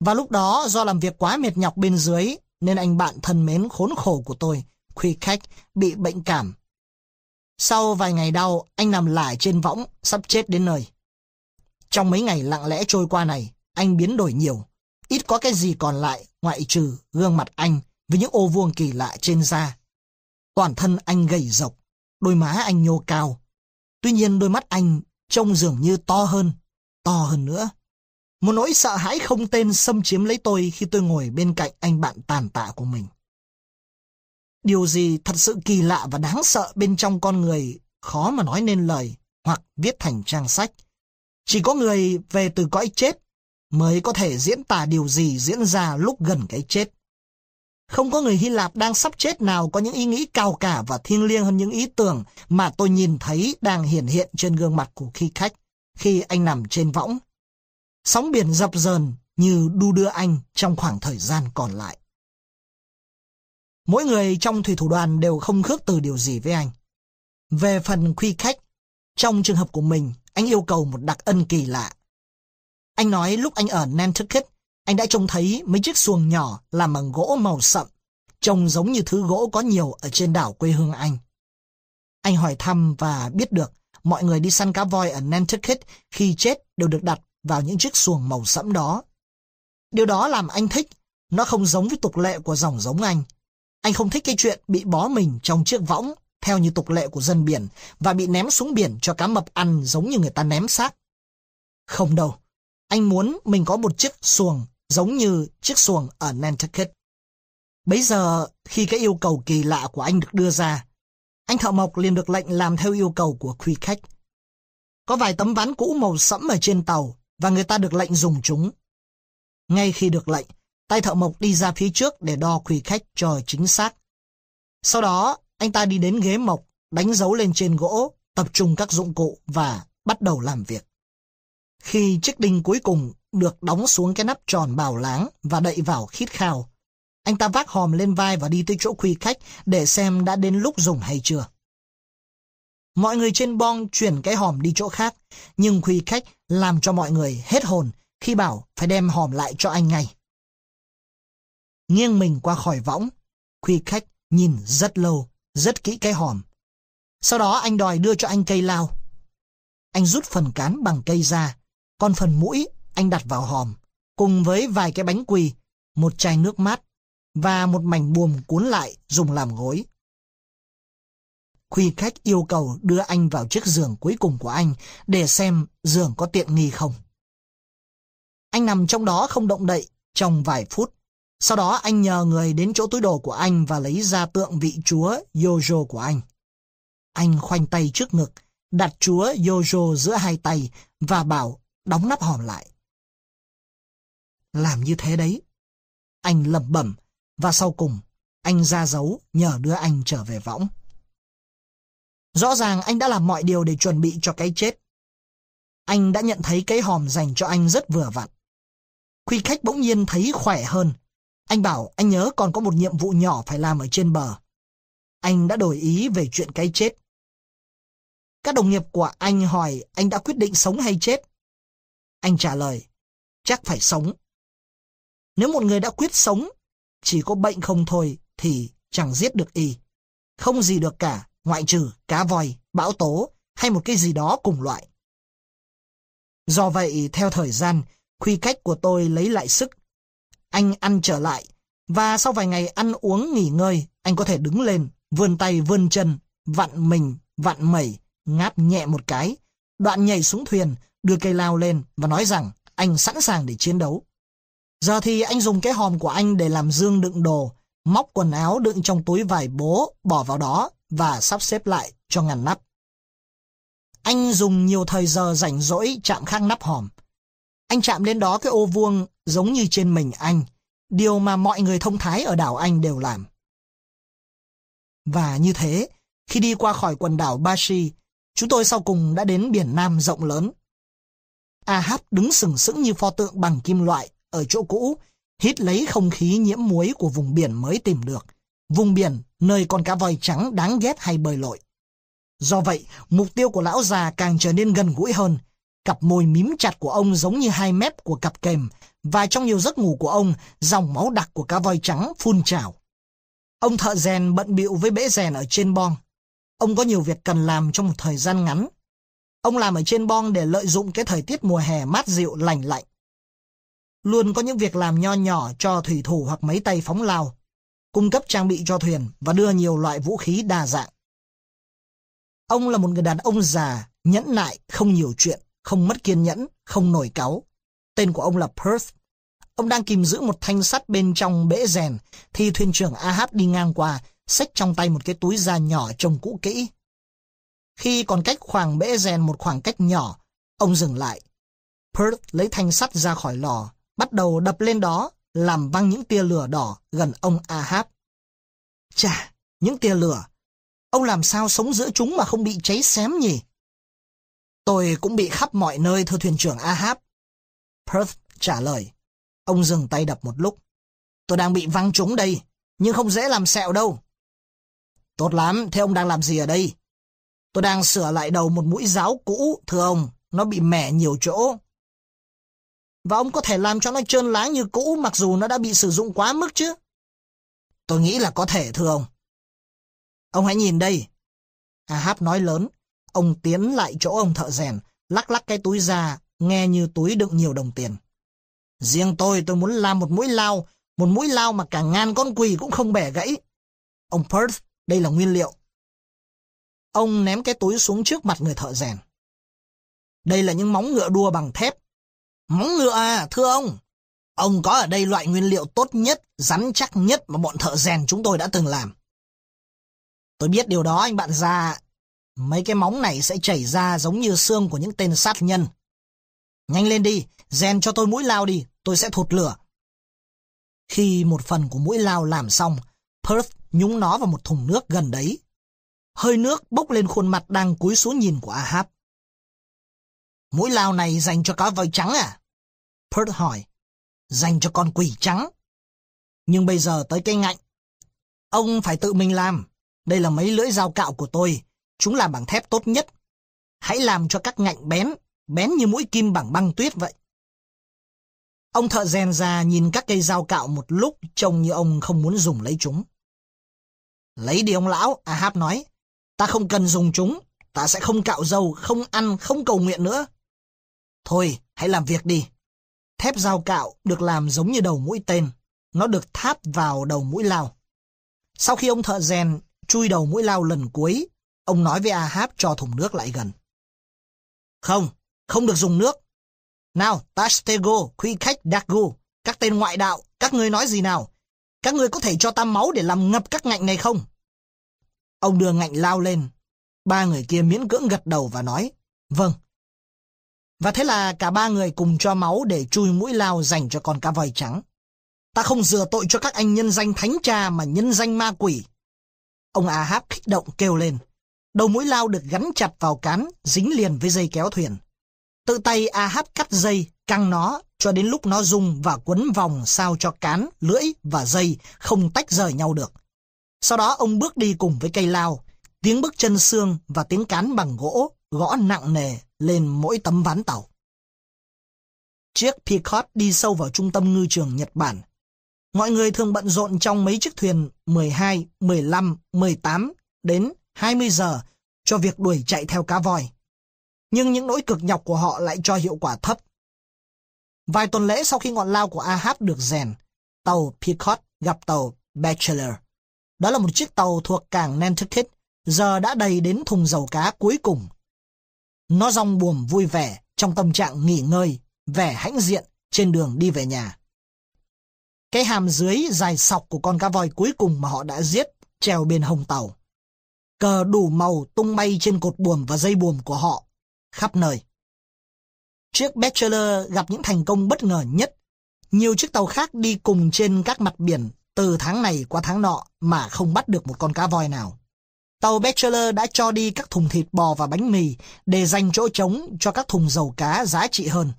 Và lúc đó do làm việc quá mệt nhọc bên dưới nên anh bạn thân mến khốn khổ của tôi, Khuy Khách, bị bệnh cảm. Sau vài ngày đau, anh nằm lại trên võng, sắp chết đến nơi. Trong mấy ngày lặng lẽ trôi qua này, anh biến đổi nhiều. Ít có cái gì còn lại ngoại trừ gương mặt anh với những ô vuông kỳ lạ trên da. Toàn thân anh gầy rộc, đôi má anh nhô cao. Tuy nhiên đôi mắt anh trông dường như to hơn, to hơn nữa. Một nỗi sợ hãi không tên xâm chiếm lấy tôi khi tôi ngồi bên cạnh anh bạn tàn tạ của mình. Điều gì thật sự kỳ lạ và đáng sợ bên trong con người, khó mà nói nên lời, hoặc viết thành trang sách. Chỉ có người về từ cõi chết mới có thể diễn tả điều gì diễn ra lúc gần cái chết. Không có người Hy Lạp đang sắp chết nào có những ý nghĩ cao cả và thiêng liêng hơn những ý tưởng mà tôi nhìn thấy đang hiển hiện trên gương mặt của khi khách, khi anh nằm trên võng. Sóng biển dập dờn như đu đưa anh trong khoảng thời gian còn lại. Mỗi người trong thủy thủ đoàn đều không khước từ điều gì với anh. Về phần khuy khách, trong trường hợp của mình, anh yêu cầu một đặc ân kỳ lạ. Anh nói lúc anh ở Nantucket, anh đã trông thấy mấy chiếc xuồng nhỏ làm bằng gỗ màu sậm, trông giống như thứ gỗ có nhiều ở trên đảo quê hương anh. Anh hỏi thăm và biết được mọi người đi săn cá voi ở Nantucket khi chết đều được đặt vào những chiếc xuồng màu sẫm đó. Điều đó làm anh thích, nó không giống với tục lệ của dòng giống anh. Anh không thích cái chuyện bị bó mình trong chiếc võng theo như tục lệ của dân biển và bị ném xuống biển cho cá mập ăn giống như người ta ném xác. Không đâu, anh muốn mình có một chiếc xuồng giống như chiếc xuồng ở Nantucket. Bấy giờ, khi cái yêu cầu kỳ lạ của anh được đưa ra, anh thợ mộc liền được lệnh làm theo yêu cầu của quý khách. Có vài tấm ván cũ màu sẫm ở trên tàu và người ta được lệnh dùng chúng. Ngay khi được lệnh, tay thợ mộc đi ra phía trước để đo khuy khách cho chính xác. Sau đó, anh ta đi đến ghế mộc, đánh dấu lên trên gỗ, tập trung các dụng cụ và bắt đầu làm việc. Khi chiếc đinh cuối cùng được đóng xuống cái nắp tròn bào láng và đậy vào khít khao, anh ta vác hòm lên vai và đi tới chỗ khuy khách để xem đã đến lúc dùng hay chưa. Mọi người trên bong chuyển cái hòm đi chỗ khác, nhưng khuy khách làm cho mọi người hết hồn khi bảo phải đem hòm lại cho anh ngay. Nghiêng mình qua khỏi võng, khuy khách nhìn rất lâu rất kỹ cái hòm. Sau đó anh đòi đưa cho anh cây lao. Anh rút phần cán bằng cây ra, còn phần mũi anh đặt vào hòm, cùng với vài cái bánh quỳ, một chai nước mát và một mảnh buồm cuốn lại dùng làm gối. Khuy khách yêu cầu đưa anh vào chiếc giường cuối cùng của anh để xem giường có tiện nghi không. Anh nằm trong đó không động đậy trong vài phút. Sau đó anh nhờ người đến chỗ túi đồ của anh và lấy ra tượng vị chúa Yojo của anh. Anh khoanh tay trước ngực, đặt chúa Yojo giữa hai tay và bảo đóng nắp hòm lại. Làm như thế đấy. Anh lẩm bẩm và sau cùng anh ra dấu nhờ đưa anh trở về võng. Rõ ràng anh đã làm mọi điều để chuẩn bị cho cái chết. Anh đã nhận thấy cái hòm dành cho anh rất vừa vặn. Khuy khách bỗng nhiên thấy khỏe hơn. Anh bảo anh nhớ còn có một nhiệm vụ nhỏ phải làm ở trên bờ. Anh đã đổi ý về chuyện cái chết. Các đồng nghiệp của anh hỏi anh đã quyết định sống hay chết. Anh trả lời, chắc phải sống. Nếu một người đã quyết sống, chỉ có bệnh không thôi thì chẳng giết được y. Không gì được cả, ngoại trừ cá voi, bão tố hay một cái gì đó cùng loại. Do vậy, theo thời gian, khuy cách của tôi lấy lại sức. Anh ăn trở lại, và sau vài ngày ăn uống nghỉ ngơi, anh có thể đứng lên, vươn tay vươn chân, vặn mình, vặn mẩy, ngáp nhẹ một cái, đoạn nhảy xuống thuyền, đưa cây lao lên và nói rằng anh sẵn sàng để chiến đấu. Giờ thì anh dùng cái hòm của anh để làm dương đựng đồ, móc quần áo đựng trong túi vải bố, bỏ vào đó và sắp xếp lại cho ngăn nắp. Anh dùng nhiều thời giờ rảnh rỗi chạm khang nắp hòm. Anh chạm lên đó cái ô vuông giống như trên mình anh, điều mà mọi người thông thái ở đảo Anh đều làm. Và như thế, khi đi qua khỏi quần đảo Bashi, chúng tôi sau cùng đã đến biển Nam rộng lớn. Ahab đứng sừng sững như pho tượng bằng kim loại ở chỗ cũ, hít lấy không khí nhiễm muối của vùng biển mới tìm được. Vùng biển nơi con cá voi trắng đáng ghét hay bơi lội. Do vậy, mục tiêu của lão già càng trở nên gần gũi hơn. Cặp môi mím chặt của ông giống như hai mép của cặp kềm, và trong nhiều giấc ngủ của ông, dòng máu đặc của cá voi trắng phun trào. Ông thợ rèn bận bịu với bể rèn ở trên bong. Ông có nhiều việc cần làm trong một thời gian ngắn. Ông làm ở trên bong để lợi dụng cái thời tiết mùa hè mát dịu lành lạnh. Luôn có những việc làm nho nhỏ cho thủy thủ hoặc mấy tay phóng lao, cung cấp trang bị cho thuyền và đưa nhiều loại vũ khí đa dạng. Ông là một người đàn ông già, nhẫn nại, không nhiều chuyện, không mất kiên nhẫn, không nổi cáu. Tên của ông là Perth. Ông đang kìm giữ một thanh sắt bên trong bể rèn, thì thuyền trưởng Ahab đi ngang qua, xách trong tay một cái túi da nhỏ trông cũ kỹ. Khi còn cách khoảng bể rèn một khoảng cách nhỏ, ông dừng lại. Perth lấy thanh sắt ra khỏi lò, bắt đầu đập lên đó, làm văng những tia lửa đỏ gần ông Ahab. Chà, những tia lửa. Ông làm sao sống giữa chúng mà không bị cháy xém nhỉ? Tôi cũng bị khắp mọi nơi thưa thuyền trưởng Ahab. Perth trả lời. Ông dừng tay đập một lúc. Tôi đang bị văng trúng đây, nhưng không dễ làm sẹo đâu. Tốt lắm, thế ông đang làm gì ở đây? Tôi đang sửa lại đầu một mũi giáo cũ, thưa ông. Nó bị mẻ nhiều chỗ. Và ông có thể làm cho nó trơn láng như cũ mặc dù nó đã bị sử dụng quá mức chứ? Tôi nghĩ là có thể thưa ông. Ông hãy nhìn đây. Ahab nói lớn. Ông tiến lại chỗ ông thợ rèn, lắc lắc cái túi ra, nghe như túi đựng nhiều đồng tiền. Riêng tôi, tôi muốn làm một mũi lao, một mũi lao mà cả ngàn con quỳ cũng không bẻ gãy. Ông Perth, đây là nguyên liệu. Ông ném cái túi xuống trước mặt người thợ rèn. Đây là những móng ngựa đua bằng thép. Móng ngựa à, thưa ông. Ông có ở đây loại nguyên liệu tốt nhất, rắn chắc nhất mà bọn thợ rèn chúng tôi đã từng làm. Tôi biết điều đó anh bạn già. Mấy cái móng này sẽ chảy ra giống như xương của những tên sát nhân. Nhanh lên đi, rèn cho tôi mũi lao đi, tôi sẽ thụt lửa. Khi một phần của mũi lao làm xong, Perth nhúng nó vào một thùng nước gần đấy. Hơi nước bốc lên khuôn mặt đang cúi xuống nhìn của Ahab. Mũi lao này dành cho cá voi trắng à? Perth hỏi. Dành cho con quỷ trắng. Nhưng bây giờ tới cây ngạnh. Ông phải tự mình làm. Đây là mấy lưỡi dao cạo của tôi. Chúng làm bằng thép tốt nhất. Hãy làm cho các ngạnh bén, bén như mũi kim bằng băng tuyết vậy. Ông thợ rèn già nhìn các cây dao cạo một lúc trông như ông không muốn dùng lấy chúng. Lấy đi ông lão, Ahab nói. Ta không cần dùng chúng, ta sẽ không cạo dầu, không ăn, không cầu nguyện nữa. Thôi, hãy làm việc đi. Thép dao cạo được làm giống như đầu mũi tên. Nó được tháp vào đầu mũi lao. Sau khi ông thợ rèn chui đầu mũi lao lần cuối, ông nói với Ahab cho thùng nước lại gần. Không, không được dùng nước. Nào, Tashtego, Quy Khách, Dagu, các tên ngoại đạo, các ngươi nói gì nào? Các ngươi có thể cho ta máu để làm ngập các ngạnh này không? Ông đưa ngạnh lao lên. Ba người kia miễn cưỡng gật đầu và nói, vâng. Và thế là cả ba người cùng cho máu để chui mũi lao dành cho con cá voi trắng. Ta không dừa tội cho các anh nhân danh thánh cha mà nhân danh ma quỷ. Ông Ahab kích động kêu lên. Đầu mũi lao được gắn chặt vào cán, dính liền với dây kéo thuyền. Tự tay Ahab cắt dây, căng nó cho đến lúc nó rung và quấn vòng sao cho cán, lưỡi và dây không tách rời nhau được. Sau đó ông bước đi cùng với cây lao, tiếng bước chân xương và tiếng cán bằng gỗ gõ nặng nề lên mỗi tấm ván tàu. Chiếc Peacock đi sâu vào trung tâm ngư trường Nhật Bản. Mọi người thường bận rộn trong mấy chiếc thuyền 12, 15, 18 đến 20 giờ cho việc đuổi chạy theo cá voi. Nhưng những nỗi cực nhọc của họ lại cho hiệu quả thấp. Vài tuần lễ sau khi ngọn lao của Ahab được rèn, tàu Peacock gặp tàu Bachelor. Đó là một chiếc tàu thuộc cảng Nantucket, giờ đã đầy đến thùng dầu cá cuối cùng. Nó rong buồm vui vẻ, trong tâm trạng nghỉ ngơi, vẻ hãnh diện trên đường đi về nhà. Cái hàm dưới dài sọc của con cá voi cuối cùng mà họ đã giết treo bên hông tàu. Cờ đủ màu tung bay trên cột buồm và dây buồm của họ, khắp nơi. Chiếc Bachelor gặp những thành công bất ngờ nhất. Nhiều chiếc tàu khác đi cùng trên các mặt biển từ tháng này qua tháng nọ mà không bắt được một con cá voi nào. Tàu Bachelor đã cho đi các thùng thịt bò và bánh mì để dành chỗ trống cho các thùng dầu cá giá trị hơn.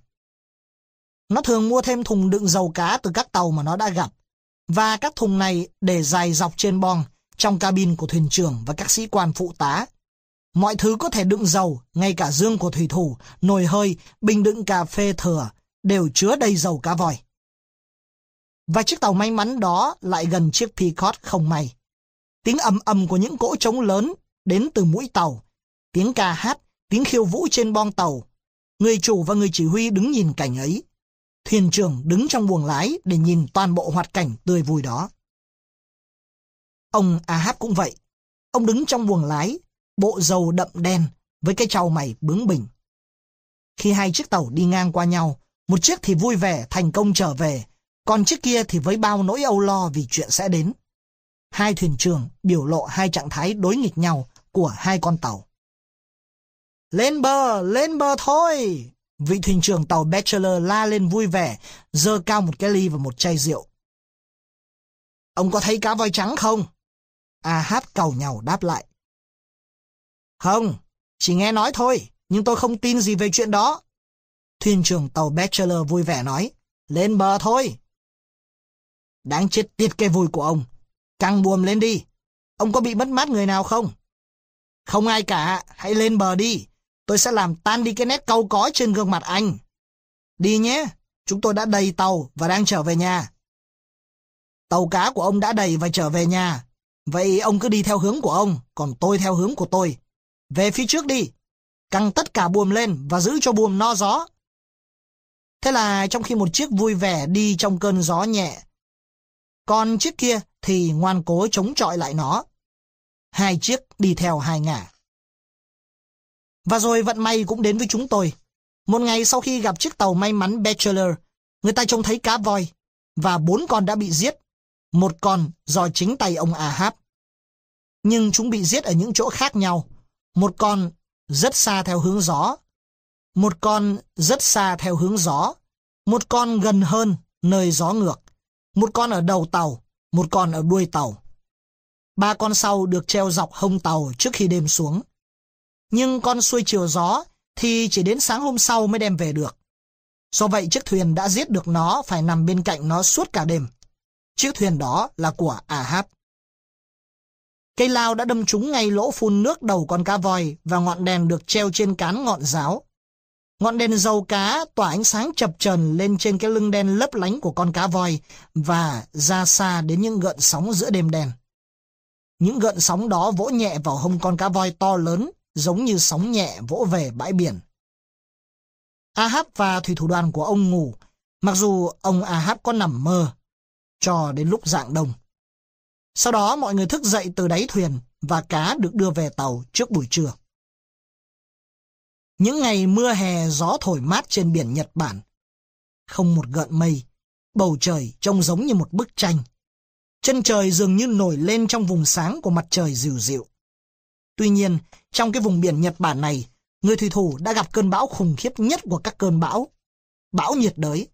Nó thường mua thêm thùng đựng dầu cá từ các tàu mà nó đã gặp. Và các thùng này để dài dọc trên bong, trong cabin của thuyền trưởng và các sĩ quan phụ tá. Mọi thứ có thể đựng dầu, ngay cả dương của thủy thủ, nồi hơi, bình đựng cà phê thừa, đều chứa đầy dầu cá voi. Và chiếc tàu may mắn đó lại gần chiếc Peacock không may. Tiếng ầm ầm của những cỗ trống lớn đến từ mũi tàu, tiếng ca hát, tiếng khiêu vũ trên bong tàu. Người chủ và người chỉ huy đứng nhìn cảnh ấy. Thuyền trưởng đứng trong buồng lái để nhìn toàn bộ hoạt cảnh tươi vui đó. Ông Ahab cũng vậy. Ông đứng trong buồng lái, bộ dầu đậm đen với cái trầu mày bướng bỉnh. Khi hai chiếc tàu đi ngang qua nhau, một chiếc thì vui vẻ thành công trở về, còn chiếc kia thì với bao nỗi âu lo vì chuyện sẽ đến. Hai thuyền trưởng biểu lộ hai trạng thái đối nghịch nhau của hai con tàu. Lên bờ, lên bờ thôi! Vị thuyền trưởng tàu Bachelor la lên vui vẻ, dơ cao một cái ly và một chai rượu. Ông có thấy cá voi trắng không? A hát cầu nhau đáp lại. Không, chỉ nghe nói thôi, nhưng tôi không tin gì về chuyện đó. Thuyền trưởng tàu Bachelor vui vẻ nói, lên bờ thôi. Đáng chết tiệt cái vui của ông. Căng buồm lên đi. Ông có bị mất mát người nào không? Không ai cả, hãy lên bờ đi. Tôi sẽ làm tan đi cái nét câu có trên gương mặt anh. Đi nhé, chúng tôi đã đầy tàu và đang trở về nhà. Tàu cá của ông đã đầy và trở về nhà. Vậy ông cứ đi theo hướng của ông, còn tôi theo hướng của tôi. Về phía trước đi. Căng tất cả buồm lên và giữ cho buồm no gió. Thế là trong khi một chiếc vui vẻ đi trong cơn gió nhẹ, còn chiếc kia thì ngoan cố chống chọi lại nó. Hai chiếc đi theo hai ngả. Và rồi vận may cũng đến với chúng tôi. Một ngày sau khi gặp chiếc tàu may mắn Bachelor, người ta trông thấy cá voi, và bốn con đã bị giết. Một con do chính tay ông Ahab. Nhưng chúng bị giết ở những chỗ khác nhau. Một con rất xa theo hướng gió. Một con rất xa theo hướng gió. Một con gần hơn nơi gió ngược. Một con ở đầu tàu, một con ở đuôi tàu. Ba con sau được treo dọc hông tàu trước khi đêm xuống. Nhưng con xuôi chiều gió thì chỉ đến sáng hôm sau mới đem về được. Do vậy chiếc thuyền đã giết được nó phải nằm bên cạnh nó suốt cả đêm. Chiếc thuyền đó là của Ahab. Cây lao đã đâm trúng ngay lỗ phun nước đầu con cá voi và ngọn đèn được treo trên cán ngọn giáo. Ngọn đèn dầu cá tỏa ánh sáng chập trần lên trên cái lưng đen lấp lánh của con cá voi và ra xa đến những gợn sóng giữa đêm đen. Những gợn sóng đó vỗ nhẹ vào hông con cá voi to lớn, giống như sóng nhẹ vỗ về bãi biển. Ahab và thủy thủ đoàn của ông ngủ, mặc dù ông Ahab có nằm mơ, cho đến lúc dạng đông. Sau đó mọi người thức dậy từ đáy thuyền và cá được đưa về tàu trước buổi trưa. Những ngày mưa hè gió thổi mát trên biển Nhật Bản. Không một gợn mây, bầu trời trông giống như một bức tranh. Chân trời dường như nổi lên trong vùng sáng của mặt trời dịu dịu. Tuy nhiên, trong cái vùng biển Nhật Bản này, người thủy thủ đã gặp cơn bão khủng khiếp nhất của các cơn bão. Bão nhiệt đới.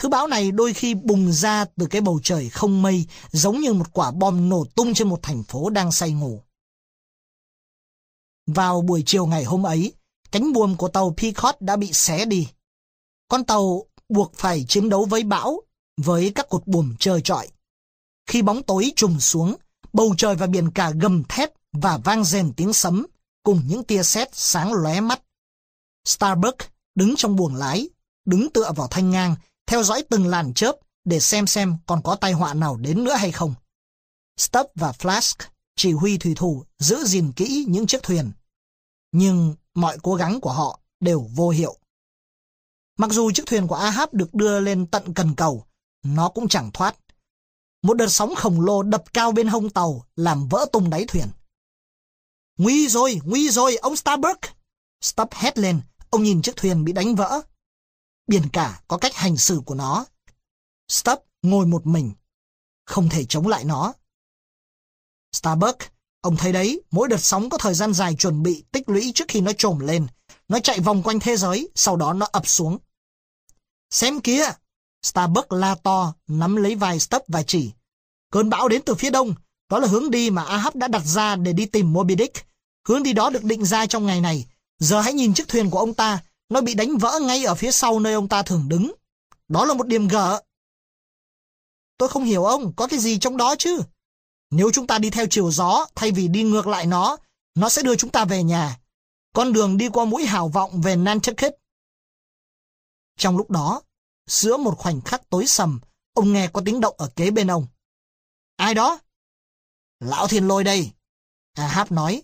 Thứ bão này đôi khi bùng ra từ cái bầu trời không mây, giống như một quả bom nổ tung trên một thành phố đang say ngủ. Vào buổi chiều ngày hôm ấy, cánh buồm của tàu Peacock đã bị xé đi. Con tàu buộc phải chiến đấu với bão, với các cột buồm trơ trọi. Khi bóng tối trùng xuống, bầu trời và biển cả gầm thét và vang rền tiếng sấm, cùng những tia sét sáng lóe mắt. Starbuck đứng trong buồng lái, đứng tựa vào thanh ngang, theo dõi từng làn chớp để xem xem còn có tai họa nào đến nữa hay không. Stubb và Flask chỉ huy thủy thủ giữ gìn kỹ những chiếc thuyền. Nhưng mọi cố gắng của họ đều vô hiệu. Mặc dù chiếc thuyền của Ahab được đưa lên tận cần cầu, nó cũng chẳng thoát. Một đợt sóng khổng lồ đập cao bên hông tàu làm vỡ tung đáy thuyền. Nguy rồi, nguy rồi, ông Starbuck! Stubb hét lên, ông nhìn chiếc thuyền bị đánh vỡ. Biển cả có cách hành xử của nó. Stubb ngồi một mình, không thể chống lại nó. Starbuck, ông thấy đấy, mỗi đợt sóng có thời gian dài chuẩn bị tích lũy trước khi nó trồm lên. Nó chạy vòng quanh thế giới, sau đó nó ập xuống. Xem kia! Starbuck la to, nắm lấy vai Stubb và chỉ. Cơn bão đến từ phía đông, đó là hướng đi mà Ahab đã đặt ra để đi tìm Moby Dick. Hướng đi đó được định ra trong ngày này. Giờ hãy nhìn chiếc thuyền của ông ta, nó bị đánh vỡ ngay ở phía sau nơi ông ta thường đứng. Đó là một điểm gỡ. Tôi không hiểu ông, có cái gì trong đó chứ? Nếu chúng ta đi theo chiều gió thay vì đi ngược lại nó, nó sẽ đưa chúng ta về nhà. Con đường đi qua mũi hào vọng về Nantucket. Trong lúc đó, giữa một khoảnh khắc tối sầm, ông nghe có tiếng động ở kế bên ông. Ai đó? Lão thiên lôi đây. háp nói.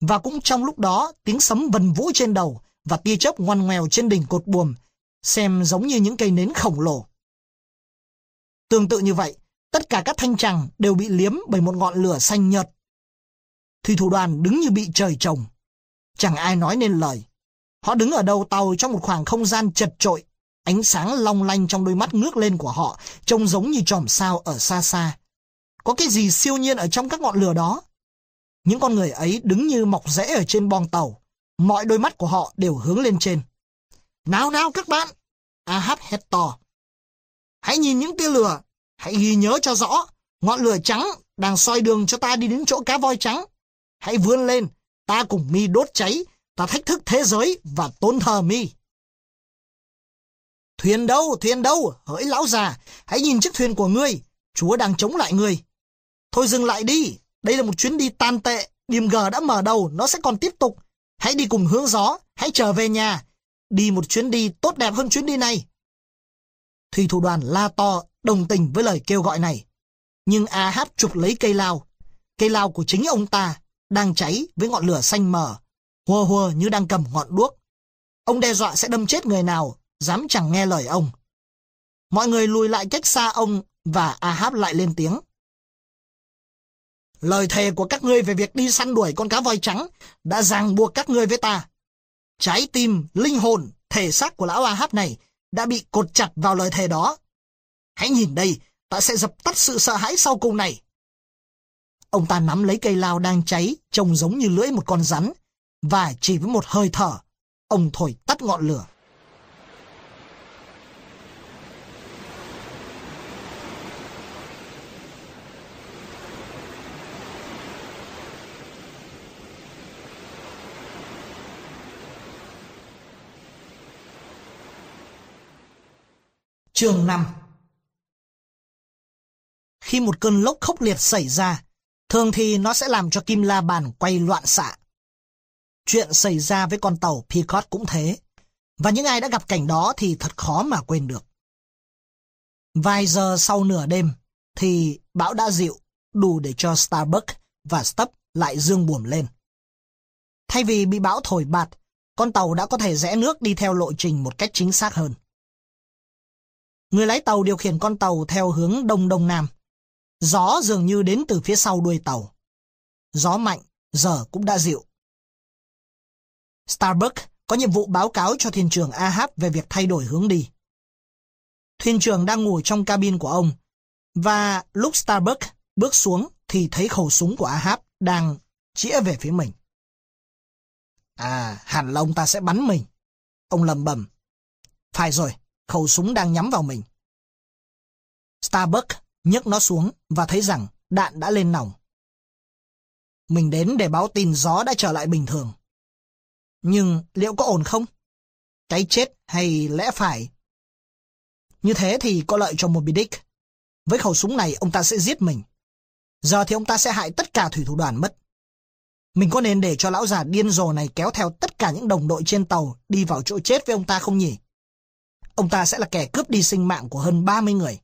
Và cũng trong lúc đó, tiếng sấm vần vũ trên đầu và tia chớp ngoằn ngoèo trên đỉnh cột buồm, xem giống như những cây nến khổng lồ. Tương tự như vậy, tất cả các thanh tràng đều bị liếm bởi một ngọn lửa xanh nhợt. Thủy thủ đoàn đứng như bị trời trồng. Chẳng ai nói nên lời. Họ đứng ở đầu tàu trong một khoảng không gian chật trội. Ánh sáng long lanh trong đôi mắt ngước lên của họ trông giống như chòm sao ở xa xa. Có cái gì siêu nhiên ở trong các ngọn lửa đó? Những con người ấy đứng như mọc rễ ở trên bong tàu. Mọi đôi mắt của họ đều hướng lên trên. Nào nào các bạn! Ahab hét to. Hãy nhìn những tia lửa. Hãy ghi nhớ cho rõ. Ngọn lửa trắng đang soi đường cho ta đi đến chỗ cá voi trắng. Hãy vươn lên. Ta cùng mi đốt cháy. Ta thách thức thế giới và tôn thờ mi. Thuyền đâu, thuyền đâu, hỡi lão già, hãy nhìn chiếc thuyền của ngươi, Chúa đang chống lại ngươi. Thôi dừng lại đi, đây là một chuyến đi tan tệ, điểm G đã mở đầu, nó sẽ còn tiếp tục. Hãy đi cùng hướng gió, hãy trở về nhà. Đi một chuyến đi tốt đẹp hơn chuyến đi này. Thủy thủ đoàn la to, đồng tình với lời kêu gọi này. Nhưng Ahab chụp lấy cây lao. Cây lao của chính ông ta đang cháy với ngọn lửa xanh mờ, hùa hùa như đang cầm ngọn đuốc. Ông đe dọa sẽ đâm chết người nào, dám chẳng nghe lời ông. Mọi người lùi lại cách xa ông và Ahab lại lên tiếng. Lời thề của các ngươi về việc đi săn đuổi con cá voi trắng đã ràng buộc các ngươi với ta. Trái tim, linh hồn, thể xác của lão Ahab này đã bị cột chặt vào lời thề đó. Hãy nhìn đây, ta sẽ dập tắt sự sợ hãi sau cùng này. Ông ta nắm lấy cây lao đang cháy, trông giống như lưỡi một con rắn, và chỉ với một hơi thở, ông thổi tắt ngọn lửa. Chương 5 Khi một cơn lốc khốc liệt xảy ra, thường thì nó sẽ làm cho kim la bàn quay loạn xạ. Chuyện xảy ra với con tàu Peacock cũng thế, và những ai đã gặp cảnh đó thì thật khó mà quên được. Vài giờ sau nửa đêm, thì bão đã dịu đủ để cho Starbuck và Stubb lại dương buồm lên. Thay vì bị bão thổi bạt, con tàu đã có thể rẽ nước đi theo lộ trình một cách chính xác hơn. Người lái tàu điều khiển con tàu theo hướng đông-đông-nam. Gió dường như đến từ phía sau đuôi tàu. Gió mạnh, giờ cũng đã dịu. Starbuck có nhiệm vụ báo cáo cho thuyền trưởng Ahab về việc thay đổi hướng đi. Thuyền trưởng đang ngồi trong cabin của ông, và lúc Starbuck bước xuống thì thấy khẩu súng của Ahab đang chĩa về phía mình. À, hẳn là ông ta sẽ bắn mình. Ông lầm bầm. Phải rồi, khẩu súng đang nhắm vào mình. Starbuck nhấc nó xuống và thấy rằng đạn đã lên nòng. Mình đến để báo tin gió đã trở lại bình thường. Nhưng liệu có ổn không? Cái chết hay lẽ phải? Như thế thì có lợi cho Moby Dick. Với khẩu súng này, ông ta sẽ giết mình. Giờ thì ông ta sẽ hại tất cả thủy thủ đoàn mất. Mình có nên để cho lão già điên rồ này kéo theo tất cả những đồng đội trên tàu đi vào chỗ chết với ông ta không nhỉ? Ông ta sẽ là kẻ cướp đi sinh mạng của hơn 30 người.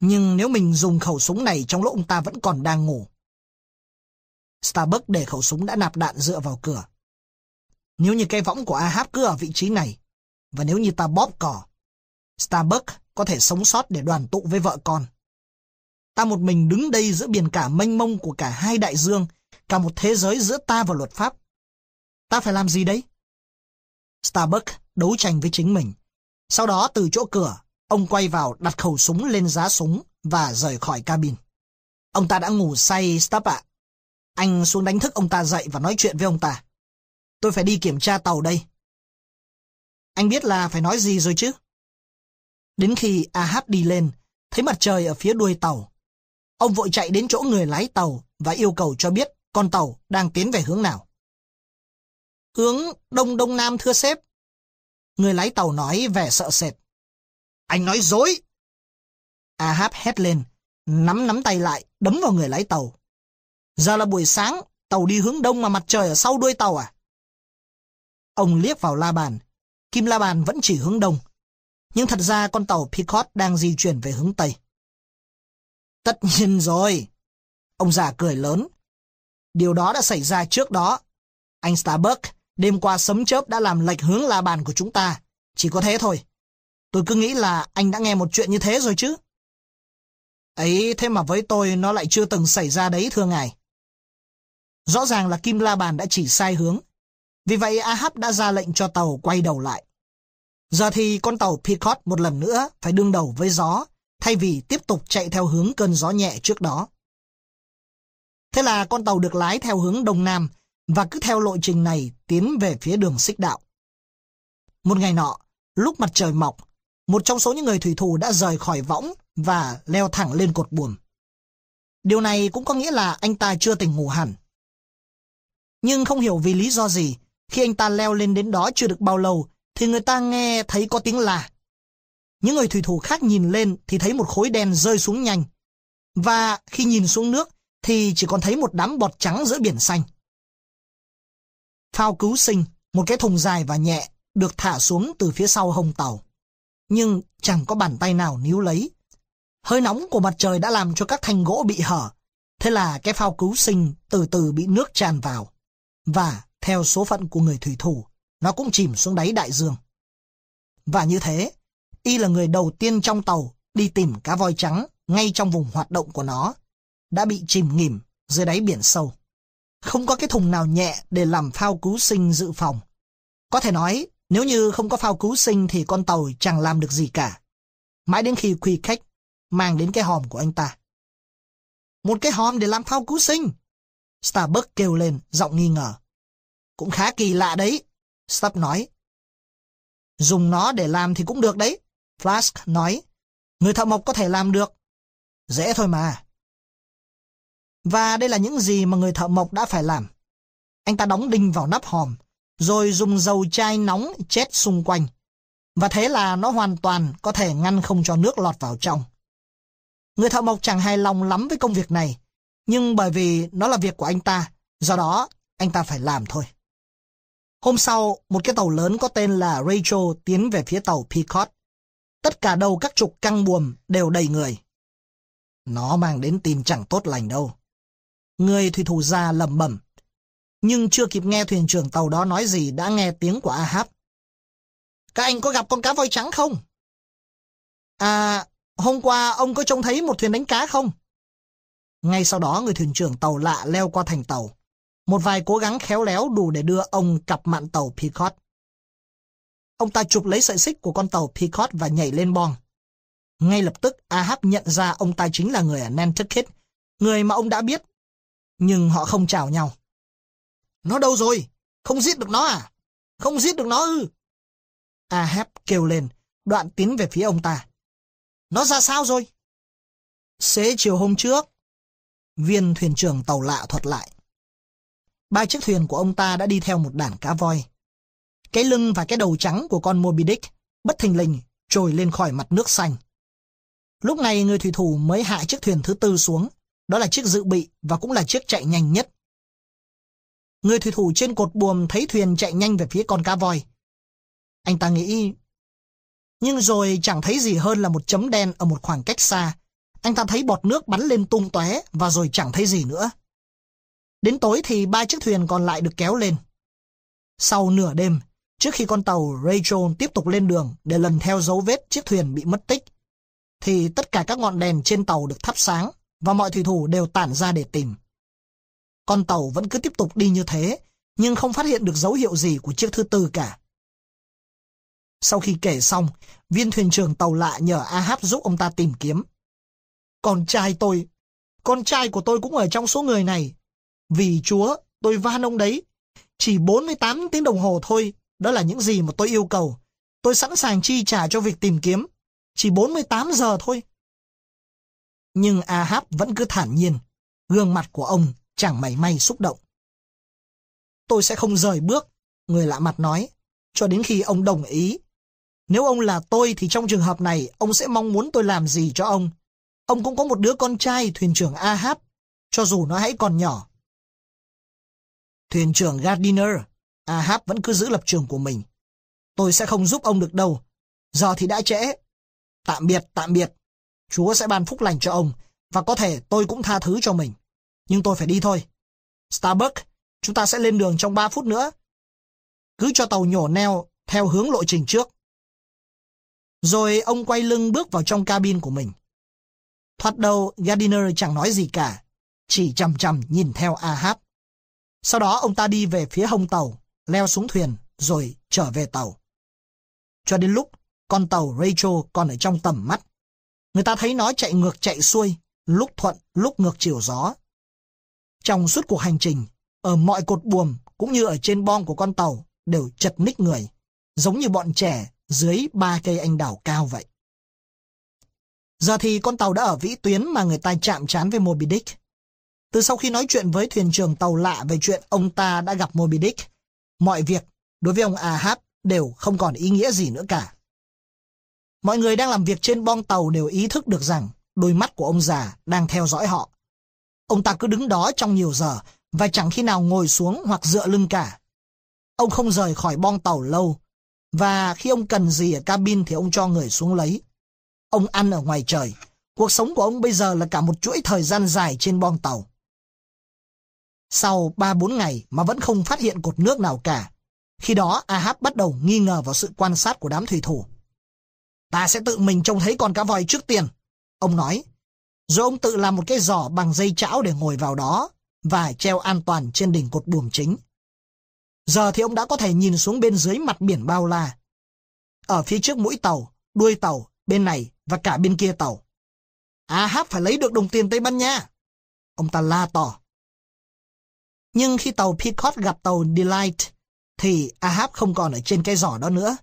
Nhưng nếu mình dùng khẩu súng này trong lúc ông ta vẫn còn đang ngủ. Starbuck để khẩu súng đã nạp đạn dựa vào cửa. Nếu như cây võng của Ahab cứ ở vị trí này, và nếu như ta bóp cỏ, Starbuck có thể sống sót để đoàn tụ với vợ con. Ta một mình đứng đây giữa biển cả mênh mông của cả hai đại dương, cả một thế giới giữa ta và luật pháp. Ta phải làm gì đấy? Starbuck đấu tranh với chính mình. Sau đó từ chỗ cửa, ông quay vào đặt khẩu súng lên giá súng và rời khỏi cabin. Ông ta đã ngủ say, Stubb ạ. Anh xuống đánh thức ông ta dậy và nói chuyện với ông ta. Tôi phải đi kiểm tra tàu đây. Anh biết là phải nói gì rồi chứ? Đến khi Ahab đi lên, thấy mặt trời ở phía đuôi tàu. Ông vội chạy đến chỗ người lái tàu và yêu cầu cho biết con tàu đang tiến về hướng nào. Hướng đông đông nam thưa sếp. Người lái tàu nói vẻ sợ sệt. Anh nói dối. Ahab hét lên, nắm nắm tay lại, đấm vào người lái tàu. Giờ là buổi sáng, tàu đi hướng đông mà mặt trời ở sau đuôi tàu à? Ông liếc vào la bàn. Kim la bàn vẫn chỉ hướng đông. Nhưng thật ra con tàu Picot đang di chuyển về hướng tây. Tất nhiên rồi. Ông già cười lớn. Điều đó đã xảy ra trước đó. Anh Starbuck, đêm qua sấm chớp đã làm lệch hướng la bàn của chúng ta. Chỉ có thế thôi. Tôi cứ nghĩ là anh đã nghe một chuyện như thế rồi chứ. Ấy thế mà với tôi nó lại chưa từng xảy ra đấy thưa ngài. Rõ ràng là Kim La Bàn đã chỉ sai hướng. Vì vậy Ahab đã ra lệnh cho tàu quay đầu lại. Giờ thì con tàu Picot một lần nữa phải đương đầu với gió, thay vì tiếp tục chạy theo hướng cơn gió nhẹ trước đó. Thế là con tàu được lái theo hướng đông nam và cứ theo lộ trình này tiến về phía đường xích đạo. Một ngày nọ, lúc mặt trời mọc, một trong số những người thủy thủ đã rời khỏi võng và leo thẳng lên cột buồm. Điều này cũng có nghĩa là anh ta chưa tỉnh ngủ hẳn. Nhưng không hiểu vì lý do gì, khi anh ta leo lên đến đó chưa được bao lâu, thì người ta nghe thấy có tiếng là. Những người thủy thủ khác nhìn lên thì thấy một khối đen rơi xuống nhanh. Và khi nhìn xuống nước thì chỉ còn thấy một đám bọt trắng giữa biển xanh. Phao cứu sinh, một cái thùng dài và nhẹ, được thả xuống từ phía sau hông tàu. Nhưng chẳng có bàn tay nào níu lấy. Hơi nóng của mặt trời đã làm cho các thanh gỗ bị hở. Thế là cái phao cứu sinh từ từ bị nước tràn vào. Và theo số phận của người thủy thủ, nó cũng chìm xuống đáy đại dương. Và như thế, y là người đầu tiên trong tàu đi tìm cá voi trắng ngay trong vùng hoạt động của nó, đã bị chìm nghỉm dưới đáy biển sâu. Không có cái thùng nào nhẹ để làm phao cứu sinh dự phòng. Có thể nói, nếu như không có phao cứu sinh thì con tàu chẳng làm được gì cả. Mãi đến khi Quy Khách mang đến cái hòm của anh ta. Một cái hòm để làm phao cứu sinh. Starbuck kêu lên, giọng nghi ngờ. Cũng khá kỳ lạ đấy, Stubb nói. Dùng nó để làm thì cũng được đấy, Flask nói. Người thợ mộc có thể làm được. Dễ thôi mà. Và đây là những gì mà người thợ mộc đã phải làm. Anh ta đóng đinh vào nắp hòm, rồi dùng dầu chai nóng chết xung quanh. Và thế là nó hoàn toàn có thể ngăn không cho nước lọt vào trong. Người thợ mộc chẳng hài lòng lắm với công việc này, nhưng bởi vì nó là việc của anh ta, do đó anh ta phải làm thôi. Hôm sau, một cái tàu lớn có tên là Rachel tiến về phía tàu Peacock. Tất cả đầu các trục căng buồm đều đầy người. Nó mang đến tin chẳng tốt lành đâu. Người thủy thủ già lẩm bẩm. Nhưng chưa kịp nghe thuyền trưởng tàu đó nói gì đã nghe tiếng của Ahab. Các anh có gặp con cá voi trắng không? À, hôm qua ông có trông thấy một thuyền đánh cá không? Ngay sau đó người thuyền trưởng tàu lạ leo qua thành tàu. Một vài cố gắng khéo léo đủ để đưa ông cặp mạn tàu Peacock. Ông ta chụp lấy sợi xích của con tàu Peacock và nhảy lên bong. Ngay lập tức Ahab nhận ra ông ta chính là người ở Nantucket, người mà ông đã biết. Nhưng họ không chào nhau. Nó đâu rồi? Không giết được nó à? Không giết được nó ư? Ahab kêu lên, đoạn tiến về phía ông ta. Nó ra sao rồi? Xế chiều hôm trước, viên thuyền trưởng tàu lạ thuật lại. Ba chiếc thuyền của ông ta đã đi theo một đàn cá voi. Cái lưng và cái đầu trắng của con Moby Dick bất thình lình trồi lên khỏi mặt nước xanh. Lúc này người thủy thủ mới hạ chiếc thuyền thứ tư xuống, đó là chiếc dự bị và cũng là chiếc chạy nhanh nhất. Người thủy thủ trên cột buồm thấy thuyền chạy nhanh về phía con cá voi. Anh ta nghĩ... Nhưng rồi chẳng thấy gì hơn là một chấm đen ở một khoảng cách xa. Anh ta thấy bọt nước bắn lên tung tóe và rồi chẳng thấy gì nữa. Đến tối thì ba chiếc thuyền còn lại được kéo lên. Sau nửa đêm, trước khi con tàu Rachel tiếp tục lên đường để lần theo dấu vết chiếc thuyền bị mất tích, thì tất cả các ngọn đèn trên tàu được thắp sáng và mọi thủy thủ đều tản ra để tìm. Con tàu vẫn cứ tiếp tục đi như thế, nhưng không phát hiện được dấu hiệu gì của chiếc thứ tư cả. Sau khi kể xong, viên thuyền trưởng tàu lạ nhờ Ahab giúp ông ta tìm kiếm. Con trai tôi, con trai của tôi cũng ở trong số người này. Vì Chúa, tôi van ông đấy. Chỉ 48 tiếng đồng hồ thôi, đó là những gì mà tôi yêu cầu. Tôi sẵn sàng chi trả cho việc tìm kiếm. Chỉ 48 giờ thôi. Nhưng Ahab vẫn cứ thản nhiên. Gương mặt của ông chẳng mảy may xúc động. Tôi sẽ không rời bước, người lạ mặt nói, cho đến khi ông đồng ý. Nếu ông là tôi thì trong trường hợp này, ông sẽ mong muốn tôi làm gì cho ông. Ông cũng có một đứa con trai thuyền trưởng Ahab, cho dù nó hãy còn nhỏ. Thuyền trưởng Gardiner, Ahab vẫn cứ giữ lập trường của mình. Tôi sẽ không giúp ông được đâu. Giờ thì đã trễ. Tạm biệt, tạm biệt. Chúa sẽ ban phúc lành cho ông, và có thể tôi cũng tha thứ cho mình. Nhưng tôi phải đi thôi. Starbuck, chúng ta sẽ lên đường trong 3 phút nữa. Cứ cho tàu nhổ neo theo hướng lộ trình trước. Rồi ông quay lưng bước vào trong cabin của mình. Thoạt đầu, Gardiner chẳng nói gì cả, chỉ chầm chầm nhìn theo Ahab. Sau đó ông ta đi về phía hông tàu, leo xuống thuyền, rồi trở về tàu. Cho đến lúc con tàu Rachel còn ở trong tầm mắt. Người ta thấy nó chạy ngược chạy xuôi, lúc thuận, lúc ngược chiều gió. Trong suốt cuộc hành trình, ở mọi cột buồm cũng như ở trên bong của con tàu đều chật ních người, giống như bọn trẻ dưới ba cây anh đào cao vậy. Giờ thì con tàu đã ở vĩ tuyến mà người ta chạm trán với Moby Dick. Từ sau khi nói chuyện với thuyền trưởng tàu lạ về chuyện ông ta đã gặp Moby Dick, mọi việc đối với ông Ahab đều không còn ý nghĩa gì nữa cả. Mọi người đang làm việc trên bong tàu đều ý thức được rằng đôi mắt của ông già đang theo dõi họ. Ông ta cứ đứng đó trong nhiều giờ và chẳng khi nào ngồi xuống hoặc dựa lưng cả. Ông không rời khỏi bong tàu lâu và khi ông cần gì ở cabin thì ông cho người xuống lấy. Ông ăn ở ngoài trời. Cuộc sống của ông bây giờ là cả một chuỗi thời gian dài trên bong tàu. Sau 3-4 ngày mà vẫn không phát hiện cột nước nào cả. Khi đó Ahab bắt đầu nghi ngờ vào sự quan sát của đám thủy thủ. Ta sẽ tự mình trông thấy con cá voi trước tiên. Ông nói. Rồi ông tự làm một cái giỏ bằng dây chảo để ngồi vào đó và treo an toàn trên đỉnh cột buồm chính. Giờ thì ông đã có thể nhìn xuống bên dưới mặt biển bao la. Ở phía trước mũi tàu, đuôi tàu, bên này và cả bên kia tàu. Ahab phải lấy được đồng tiền Tây Ban Nha. Ông ta la to. Nhưng khi tàu Peacock gặp tàu Delight, thì Ahab không còn ở trên cái giỏ đó nữa.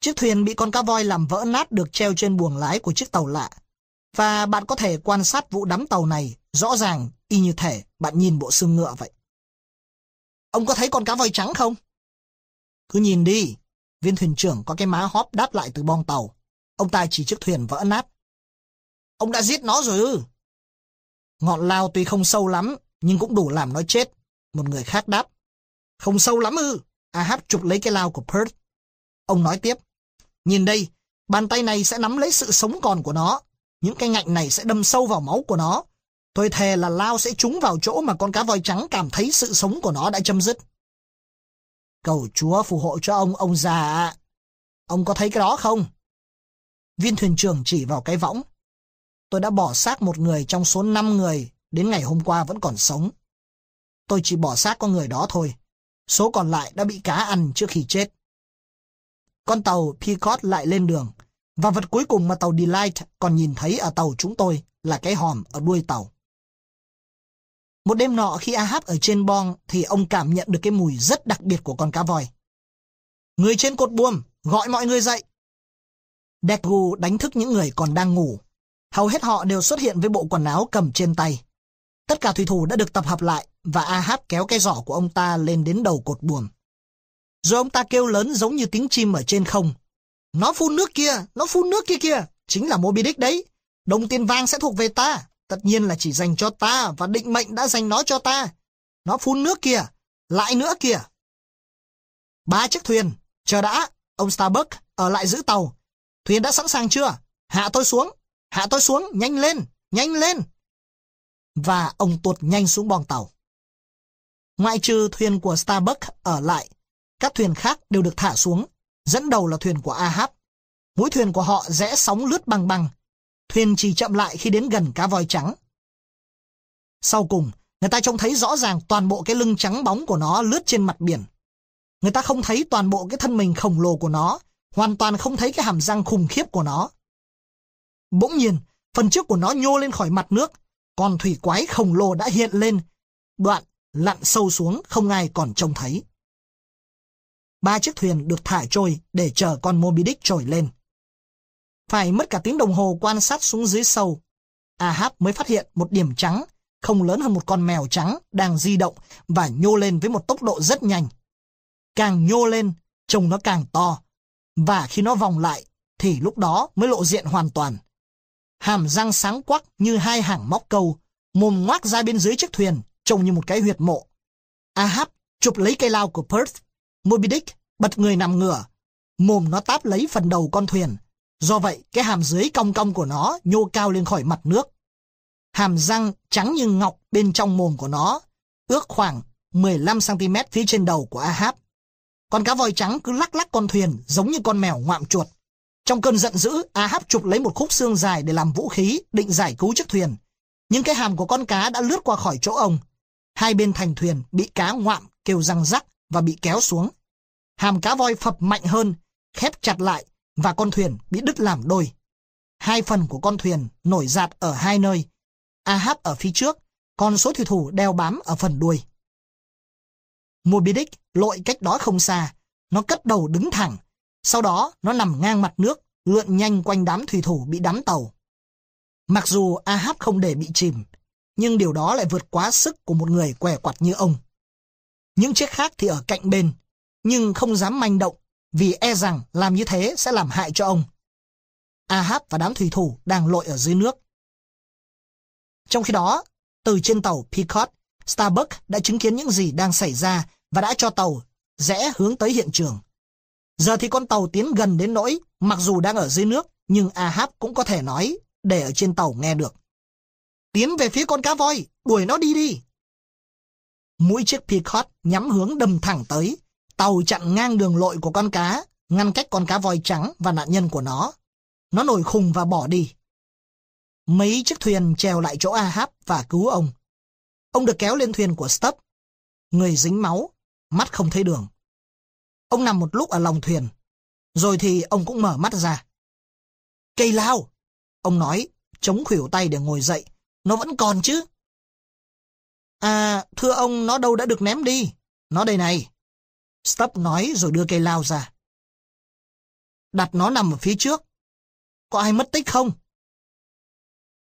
Chiếc thuyền bị con cá voi làm vỡ nát được treo trên buồng lái của chiếc tàu lạ. Và bạn có thể quan sát vụ đắm tàu này rõ ràng y như thể bạn nhìn bộ xương ngựa vậy. Ông có thấy con cá voi trắng không? Cứ nhìn đi. Viên thuyền trưởng có cái má hóp đáp lại từ bong tàu. Ông ta chỉ chiếc thuyền vỡ nát. Ông đã giết nó rồi ư? Ngọn lao tuy không sâu lắm, nhưng cũng đủ làm nó chết. Một người khác đáp. Không sâu lắm ư? Ahab chụp lấy cái lao của Perth. Ông nói tiếp. Nhìn đây, bàn tay này sẽ nắm lấy sự sống còn của nó. Những cái ngạnh này sẽ đâm sâu vào máu của nó. Tôi thề là lao sẽ trúng vào chỗ mà con cá voi trắng cảm thấy sự sống của nó đã chấm dứt. Cầu Chúa phù hộ cho ông, ông già ạ. Ông có thấy cái đó không? Viên thuyền trưởng chỉ vào cái võng. Tôi đã bỏ xác một người trong số 5 người đến ngày hôm qua vẫn còn sống. Tôi chỉ bỏ xác con người đó thôi. Số còn lại đã bị cá ăn trước khi chết. Con tàu Peacock lại lên đường. Và vật cuối cùng mà tàu Delight còn nhìn thấy ở tàu chúng tôi là cái hòm ở đuôi tàu. Một đêm nọ khi Ahab ở trên bong thì ông cảm nhận được cái mùi rất đặc biệt của con cá voi. Người trên cột buồm, gọi mọi người dậy. Degu đánh thức những người còn đang ngủ. Hầu hết họ đều xuất hiện với bộ quần áo cầm trên tay. Tất cả thủy thủ đã được tập hợp lại và Ahab kéo cái giỏ của ông ta lên đến đầu cột buồm. Rồi ông ta kêu lớn giống như tiếng chim ở trên không. Nó phun nước kia, nó phun nước kia kia, chính là Moby Dick đấy. Đồng tiền vàng sẽ thuộc về ta, tất nhiên là chỉ dành cho ta và định mệnh đã dành nó cho ta. Nó phun nước kia, lại nữa kìa. Ba chiếc thuyền, chờ đã, ông Starbuck ở lại giữ tàu. Thuyền đã sẵn sàng chưa? Hạ tôi xuống, hạ tôi xuống, nhanh lên, nhanh lên. Và ông tuột nhanh xuống bong tàu. Ngoại trừ thuyền của Starbuck ở lại, các thuyền khác đều được thả xuống, dẫn đầu là thuyền của Ahab. Mũi thuyền của họ rẽ sóng lướt bằng bằng. Thuyền chỉ chậm lại khi đến gần cá voi trắng. Sau cùng, người ta trông thấy rõ ràng toàn bộ cái lưng trắng bóng của nó lướt trên mặt biển. Người ta không thấy toàn bộ cái thân mình khổng lồ của nó, hoàn toàn không thấy cái hàm răng khủng khiếp của nó. Bỗng nhiên, phần trước của nó nhô lên khỏi mặt nước, còn thủy quái khổng lồ đã hiện lên. Đoạn lặn sâu xuống không ai còn trông thấy. Ba chiếc thuyền được thả trôi để chờ con Moby Dick trồi lên. Phải mất cả tiếng đồng hồ quan sát xuống dưới sâu. Ahab mới phát hiện một điểm trắng, không lớn hơn một con mèo trắng đang di động và nhô lên với một tốc độ rất nhanh. Càng nhô lên, trông nó càng to. Và khi nó vòng lại, thì lúc đó mới lộ diện hoàn toàn. Hàm răng sáng quắc như hai hàng móc câu, mồm ngoác ra bên dưới chiếc thuyền, trông như một cái huyệt mộ. Ahab chụp lấy cây lao của Perth. Moby Dick bật người nằm ngửa. Mồm nó táp lấy phần đầu con thuyền. Do vậy, cái hàm dưới cong cong của nó nhô cao lên khỏi mặt nước. Hàm răng trắng như ngọc bên trong mồm của nó, ước khoảng 15cm phía trên đầu của Ahab. Con cá voi trắng cứ lắc lắc con thuyền giống như con mèo ngoạm chuột. Trong cơn giận dữ, Ahab chụp lấy một khúc xương dài để làm vũ khí, định giải cứu chiếc thuyền. Nhưng cái hàm của con cá đã lướt qua khỏi chỗ ông. Hai bên thành thuyền bị cá ngoạm kêu răng rắc và bị kéo xuống. Hàm cá voi phập mạnh hơn, khép chặt lại và con thuyền bị đứt làm đôi. Hai phần của con thuyền nổi giạt ở hai nơi. Ahab ở phía trước, còn số thủy thủ đeo bám ở phần đuôi. Moby Dick lội cách đó không xa. Nó cất đầu đứng thẳng. Sau đó nó nằm ngang mặt nước, lượn nhanh quanh đám thủy thủ bị đắm tàu. Mặc dù Ahab không để bị chìm, nhưng điều đó lại vượt quá sức của một người què quặt như ông. Những chiếc khác thì ở cạnh bên, nhưng không dám manh động vì e rằng làm như thế sẽ làm hại cho ông. Ahab và đám thủy thủ đang lội ở dưới nước. Trong khi đó, từ trên tàu Peacock, Starbuck đã chứng kiến những gì đang xảy ra và đã cho tàu rẽ hướng tới hiện trường. Giờ thì con tàu tiến gần đến nỗi, mặc dù đang ở dưới nước, nhưng Ahab cũng có thể nói để ở trên tàu nghe được. Tiến về phía con cá voi, đuổi nó đi đi. Mũi chiếc Peacock nhắm hướng đâm thẳng tới. Tàu chặn ngang đường lội của con cá, ngăn cách con cá voi trắng và nạn nhân của nó. Nó nổi khùng và bỏ đi. Mấy chiếc thuyền trèo lại chỗ Ahab và cứu ông. Ông được kéo lên thuyền của Stubb. Người dính máu, mắt không thấy đường. Ông nằm một lúc ở lòng thuyền. Rồi thì ông cũng mở mắt ra. Cây lao! Ông nói, chống khuỷu tay để ngồi dậy. Nó vẫn còn chứ. À, thưa ông, nó đâu đã được ném đi. Nó đây này. Stubb nói rồi đưa cây lao ra. Đặt nó nằm ở phía trước. Có ai mất tích không?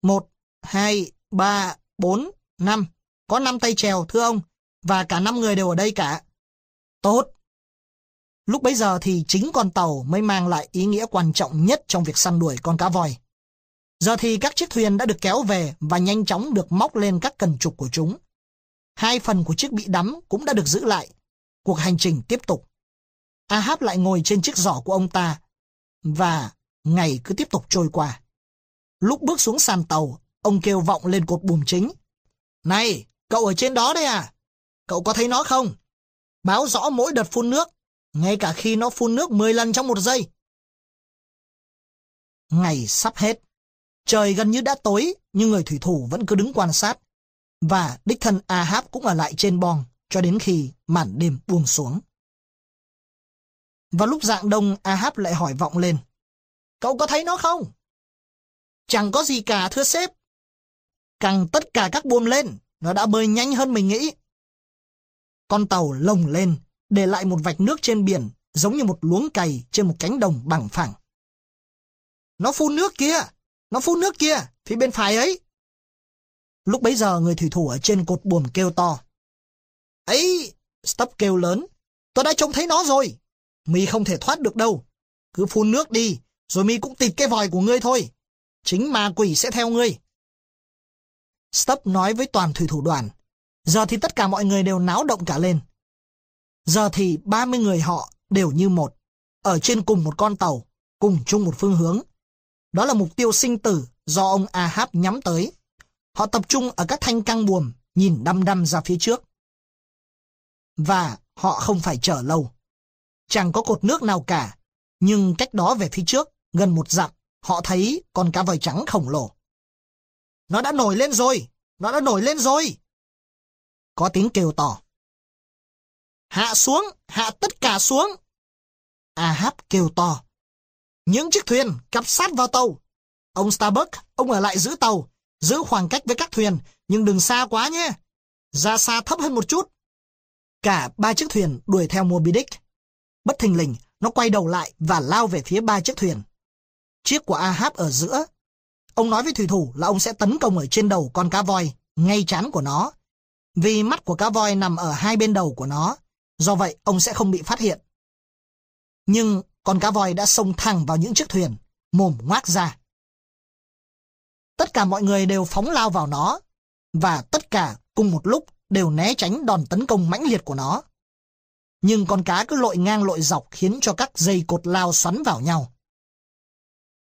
Một, hai, ba, bốn, năm. Có năm tay trèo, thưa ông. Và cả năm người đều ở đây cả. Tốt. Lúc bấy giờ thì chính con tàu mới mang lại ý nghĩa quan trọng nhất trong việc săn đuổi con cá voi. Giờ thì các chiếc thuyền đã được kéo về và nhanh chóng được móc lên các cần trục của chúng. Hai phần của chiếc bị đắm cũng đã được giữ lại. Cuộc hành trình tiếp tục. Ahab lại ngồi trên chiếc giỏ của ông ta và ngày cứ tiếp tục trôi qua. Lúc bước xuống sàn tàu, ông kêu vọng lên cột bùm chính. Này, cậu ở trên đó đấy à? Cậu có thấy nó không? Báo rõ mỗi đợt phun nước, ngay cả khi nó phun nước 10 lần trong một giây. Ngày sắp hết. Trời gần như đã tối, nhưng người thủy thủ vẫn cứ đứng quan sát. Và đích thân Ahab cũng ở lại trên bong cho đến khi màn đêm buông xuống. Vào lúc dạng đông, Ahab lại hỏi vọng lên. Cậu có thấy nó không? Chẳng có gì cả thưa sếp. Càng tất cả các buồm lên, nó đã bơi nhanh hơn mình nghĩ. Con tàu lồng lên, để lại một vạch nước trên biển, giống như một luống cày trên một cánh đồng bằng phẳng. Nó phun nước kia! Nó phun nước kia! Phía bên phải ấy! Lúc bấy giờ người thủy thủ ở trên cột buồm kêu to. Ấy! Stubb kêu lớn. Tôi đã trông thấy nó rồi. Mi không thể thoát được đâu. Cứ phun nước đi, rồi mi cũng tịt cái vòi của ngươi thôi. Chính ma quỷ sẽ theo ngươi. Stubb nói với toàn thủy thủ đoàn. Giờ thì tất cả mọi người đều náo động cả lên. Giờ thì 30 người họ đều như một, ở trên cùng một con tàu, cùng chung một phương hướng. Đó là mục tiêu sinh tử do ông Ahab nhắm tới. Họ tập trung ở các thanh căng buồm, nhìn đăm đăm ra phía trước. Và họ không phải chờ lâu. Chẳng có cột nước nào cả, nhưng cách đó về phía trước, gần một dặm, họ thấy con cá voi trắng khổng lồ. Nó đã nổi lên rồi! Nó đã nổi lên rồi! Có tiếng kêu to. Hạ xuống! Hạ tất cả xuống! Ahab kêu to. Những chiếc thuyền cặp sát vào tàu. Ông Starbuck, ông ở lại giữ tàu, giữ khoảng cách với các thuyền, nhưng đừng xa quá nhé. Ra xa thấp hơn một chút. Cả ba chiếc thuyền đuổi theo Moby Dick. Bất thình lình, nó quay đầu lại và lao về phía ba chiếc thuyền. Chiếc của Ahab ở giữa. Ông nói với thủy thủ là ông sẽ tấn công ở trên đầu con cá voi, ngay chán của nó. Vì mắt của cá voi nằm ở hai bên đầu của nó, do vậy ông sẽ không bị phát hiện. Nhưng con cá voi đã xông thẳng vào những chiếc thuyền, mồm ngoác ra. Tất cả mọi người đều phóng lao vào nó, và tất cả cùng một lúc đều né tránh đòn tấn công mãnh liệt của nó. Nhưng con cá cứ lội ngang lội dọc khiến cho các dây cột lao xoắn vào nhau.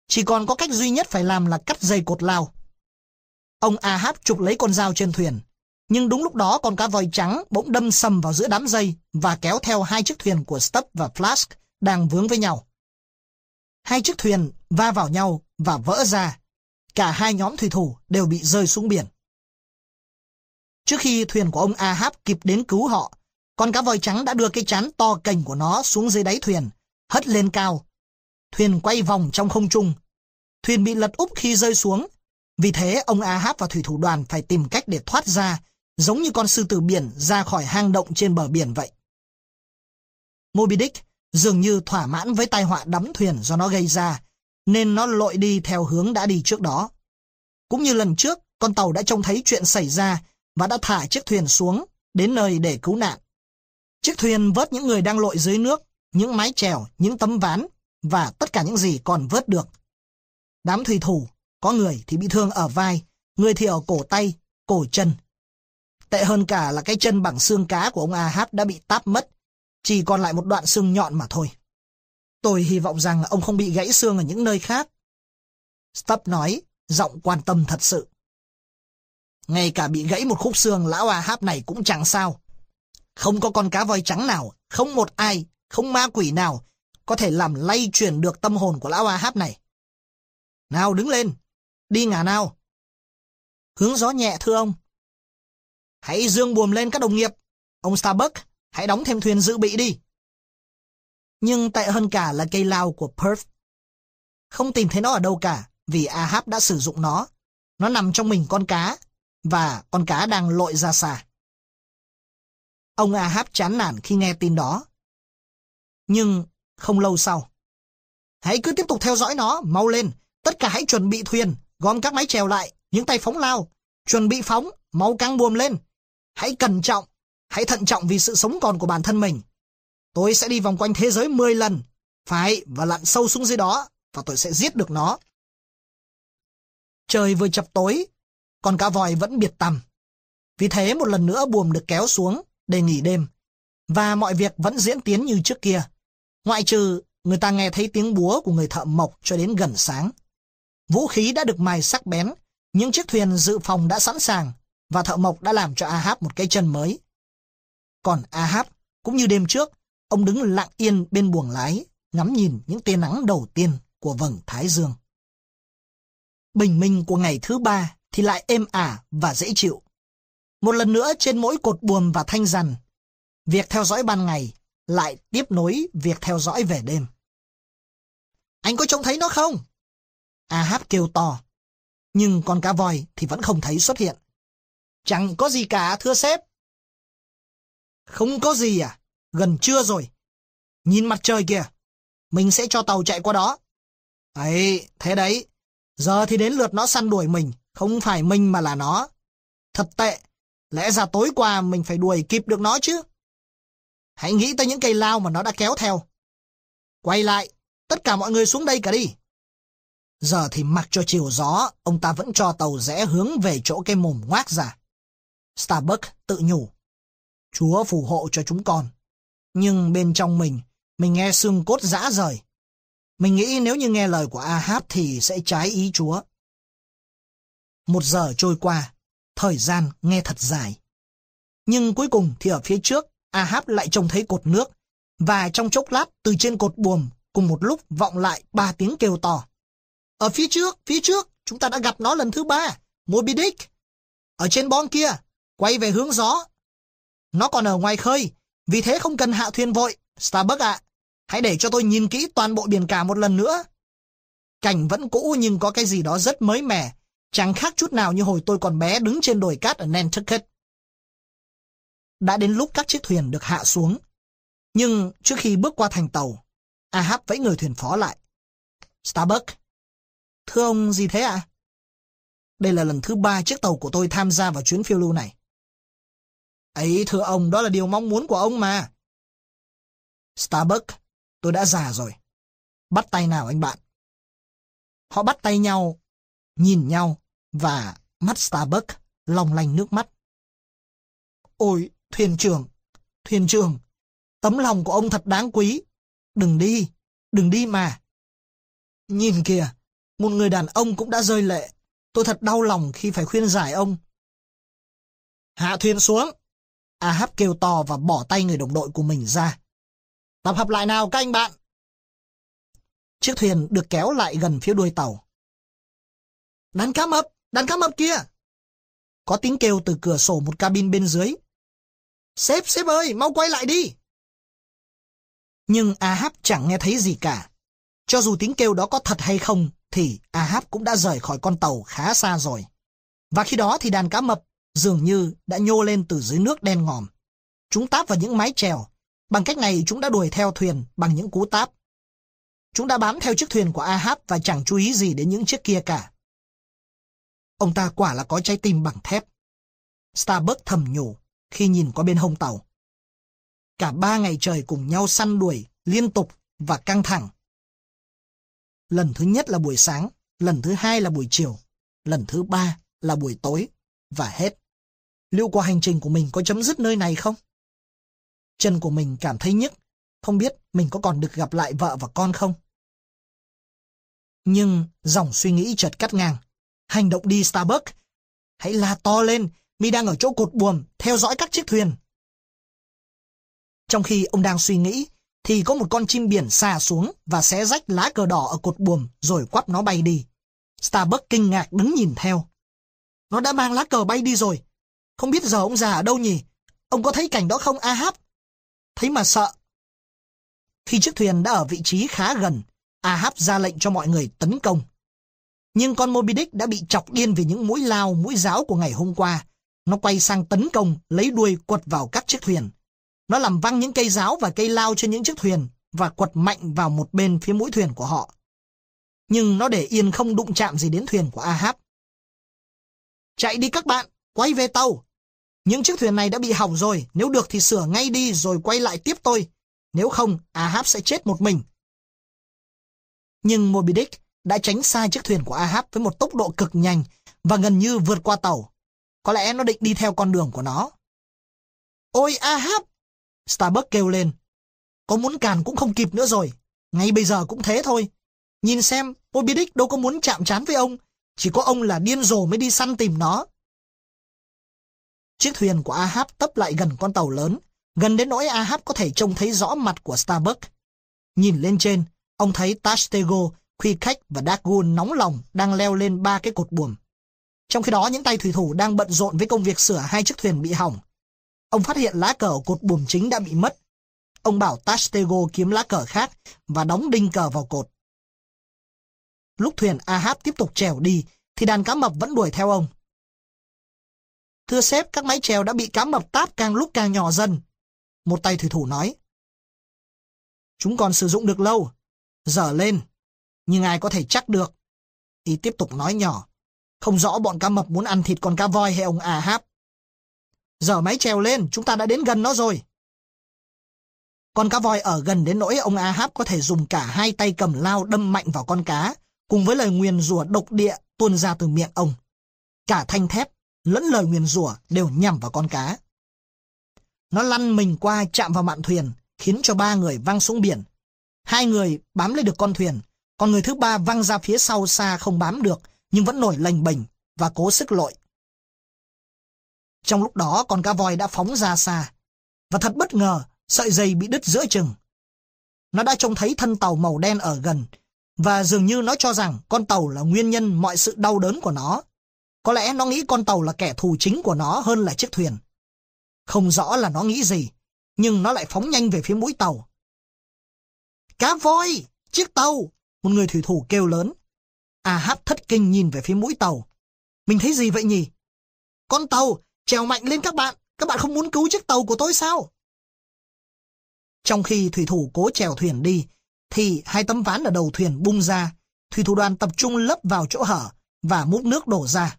Chỉ còn có cách duy nhất phải làm là cắt dây cột lao. Ông Ahab chụp lấy con dao trên thuyền, nhưng đúng lúc đó con cá voi trắng bỗng đâm sầm vào giữa đám dây và kéo theo hai chiếc thuyền của Stubb và Flask đang vướng với nhau. Hai chiếc thuyền va vào nhau và vỡ ra. Cả hai nhóm thủy thủ đều bị rơi xuống biển. Trước khi thuyền của ông Ahab kịp đến cứu họ, con cá voi trắng đã đưa cái chán to cành của nó xuống dưới đáy thuyền, hất lên cao. Thuyền quay vòng trong không trung. Thuyền bị lật úp khi rơi xuống. Vì thế, ông Ahab và thủy thủ đoàn phải tìm cách để thoát ra, giống như con sư tử biển ra khỏi hang động trên bờ biển vậy. Moby Dick dường như thỏa mãn với tai họa đắm thuyền do nó gây ra, nên nó lội đi theo hướng đã đi trước đó. Cũng như lần trước, con tàu đã trông thấy chuyện xảy ra và đã thả chiếc thuyền xuống, đến nơi để cứu nạn. Chiếc thuyền vớt những người đang lội dưới nước, những mái chèo, những tấm ván và tất cả những gì còn vớt được. Đám thủy thủ, có người thì bị thương ở vai, người thì ở cổ tay, cổ chân. Tệ hơn cả là cái chân bằng xương cá của ông Ahab đã bị táp mất, chỉ còn lại một đoạn xương nhọn mà thôi. Tôi hy vọng rằng ông không bị gãy xương ở những nơi khác. Stubb nói, giọng quan tâm thật sự. Ngay cả bị gãy một khúc xương lão Ahab này cũng chẳng sao. Không có con cá voi trắng nào, không một ai, không ma quỷ nào có thể làm lay chuyển được tâm hồn của lão Ahab này. Nào đứng lên, đi ngả nào. Hướng gió nhẹ thưa ông. Hãy dương buồm lên các đồng nghiệp. Ông Starbuck, hãy đóng thêm thuyền dự bị đi. Nhưng tệ hơn cả là cây lao của Perth. Không tìm thấy nó ở đâu cả, vì Ahab đã sử dụng nó. Nó nằm trong mình con cá, và con cá đang lội ra xa. Ông Ahab chán nản khi nghe tin đó. Nhưng không lâu sau. Hãy cứ tiếp tục theo dõi nó, mau lên. Tất cả hãy chuẩn bị thuyền, gom các máy chèo lại, những tay phóng lao. Chuẩn bị phóng, mau căng buồm lên. Hãy cẩn trọng, hãy thận trọng vì sự sống còn của bản thân mình. Tôi sẽ đi vòng quanh thế giới 10 lần. Phải, và lặn sâu xuống dưới đó, và tôi sẽ giết được nó. Trời vừa chập tối, còn cá voi vẫn biệt tầm. Vì thế một lần nữa buồm được kéo xuống để nghỉ đêm, và mọi việc vẫn diễn tiến như trước kia, ngoại trừ người ta nghe thấy tiếng búa của người thợ mộc cho đến gần sáng. Vũ khí đã được mài sắc bén, những chiếc thuyền dự phòng đã sẵn sàng và thợ mộc đã làm cho Ahab một cái chân mới. Còn Ahab, cũng như đêm trước, ông đứng lặng yên bên buồng lái, ngắm nhìn những tia nắng đầu tiên của vầng Thái Dương. Bình minh của ngày thứ ba thì lại êm ả và dễ chịu. Một lần nữa trên mỗi cột buồm và thanh rằn, việc theo dõi ban ngày lại tiếp nối việc theo dõi về đêm. Anh có trông thấy nó không? Ahab kêu to. Nhưng con cá voi thì vẫn không thấy xuất hiện. Chẳng có gì cả, thưa sếp. Không có gì à? Gần trưa rồi. Nhìn mặt trời kìa. Mình sẽ cho tàu chạy qua đó. Ấy, thế đấy. Giờ thì đến lượt nó săn đuổi mình. Không phải mình mà là nó. Thật tệ. Lẽ ra tối qua mình phải đuổi kịp được nó chứ. Hãy nghĩ tới những cây lao mà nó đã kéo theo. Quay lại, tất cả mọi người xuống đây cả đi. Giờ thì mặc cho chiều gió, ông ta vẫn cho tàu rẽ hướng về chỗ cái mồm ngoác ra. Starbuck tự nhủ. Chúa phù hộ cho chúng con. Nhưng bên trong mình, mình nghe xương cốt rã rời. Mình nghĩ nếu như nghe lời của Ahab thì sẽ trái ý Chúa. Một giờ trôi qua, thời gian nghe thật dài. Nhưng cuối cùng thì ở phía trước, Ahab lại trông thấy cột nước, và trong chốc lát từ trên cột buồm cùng một lúc vọng lại ba tiếng kêu to. Ở phía trước, phía trước, chúng ta đã gặp nó lần thứ ba, Moby Dick. Ở trên bon kia, quay về hướng gió. Nó còn ở ngoài khơi, vì thế không cần hạ thuyền vội. Starbuck ạ, hãy để cho tôi nhìn kỹ toàn bộ biển cả một lần nữa. Cảnh vẫn cũ nhưng có cái gì đó rất mới mẻ, chẳng khác chút nào như hồi tôi còn bé đứng trên đồi cát ở Nantucket. Đã đến lúc các chiếc thuyền được hạ xuống. Nhưng trước khi bước qua thành tàu, Ahab vẫy người thuyền phó lại. Starbuck, thưa ông gì thế ạ? À? Đây là lần thứ ba chiếc tàu của tôi tham gia vào chuyến phiêu lưu này. Ấy thưa ông, đó là điều mong muốn của ông mà. Starbuck, tôi đã già rồi. Bắt tay nào anh bạn. Họ bắt tay nhau, nhìn nhau và mắt Starbuck long lanh nước mắt. Ôi, thuyền trưởng, thuyền trưởng, tấm lòng của ông thật đáng quý. Đừng đi, đừng đi mà. Nhìn kìa, một người đàn ông cũng đã rơi lệ. Tôi thật đau lòng khi phải khuyên giải ông. Hạ thuyền xuống. Ahab kêu to và bỏ tay người đồng đội của mình ra. Tập hợp lại nào các anh bạn. Chiếc thuyền được kéo lại gần phía đuôi tàu. Đánh cá mập, đàn cá mập kia. Có tiếng kêu từ cửa sổ một cabin bên dưới. Sếp, sếp ơi, mau quay lại đi. Nhưng Ahab chẳng nghe thấy gì cả. Cho dù tiếng kêu đó có thật hay không, thì Ahab cũng đã rời khỏi con tàu khá xa rồi. Và khi đó thì đàn cá mập dường như đã nhô lên từ dưới nước đen ngòm. Chúng táp vào những mái chèo. Bằng cách này chúng đã đuổi theo thuyền bằng những cú táp. Chúng đã bám theo chiếc thuyền của Ahab và chẳng chú ý gì đến những chiếc kia cả. Ông ta quả là có trái tim bằng thép. Starbuck thầm nhủ khi nhìn qua bên hông tàu. Cả ba ngày trời cùng nhau săn đuổi, liên tục và căng thẳng. Lần thứ nhất là buổi sáng, lần thứ hai là buổi chiều, lần thứ ba là buổi tối, và hết. Liệu qua hành trình của mình có chấm dứt nơi này không? Chân của mình cảm thấy nhức, không biết mình có còn được gặp lại vợ và con không? Nhưng dòng suy nghĩ chợt cắt ngang. Hành động đi Starbucks. Hãy la to lên, mi đang ở chỗ cột buồm, theo dõi các chiếc thuyền. Trong khi ông đang suy nghĩ, thì có một con chim biển xà xuống và xé rách lá cờ đỏ ở cột buồm rồi quắp nó bay đi. starbuck kinh ngạc đứng nhìn theo. Nó đã mang lá cờ bay đi rồi. Không biết giờ ông già ở đâu nhỉ? Ông có thấy cảnh đó không Ahab? Thấy mà sợ. Khi chiếc thuyền đã ở vị trí khá gần, Ahab ra lệnh cho mọi người tấn công. Nhưng con Moby Dick đã bị chọc điên vì những mũi lao, mũi giáo của ngày hôm qua. Nó quay sang tấn công, lấy đuôi quật vào các chiếc thuyền. Nó làm văng những cây giáo và cây lao trên những chiếc thuyền và quật mạnh vào một bên phía mũi thuyền của họ. Nhưng nó để yên không đụng chạm gì đến thuyền của Ahab. Chạy đi các bạn, quay về tàu. Những chiếc thuyền này đã bị hỏng rồi, nếu được thì sửa ngay đi rồi quay lại tiếp tôi. Nếu không, Ahab sẽ chết một mình. Nhưng Moby Dick đã tránh xa chiếc thuyền của Ahab với một tốc độ cực nhanh và gần như vượt qua tàu. Có lẽ nó định đi theo con đường của nó. Ôi Ahab! Starbuck kêu lên. Có muốn càn cũng không kịp nữa rồi. Ngay bây giờ cũng thế thôi. Nhìn xem, Moby Dick đâu có muốn chạm trán với ông. Chỉ có ông là điên rồ mới đi săn tìm nó. Chiếc thuyền của Ahab tấp lại gần con tàu lớn, gần đến nỗi Ahab có thể trông thấy rõ mặt của Starbuck. Nhìn lên trên, ông thấy Tastego, Khuy Khách và Dagon nóng lòng đang leo lên ba cái cột buồm. Trong khi đó, những tay thủy thủ đang bận rộn với công việc sửa hai chiếc thuyền bị hỏng. Ông phát hiện lá cờ cột buồm chính đã bị mất. Ông bảo Tastego kiếm lá cờ khác và đóng đinh cờ vào cột. Lúc thuyền Ahab tiếp tục trèo đi, thì đàn cá mập vẫn đuổi theo ông. Thưa sếp, các máy trèo đã bị cá mập táp càng lúc càng nhỏ dần. Một tay thủy thủ nói. Chúng còn sử dụng được lâu. Dở lên. Nhưng ai có thể chắc được. Y tiếp tục nói nhỏ. Không rõ bọn cá mập muốn ăn thịt con cá voi hay ông Ahab. giờ máy trèo lên, chúng ta đã đến gần nó rồi. Con cá voi ở gần đến nỗi ông Ahab có thể dùng cả hai tay cầm lao đâm mạnh vào con cá, cùng với lời nguyền rủa độc địa tuôn ra từ miệng ông. Cả thanh thép lẫn lời nguyền rủa đều nhằm vào con cá. Nó lăn mình qua chạm vào mạn thuyền, khiến cho ba người văng xuống biển. Hai người bám lấy được con thuyền, còn người thứ ba văng ra phía sau xa không bám được, nhưng vẫn nổi lành bềnh và cố sức lội. Trong lúc đó con cá voi đã phóng ra xa, và thật bất ngờ, sợi dây bị đứt giữa chừng. Nó đã trông thấy thân tàu màu đen ở gần, và dường như nó cho rằng con tàu là nguyên nhân mọi sự đau đớn của nó. Có lẽ nó nghĩ con tàu là kẻ thù chính của nó hơn là chiếc thuyền. Không rõ là nó nghĩ gì, nhưng nó lại phóng nhanh về phía mũi tàu. Cá voi! Chiếc tàu! Một người thủy thủ kêu lớn. À hát thất kinh nhìn về phía mũi tàu. Mình thấy gì vậy nhỉ? Con tàu! Trèo mạnh lên các bạn! Các bạn không muốn cứu chiếc tàu của tôi sao? Trong khi thủy thủ cố trèo thuyền đi, thì hai tấm ván ở đầu thuyền bung ra. Thủy thủ đoàn tập trung lấp vào chỗ hở và múc nước đổ ra.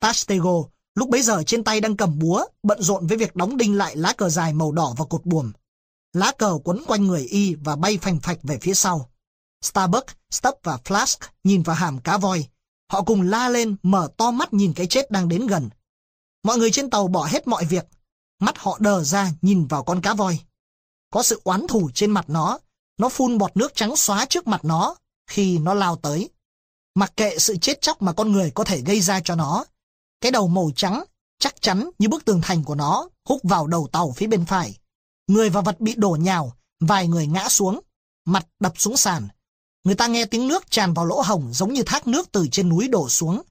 Pastego lúc bấy giờ trên tay đang cầm búa, bận rộn với việc đóng đinh lại lá cờ dài màu đỏ vào cột buồm. Lá cờ quấn quanh người y và bay phành phạch về phía sau. Starbuck, Stubb và Flask nhìn vào hàm cá voi. Họ cùng la lên, mở to mắt nhìn cái chết đang đến gần. Mọi người trên tàu bỏ hết mọi việc. Mắt họ đờ ra nhìn vào con cá voi. Có sự oán thù trên mặt nó. Nó phun bọt nước trắng xóa trước mặt nó khi nó lao tới. Mặc kệ sự chết chóc mà con người có thể gây ra cho nó, cái đầu màu trắng, chắc chắn như bức tường thành của nó, húc vào đầu tàu phía bên phải. Người và vật bị đổ nhào, vài người ngã xuống, mặt đập xuống sàn. Người ta nghe tiếng nước tràn vào lỗ hồng giống như thác nước từ trên núi đổ xuống.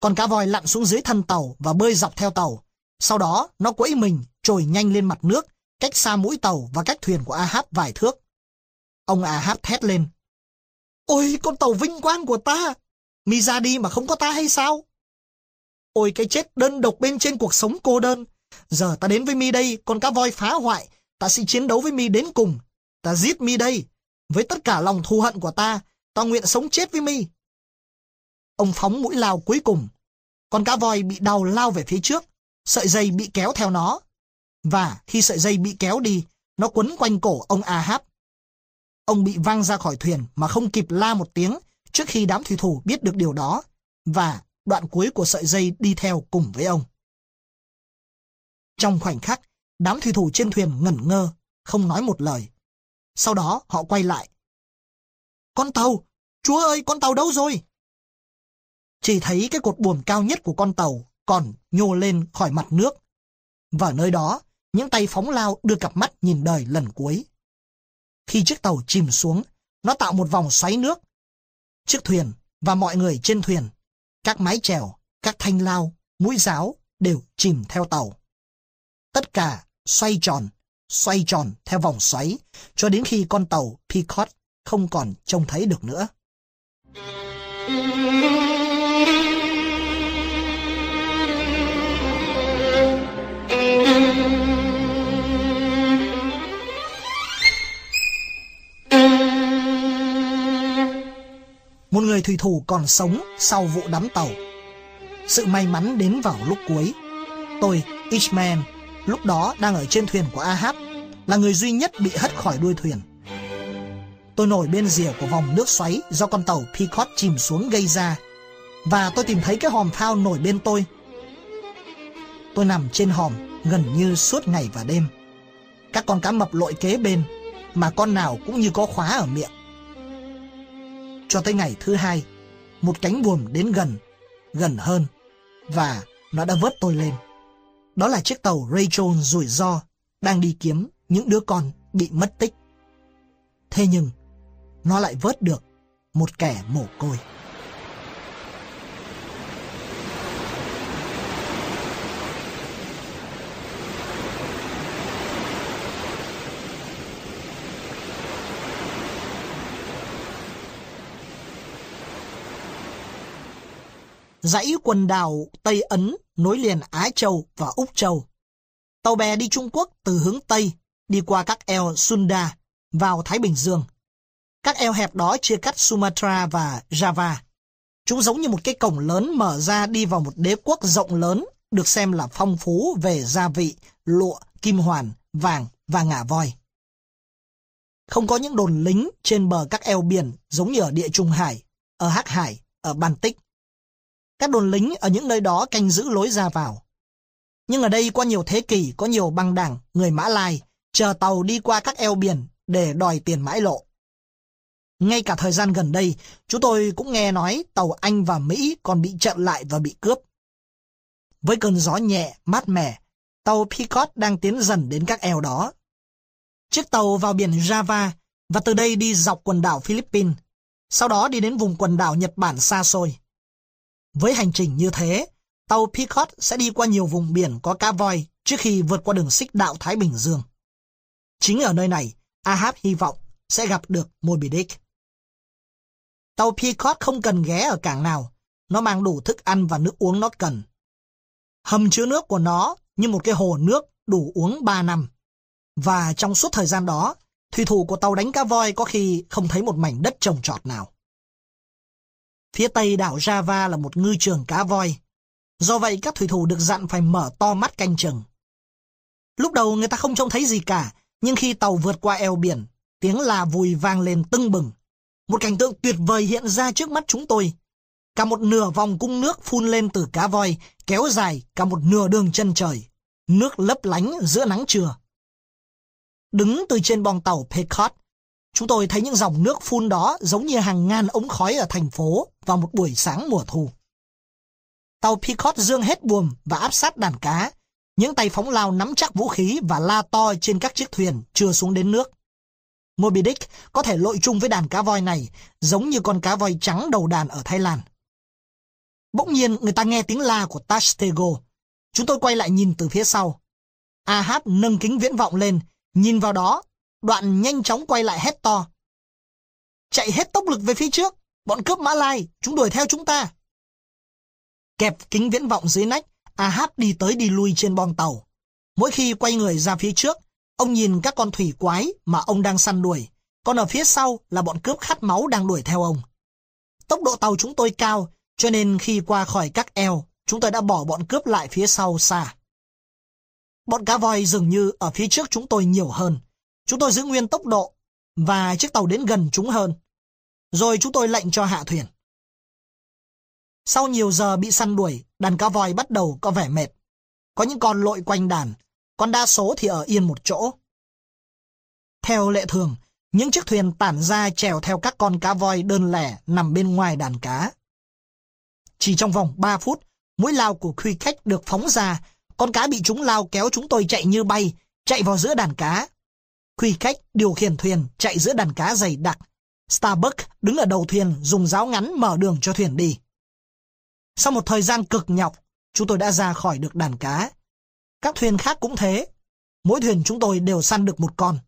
Con cá voi lặn xuống dưới thân tàu và bơi dọc theo tàu. Sau đó, nó quẫy mình, trồi nhanh lên mặt nước, cách xa mũi tàu và cách thuyền của Ahab vài thước. Ông Ahab thét lên. Ôi, con tàu vinh quang của ta! Mi ra đi mà không có ta hay sao? Ôi cái chết đơn độc bên trên cuộc sống cô đơn. Giờ ta đến với mi đây, con cá voi phá hoại. Ta sẽ chiến đấu với mi đến cùng. Ta giết mi đây. Với tất cả lòng thù hận của ta, ta nguyện sống chết với mi. Ông phóng mũi lao cuối cùng. Con cá voi bị đau lao về phía trước. Sợi dây bị kéo theo nó. Và khi sợi dây bị kéo đi, nó quấn quanh cổ ông Ahab. Ông bị văng ra khỏi thuyền mà không kịp la một tiếng trước khi đám thủy thủ biết được điều đó. Và đoạn cuối của sợi dây đi theo cùng với ông. Trong khoảnh khắc, đám thủy thủ trên thuyền ngẩn ngơ, không nói một lời. Sau đó họ quay lại. Con tàu! Chúa ơi, con tàu đâu rồi? Chỉ thấy cái cột buồm cao nhất của con tàu còn nhô lên khỏi mặt nước. Và nơi đó, những tay phóng lao đưa cặp mắt nhìn đời lần cuối. Khi chiếc tàu chìm xuống, nó tạo một vòng xoáy nước. Chiếc thuyền và mọi người trên thuyền các mái chèo, các thanh lao, mũi giáo đều chìm theo tàu. Tất cả xoay tròn, xoay tròn theo vòng xoáy cho đến khi con tàu Peacock không còn trông thấy được nữa. một người thủy thủ còn sống sau vụ đắm tàu. Sự may mắn đến vào lúc cuối. Tôi, Ishmael, lúc đó đang ở trên thuyền của Ahab, là người duy nhất bị hất khỏi đuôi thuyền. Tôi nổi bên rìa của vòng nước xoáy do con tàu Peacock chìm xuống gây ra, và tôi tìm thấy cái hòm phao nổi bên tôi. Tôi nằm trên hòm gần như suốt ngày và đêm. Các con cá mập lội kế bên, mà con nào cũng như có khóa ở miệng. cho tới ngày thứ hai, một cánh buồm đến gần, gần hơn, và nó đã vớt tôi lên. Đó là chiếc tàu Rachel rủi ro đang đi kiếm những đứa con bị mất tích. Thế nhưng, nó lại vớt được một kẻ mồ côi. Dãy quần đảo Tây Ấn nối liền Á Châu và Úc Châu. Tàu bè đi Trung Quốc từ hướng Tây, đi qua các eo Sunda, vào Thái Bình Dương. Các eo hẹp đó chia cắt Sumatra và Java. Chúng giống như một cái cổng lớn mở ra đi vào một đế quốc rộng lớn, được xem là phong phú về gia vị, lụa, kim hoàn, vàng và ngà voi. Không có những đồn lính trên bờ các eo biển giống như ở địa Trung Hải, ở Hắc Hải, ở Baltic. Các đồn lính ở những nơi đó canh giữ lối ra vào. Nhưng ở đây qua nhiều thế kỷ có nhiều băng đảng, người Mã Lai, chờ tàu đi qua các eo biển để đòi tiền mãi lộ. Ngay cả thời gian gần đây, chúng tôi cũng nghe nói tàu Anh và Mỹ còn bị chặn lại và bị cướp. Với cơn gió nhẹ, mát mẻ, tàu Picot đang tiến dần đến các eo đó. Chiếc tàu vào biển Java và từ đây đi dọc quần đảo Philippines, sau đó đi đến vùng quần đảo Nhật Bản xa xôi. Với hành trình như thế, tàu Peacock sẽ đi qua nhiều vùng biển có cá voi trước khi vượt qua đường xích đạo Thái Bình Dương. Chính ở nơi này, Ahab hy vọng sẽ gặp được Moby Dick. Tàu Peacock không cần ghé ở cảng nào, nó mang đủ thức ăn và nước uống nó cần. Hầm chứa nước của nó như một cái hồ nước đủ uống 3 năm. Và trong suốt thời gian đó, thủy thủ của tàu đánh cá voi có khi không thấy một mảnh đất trồng trọt nào. Phía tây đảo Java là một ngư trường cá voi. Do vậy các thủy thủ được dặn phải mở to mắt canh chừng. Lúc đầu người ta không trông thấy gì cả, nhưng khi tàu vượt qua eo biển, tiếng là vùi vang lên tưng bừng. Một cảnh tượng tuyệt vời hiện ra trước mắt chúng tôi. Cả một nửa vòng cung nước phun lên từ cá voi, kéo dài cả một nửa đường chân trời. Nước lấp lánh giữa nắng trưa. Đứng từ trên bong tàu Pecot, chúng tôi thấy những dòng nước phun đó giống như hàng ngàn ống khói ở thành phố vào một buổi sáng mùa thu. Tàu Picot dương hết buồm và áp sát đàn cá. Những tay phóng lao nắm chắc vũ khí và la to trên các chiếc thuyền chưa xuống đến nước. Moby Dick có thể lội chung với đàn cá voi này giống như con cá voi trắng đầu đàn ở Thái Lan. Bỗng nhiên người ta nghe tiếng la của Tashtego Chúng tôi quay lại nhìn từ phía sau. Ahab nâng kính viễn vọng lên, nhìn vào đó, đoạn nhanh chóng quay lại hét to. Chạy hết tốc lực về phía trước, bọn cướp Mã Lai, chúng đuổi theo chúng ta. Kẹp kính viễn vọng dưới nách, Ahab đi tới đi lui trên bong tàu. Mỗi khi quay người ra phía trước, ông nhìn các con thủy quái mà ông đang săn đuổi, còn ở phía sau là bọn cướp khát máu đang đuổi theo ông. Tốc độ tàu chúng tôi cao, cho nên khi qua khỏi các eo, chúng tôi đã bỏ bọn cướp lại phía sau xa. Bọn cá voi dường như ở phía trước chúng tôi nhiều hơn. Chúng tôi giữ nguyên tốc độ, và chiếc tàu đến gần chúng hơn. Rồi chúng tôi lệnh cho hạ thuyền. Sau nhiều giờ bị săn đuổi, đàn cá voi bắt đầu có vẻ mệt. Có những con lội quanh đàn, còn đa số thì ở yên một chỗ. Theo lệ thường, những chiếc thuyền tản ra chèo theo các con cá voi đơn lẻ nằm bên ngoài đàn cá. Chỉ trong vòng 3 phút, mũi lao của khuy khách được phóng ra, con cá bị chúng lao kéo chúng tôi chạy như bay, chạy vào giữa đàn cá quy khách điều khiển thuyền chạy giữa đàn cá dày đặc. Starbuck đứng ở đầu thuyền dùng giáo ngắn mở đường cho thuyền đi. Sau một thời gian cực nhọc, chúng tôi đã ra khỏi được đàn cá. Các thuyền khác cũng thế. Mỗi thuyền chúng tôi đều săn được một con.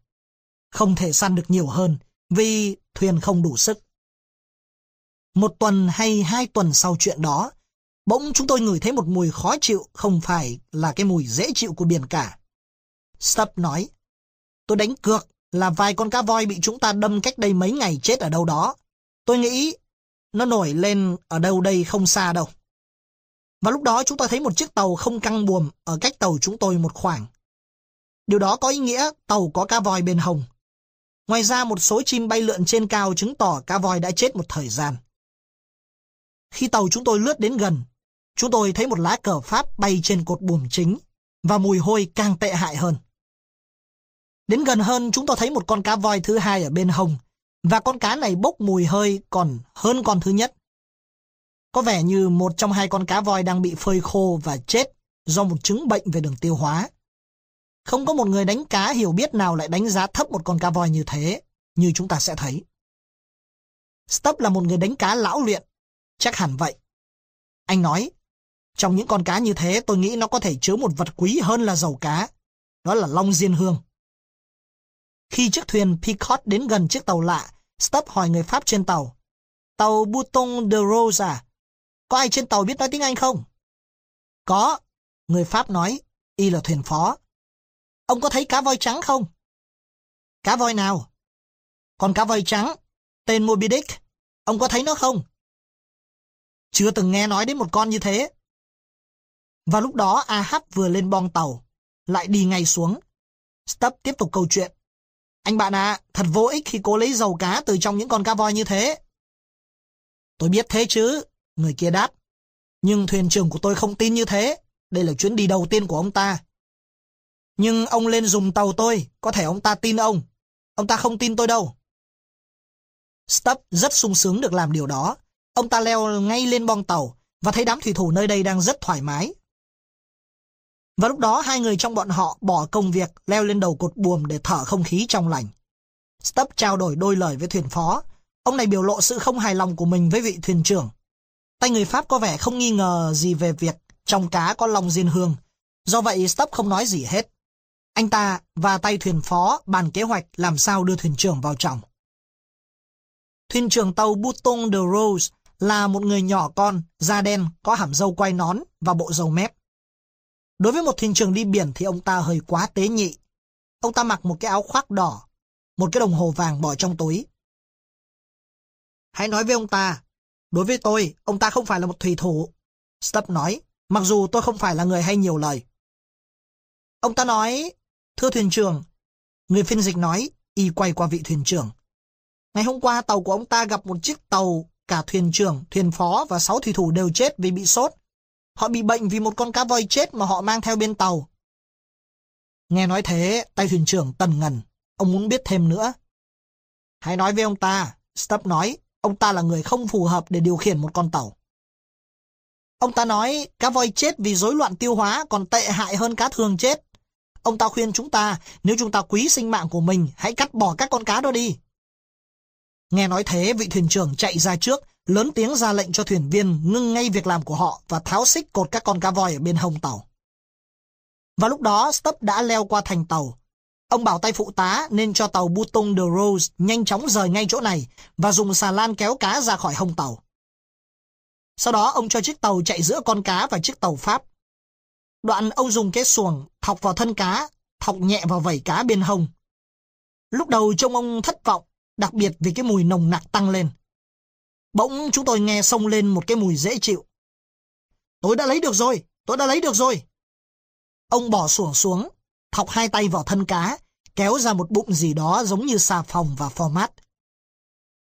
Không thể săn được nhiều hơn vì thuyền không đủ sức. Một tuần hay hai tuần sau chuyện đó, bỗng chúng tôi ngửi thấy một mùi khó chịu không phải là cái mùi dễ chịu của biển cả. Stubb nói, tôi đánh cược là vài con cá voi bị chúng ta đâm cách đây mấy ngày chết ở đâu đó. Tôi nghĩ nó nổi lên ở đâu đây không xa đâu. Và lúc đó chúng tôi thấy một chiếc tàu không căng buồm ở cách tàu chúng tôi một khoảng. Điều đó có ý nghĩa tàu có cá voi bên hồng. Ngoài ra một số chim bay lượn trên cao chứng tỏ cá voi đã chết một thời gian. Khi tàu chúng tôi lướt đến gần, chúng tôi thấy một lá cờ Pháp bay trên cột buồm chính và mùi hôi càng tệ hại hơn. Đến gần hơn chúng tôi thấy một con cá voi thứ hai ở bên hông. Và con cá này bốc mùi hơi còn hơn con thứ nhất. Có vẻ như một trong hai con cá voi đang bị phơi khô và chết do một chứng bệnh về đường tiêu hóa. Không có một người đánh cá hiểu biết nào lại đánh giá thấp một con cá voi như thế, như chúng ta sẽ thấy. Stubb là một người đánh cá lão luyện, chắc hẳn vậy. Anh nói, trong những con cá như thế tôi nghĩ nó có thể chứa một vật quý hơn là dầu cá. Đó là long diên hương. Khi chiếc thuyền Picot đến gần chiếc tàu lạ, Stubb hỏi người Pháp trên tàu. Tàu Bouton de Rose à? Có ai trên tàu biết nói tiếng Anh không? Có. Người Pháp nói, y là thuyền phó. Ông có thấy cá voi trắng không? Cá voi nào? Còn cá voi trắng, tên Moby Dick. Ông có thấy nó không? Chưa từng nghe nói đến một con như thế. Và lúc đó Ahab vừa lên bong tàu, lại đi ngay xuống. Stubb tiếp tục câu chuyện. Anh bạn ạ, thật vô ích khi cố lấy dầu cá từ trong những con cá voi như thế. Tôi biết thế chứ, người kia đáp. Nhưng thuyền trưởng của tôi không tin như thế. Đây là chuyến đi đầu tiên của ông ta. Nhưng ông lên dùng tàu tôi, có thể ông ta tin ông. Ông ta không tin tôi đâu. Stubb rất sung sướng được làm điều đó. Ông ta leo ngay lên bong tàu và thấy đám thủy thủ nơi đây đang rất thoải mái. Và lúc đó hai người trong bọn họ bỏ công việc leo lên đầu cột buồm để thở không khí trong lành. Stubb trao đổi đôi lời với thuyền phó. Ông này biểu lộ sự không hài lòng của mình với vị thuyền trưởng. Tay người Pháp có vẻ không nghi ngờ gì về việc trong cá có lòng diên hương. Do vậy Stubb không nói gì hết. Anh ta và tay thuyền phó bàn kế hoạch làm sao đưa thuyền trưởng vào trọng. Thuyền trưởng tàu Bouton de Rose là một người nhỏ con, da đen, có hàm râu quay nón và bộ râu mép. Đối với một thuyền trưởng đi biển thì ông ta hơi quá tế nhị. Ông ta mặc một cái áo khoác đỏ, một cái đồng hồ vàng bỏ trong túi. Hãy nói với ông ta, đối với tôi, ông ta không phải là một thủy thủ. Stubb nói, mặc dù tôi không phải là người hay nhiều lời. Ông ta nói, thưa thuyền trưởng, người phiên dịch nói, y quay qua vị thuyền trưởng. Ngày hôm qua tàu của ông ta gặp một chiếc tàu, cả thuyền trưởng, thuyền phó và sáu thủy thủ đều chết vì bị sốt. Họ bị bệnh vì một con cá voi chết mà họ mang theo bên tàu. Nghe nói thế, tay thuyền trưởng tần ngần. Ông muốn biết thêm nữa. Hãy nói với ông ta, Stubb nói, ông ta là người không phù hợp để điều khiển một con tàu. Ông ta nói cá voi chết vì rối loạn tiêu hóa còn tệ hại hơn cá thường chết. Ông ta khuyên chúng ta, nếu chúng ta quý sinh mạng của mình, hãy cắt bỏ các con cá đó đi. Nghe nói thế, vị thuyền trưởng chạy ra trước, lớn tiếng ra lệnh cho thuyền viên ngưng ngay việc làm của họ và tháo xích cột các con cá voi ở bên hông tàu. Và lúc đó, Stubb đã leo qua thành tàu. Ông bảo tay phụ tá nên cho tàu Bouton de Rose nhanh chóng rời ngay chỗ này và dùng xà lan kéo cá ra khỏi hông tàu. Sau đó ông cho chiếc tàu chạy giữa con cá và chiếc tàu Pháp. Đoạn ông dùng cái xuồng thọc vào thân cá, thọc nhẹ vào vảy cá bên hông. Lúc đầu trông ông thất vọng, đặc biệt vì cái mùi nồng nặc tăng lên. Bỗng chúng tôi nghe xông lên một cái mùi dễ chịu. Tôi đã lấy được rồi, tôi đã lấy được rồi. Ông bỏ xuồng xuống, thọc hai tay vào thân cá, kéo ra một bụng gì đó giống như xà phòng và format.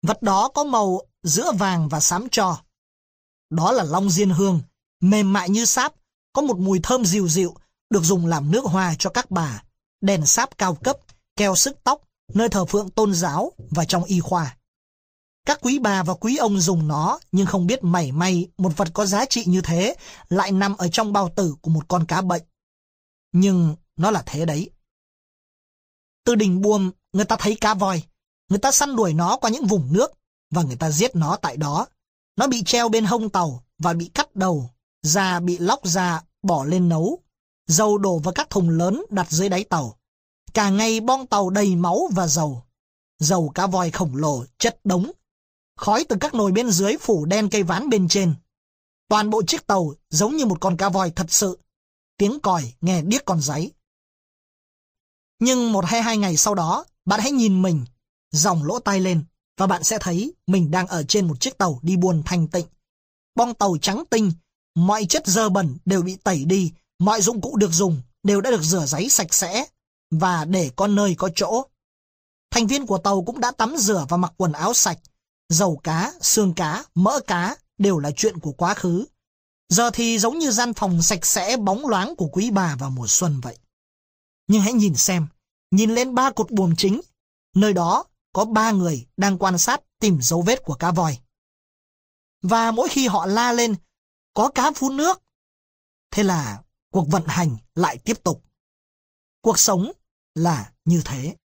Vật đó có màu giữa vàng và xám trò. Đó là long diên hương, mềm mại như sáp, có một mùi thơm dịu dịu, được dùng làm nước hoa cho các bà, đèn sáp cao cấp, keo sức tóc, nơi thờ phượng tôn giáo và trong y khoa. Các quý bà và quý ông dùng nó nhưng không biết mảy may một vật có giá trị như thế lại nằm ở trong bao tử của một con cá bệnh. Nhưng nó là thế đấy. Từ đỉnh buồm, người ta thấy cá voi. Người ta săn đuổi nó qua những vùng nước và người ta giết nó tại đó. Nó bị treo bên hông tàu và bị cắt đầu, da bị lóc ra, bỏ lên nấu. Dầu đổ vào các thùng lớn đặt dưới đáy tàu. Cả ngày bong tàu đầy máu và dầu. Dầu cá voi khổng lồ chất đống. Khói từ các nồi bên dưới phủ đen cây ván bên trên. Toàn bộ chiếc tàu giống như một con cá voi thật sự. Tiếng còi nghe điếc con giấy. Nhưng một hay hai ngày sau đó, bạn hãy nhìn mình, dòng lỗ tai lên, và bạn sẽ thấy mình đang ở trên một chiếc tàu đi buồn thanh tịnh. Bong tàu trắng tinh, mọi chất dơ bẩn đều bị tẩy đi, mọi dụng cụ được dùng đều đã được rửa giấy sạch sẽ và để con nơi có chỗ. Thành viên của tàu cũng đã tắm rửa và mặc quần áo sạch dầu cá, xương cá, mỡ cá đều là chuyện của quá khứ. Giờ thì giống như gian phòng sạch sẽ bóng loáng của quý bà vào mùa xuân vậy. Nhưng hãy nhìn xem, nhìn lên ba cột buồm chính, nơi đó có ba người đang quan sát tìm dấu vết của cá voi. Và mỗi khi họ la lên, có cá phun nước. Thế là cuộc vận hành lại tiếp tục. Cuộc sống là như thế.